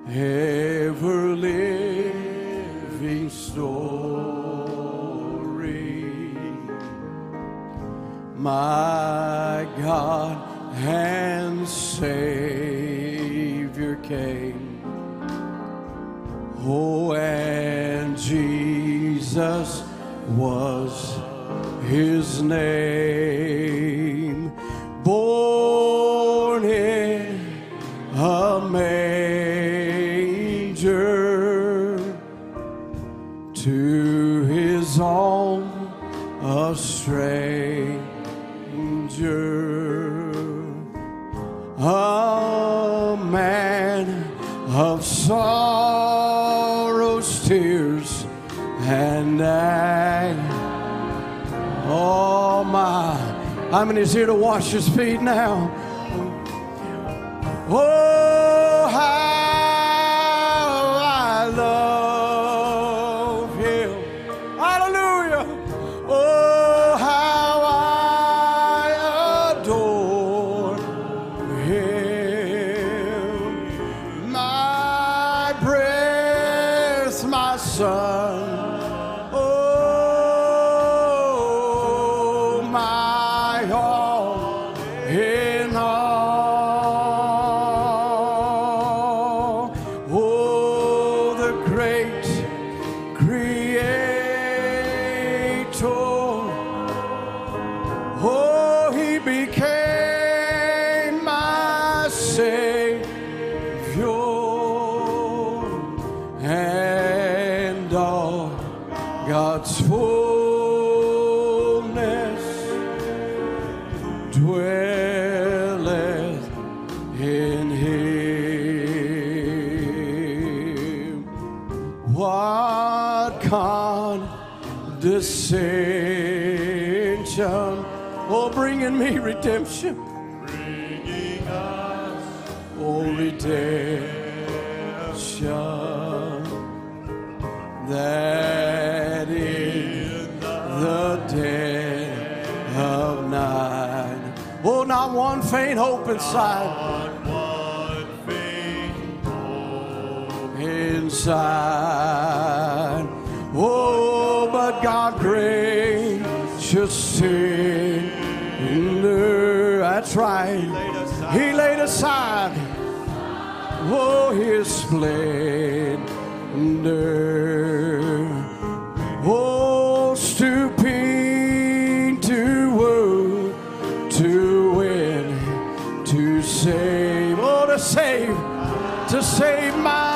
Ever living story. My God and Savior came. Oh, and Jesus was his name, born in a manger to his own a stranger, a man of sorrows, agony. Oh my! How many is here to wash his feet now? Oh, redemption, bringing us, oh redemption, that is the dead of night. Oh, not one faint hope inside. Inside, oh, but God graciously. Father. That's right. He laid aside, oh, his splendor. Oh, stooping to woo, to win, to save, oh, to save, to save my.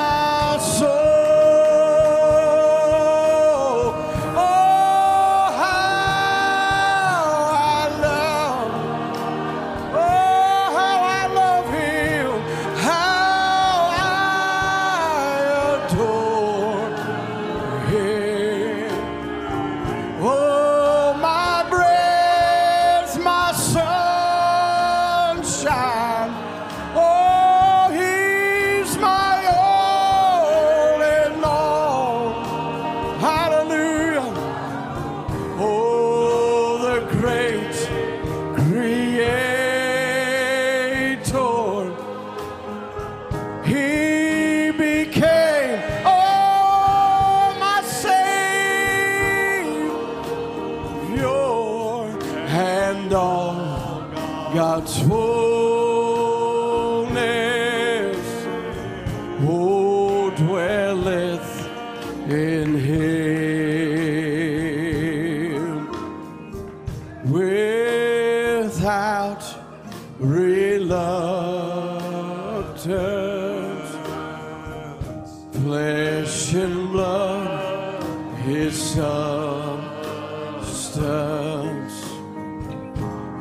His substance.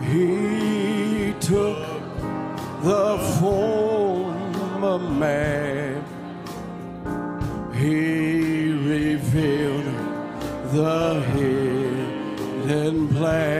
He took the form of man. He revealed the hidden plan.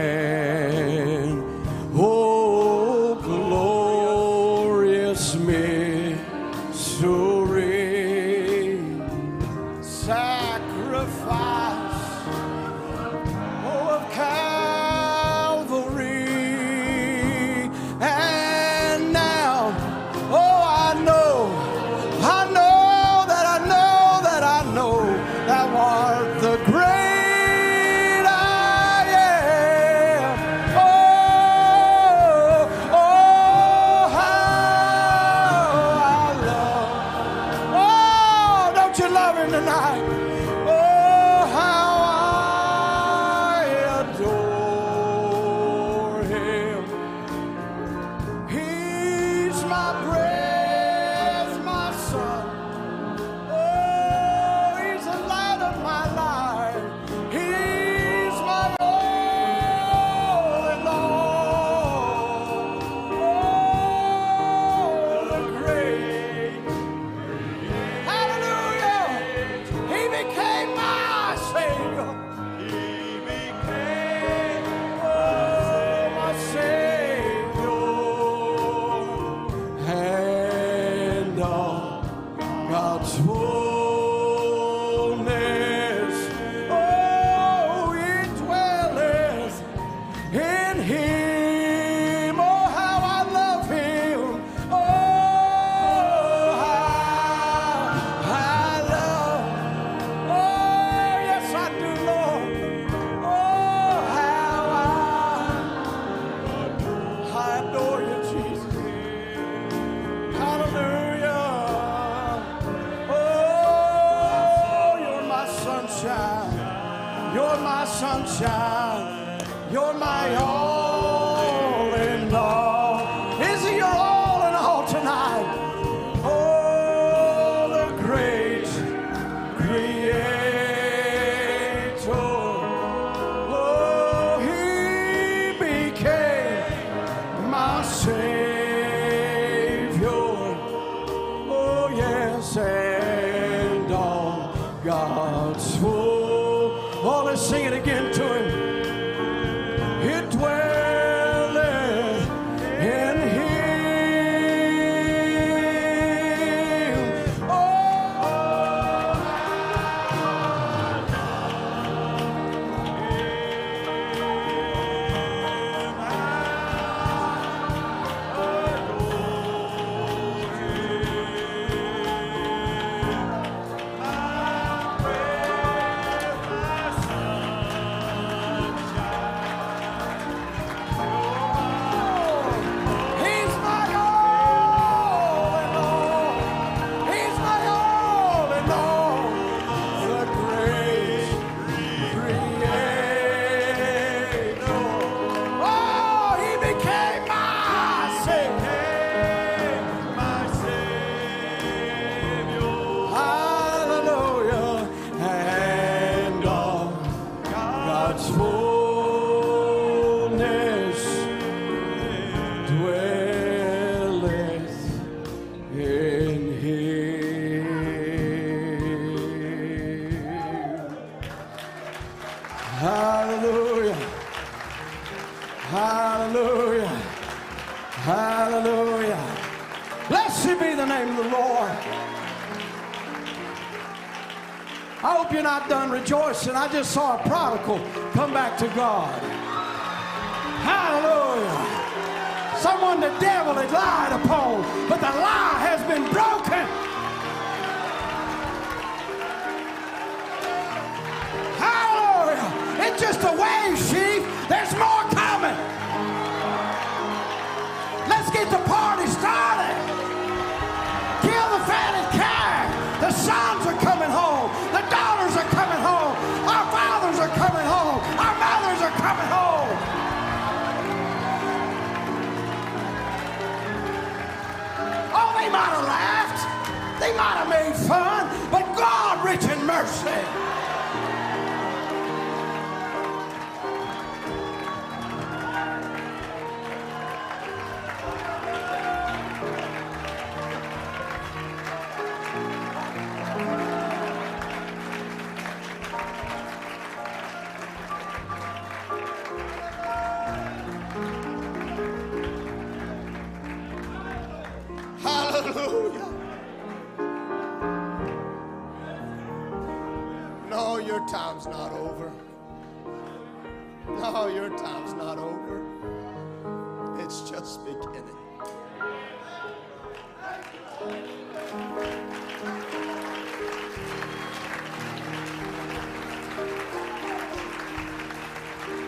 Just saw a prodigal come back to God.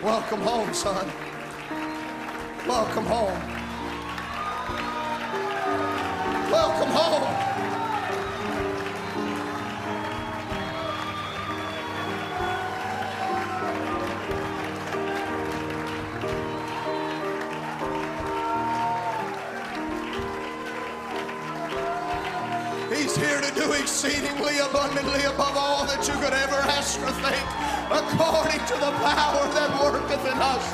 Welcome home, son. Welcome home. Welcome home. He's here to do exceedingly abundantly above all that you could ever ask or think, according to the power that worketh in us.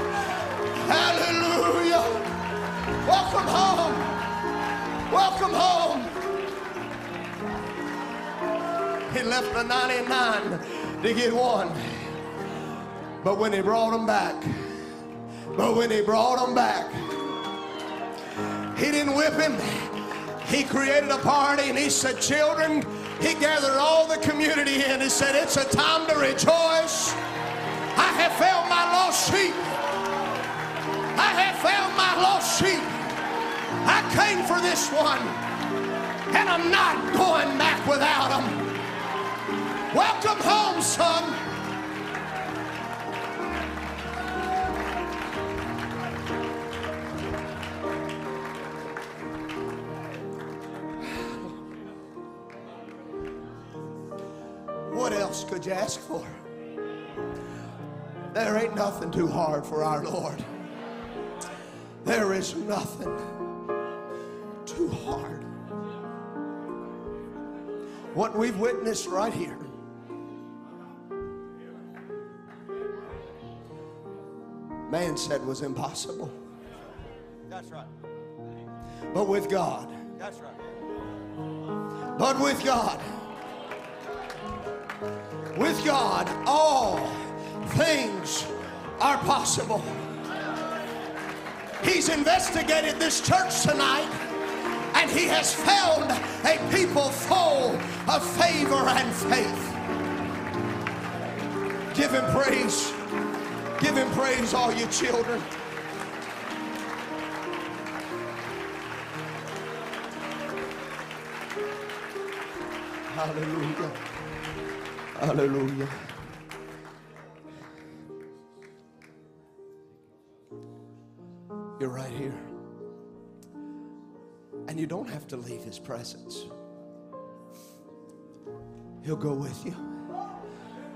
Hallelujah. Welcome home. Welcome home. He left the 99 to get one. But when he brought him back, but when he brought him back, he didn't whip him. He created a party and he said, Children, he gathered all the community in. He said, It's a time to rejoice. I have found my lost sheep. I have found my lost sheep. I came for this one, and I'm not going back without him. Welcome home, son. Could you ask for? There ain't nothing too hard for our Lord. There is nothing too hard. What we've witnessed right here. Man said was impossible. That's right. But with God, That's right. but with God, with God, all things are possible. He's investigated this church tonight and he has found a people full of favor and faith. Give him praise. Give him praise, all you children. Hallelujah. Hallelujah. You're right here. And you don't have to leave his presence. He'll go with you.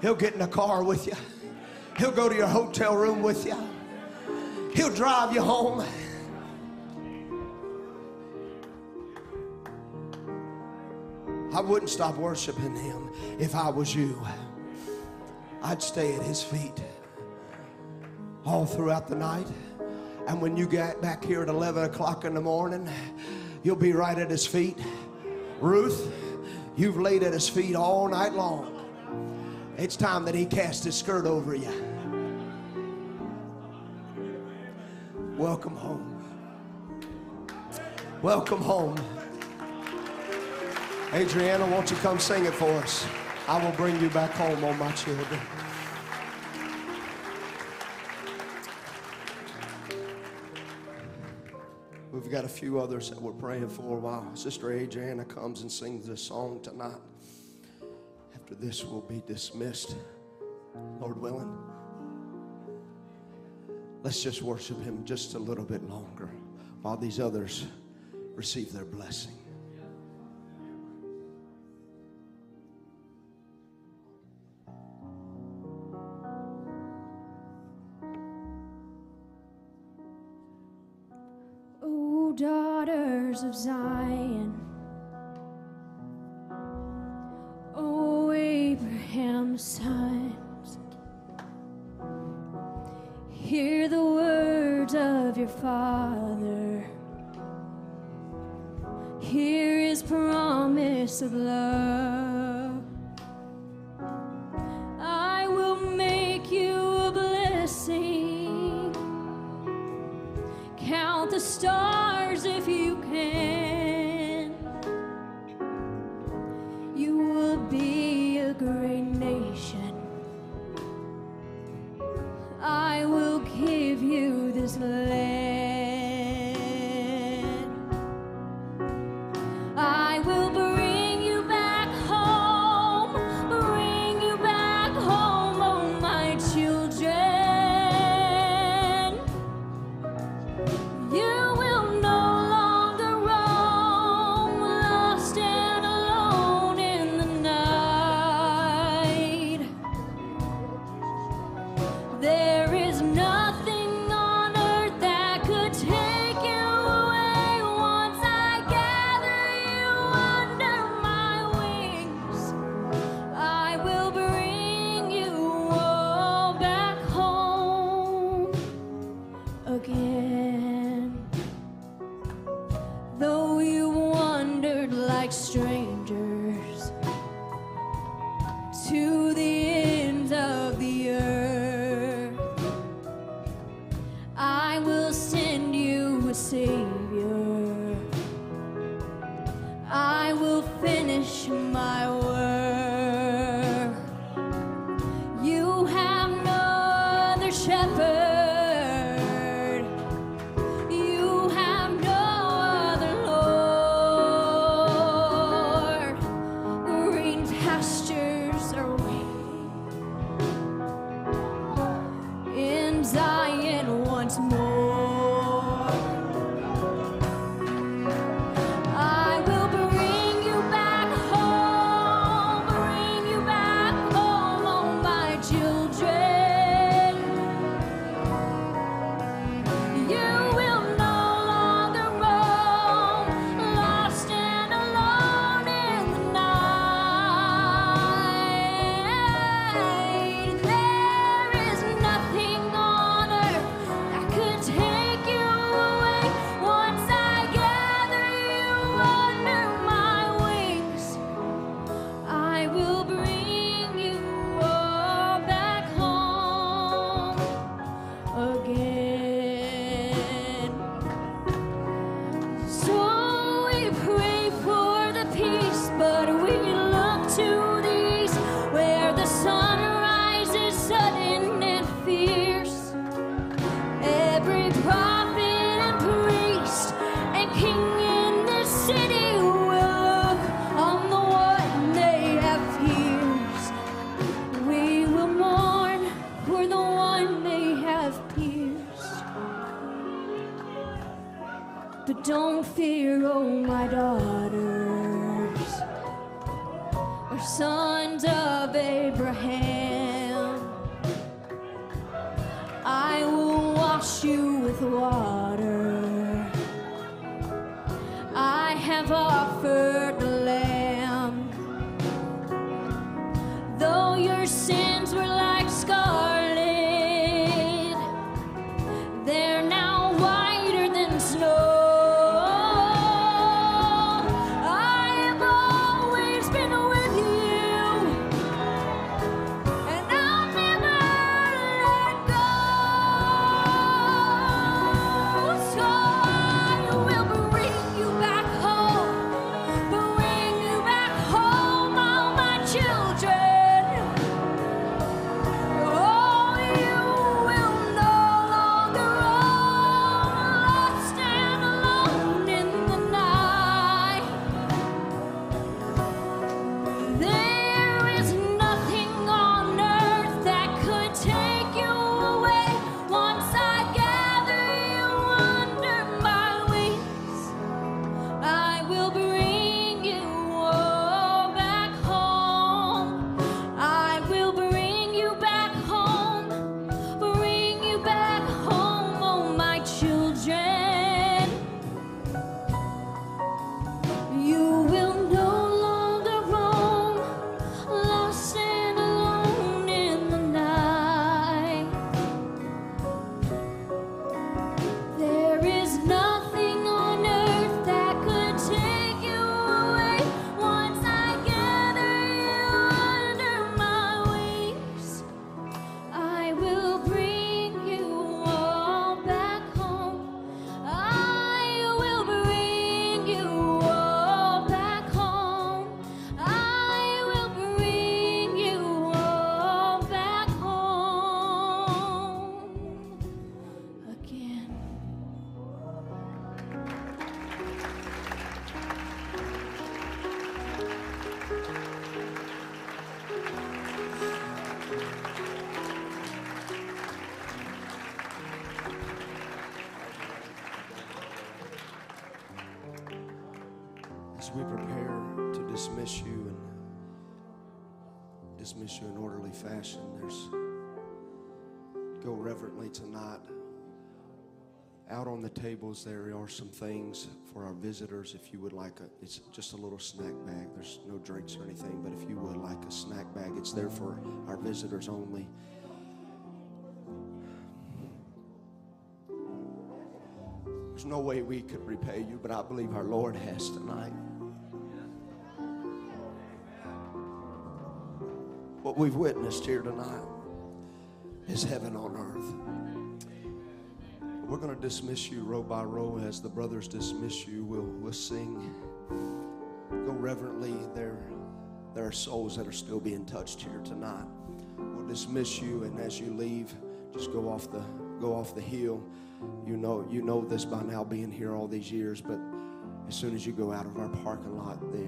He'll get in a car with you. He'll go to your hotel room with you. He'll drive you home. I wouldn't stop worshiping him if I was you. I'd stay at his feet all throughout the night. And when you get back here at 11 o'clock in the morning, you'll be right at his feet. Ruth, you've laid at his feet all night long. It's time that he cast his skirt over you. Welcome home. Welcome home. Adriana, won't you come sing it for us? I will bring you back home on my children. We've got a few others that we're praying for while Sister Adriana comes and sings this song tonight. After this, we'll be dismissed, Lord willing. Let's just worship Him just a little bit longer while these others receive their blessing. daughters of Zion. O Abraham's sons, hear the words of your father. Hear his promise of love. I will make you. Count the stars if you can. You will be a great nation. I will give you this land. Reverently tonight. Out on the tables, there are some things for our visitors. If you would like a, it's just a little snack bag. There's no drinks or anything, but if you would like a snack bag, it's there for our visitors only. There's no way we could repay you, but I believe our Lord has tonight. What we've witnessed here tonight is heaven on earth. We're going to dismiss you row by row as the brothers dismiss you. We'll, we'll sing. Go reverently. There, there are souls that are still being touched here tonight. We'll dismiss you, and as you leave, just go off the go off the hill. You know you know this by now, being here all these years. But as soon as you go out of our parking lot, they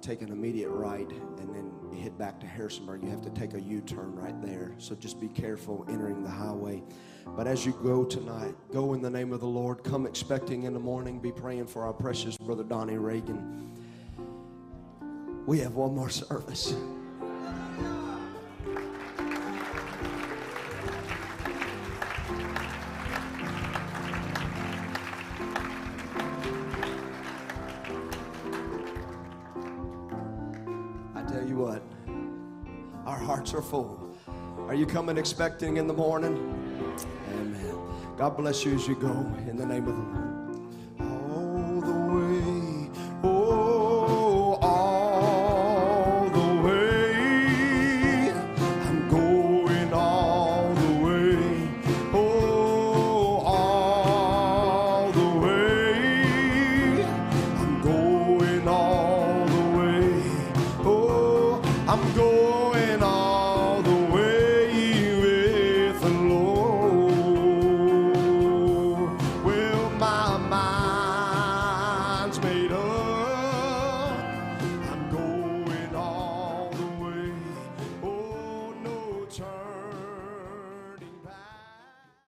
take an immediate right, and then you head back to Harrisonburg. You have to take a U-turn right there. So just be careful entering the highway. But as you go tonight, go in the name of the Lord. Come expecting in the morning. Be praying for our precious brother Donnie Reagan. We have one more service. Are full. Are you coming expecting in the morning? Amen. God bless you as you go in the name of the Lord.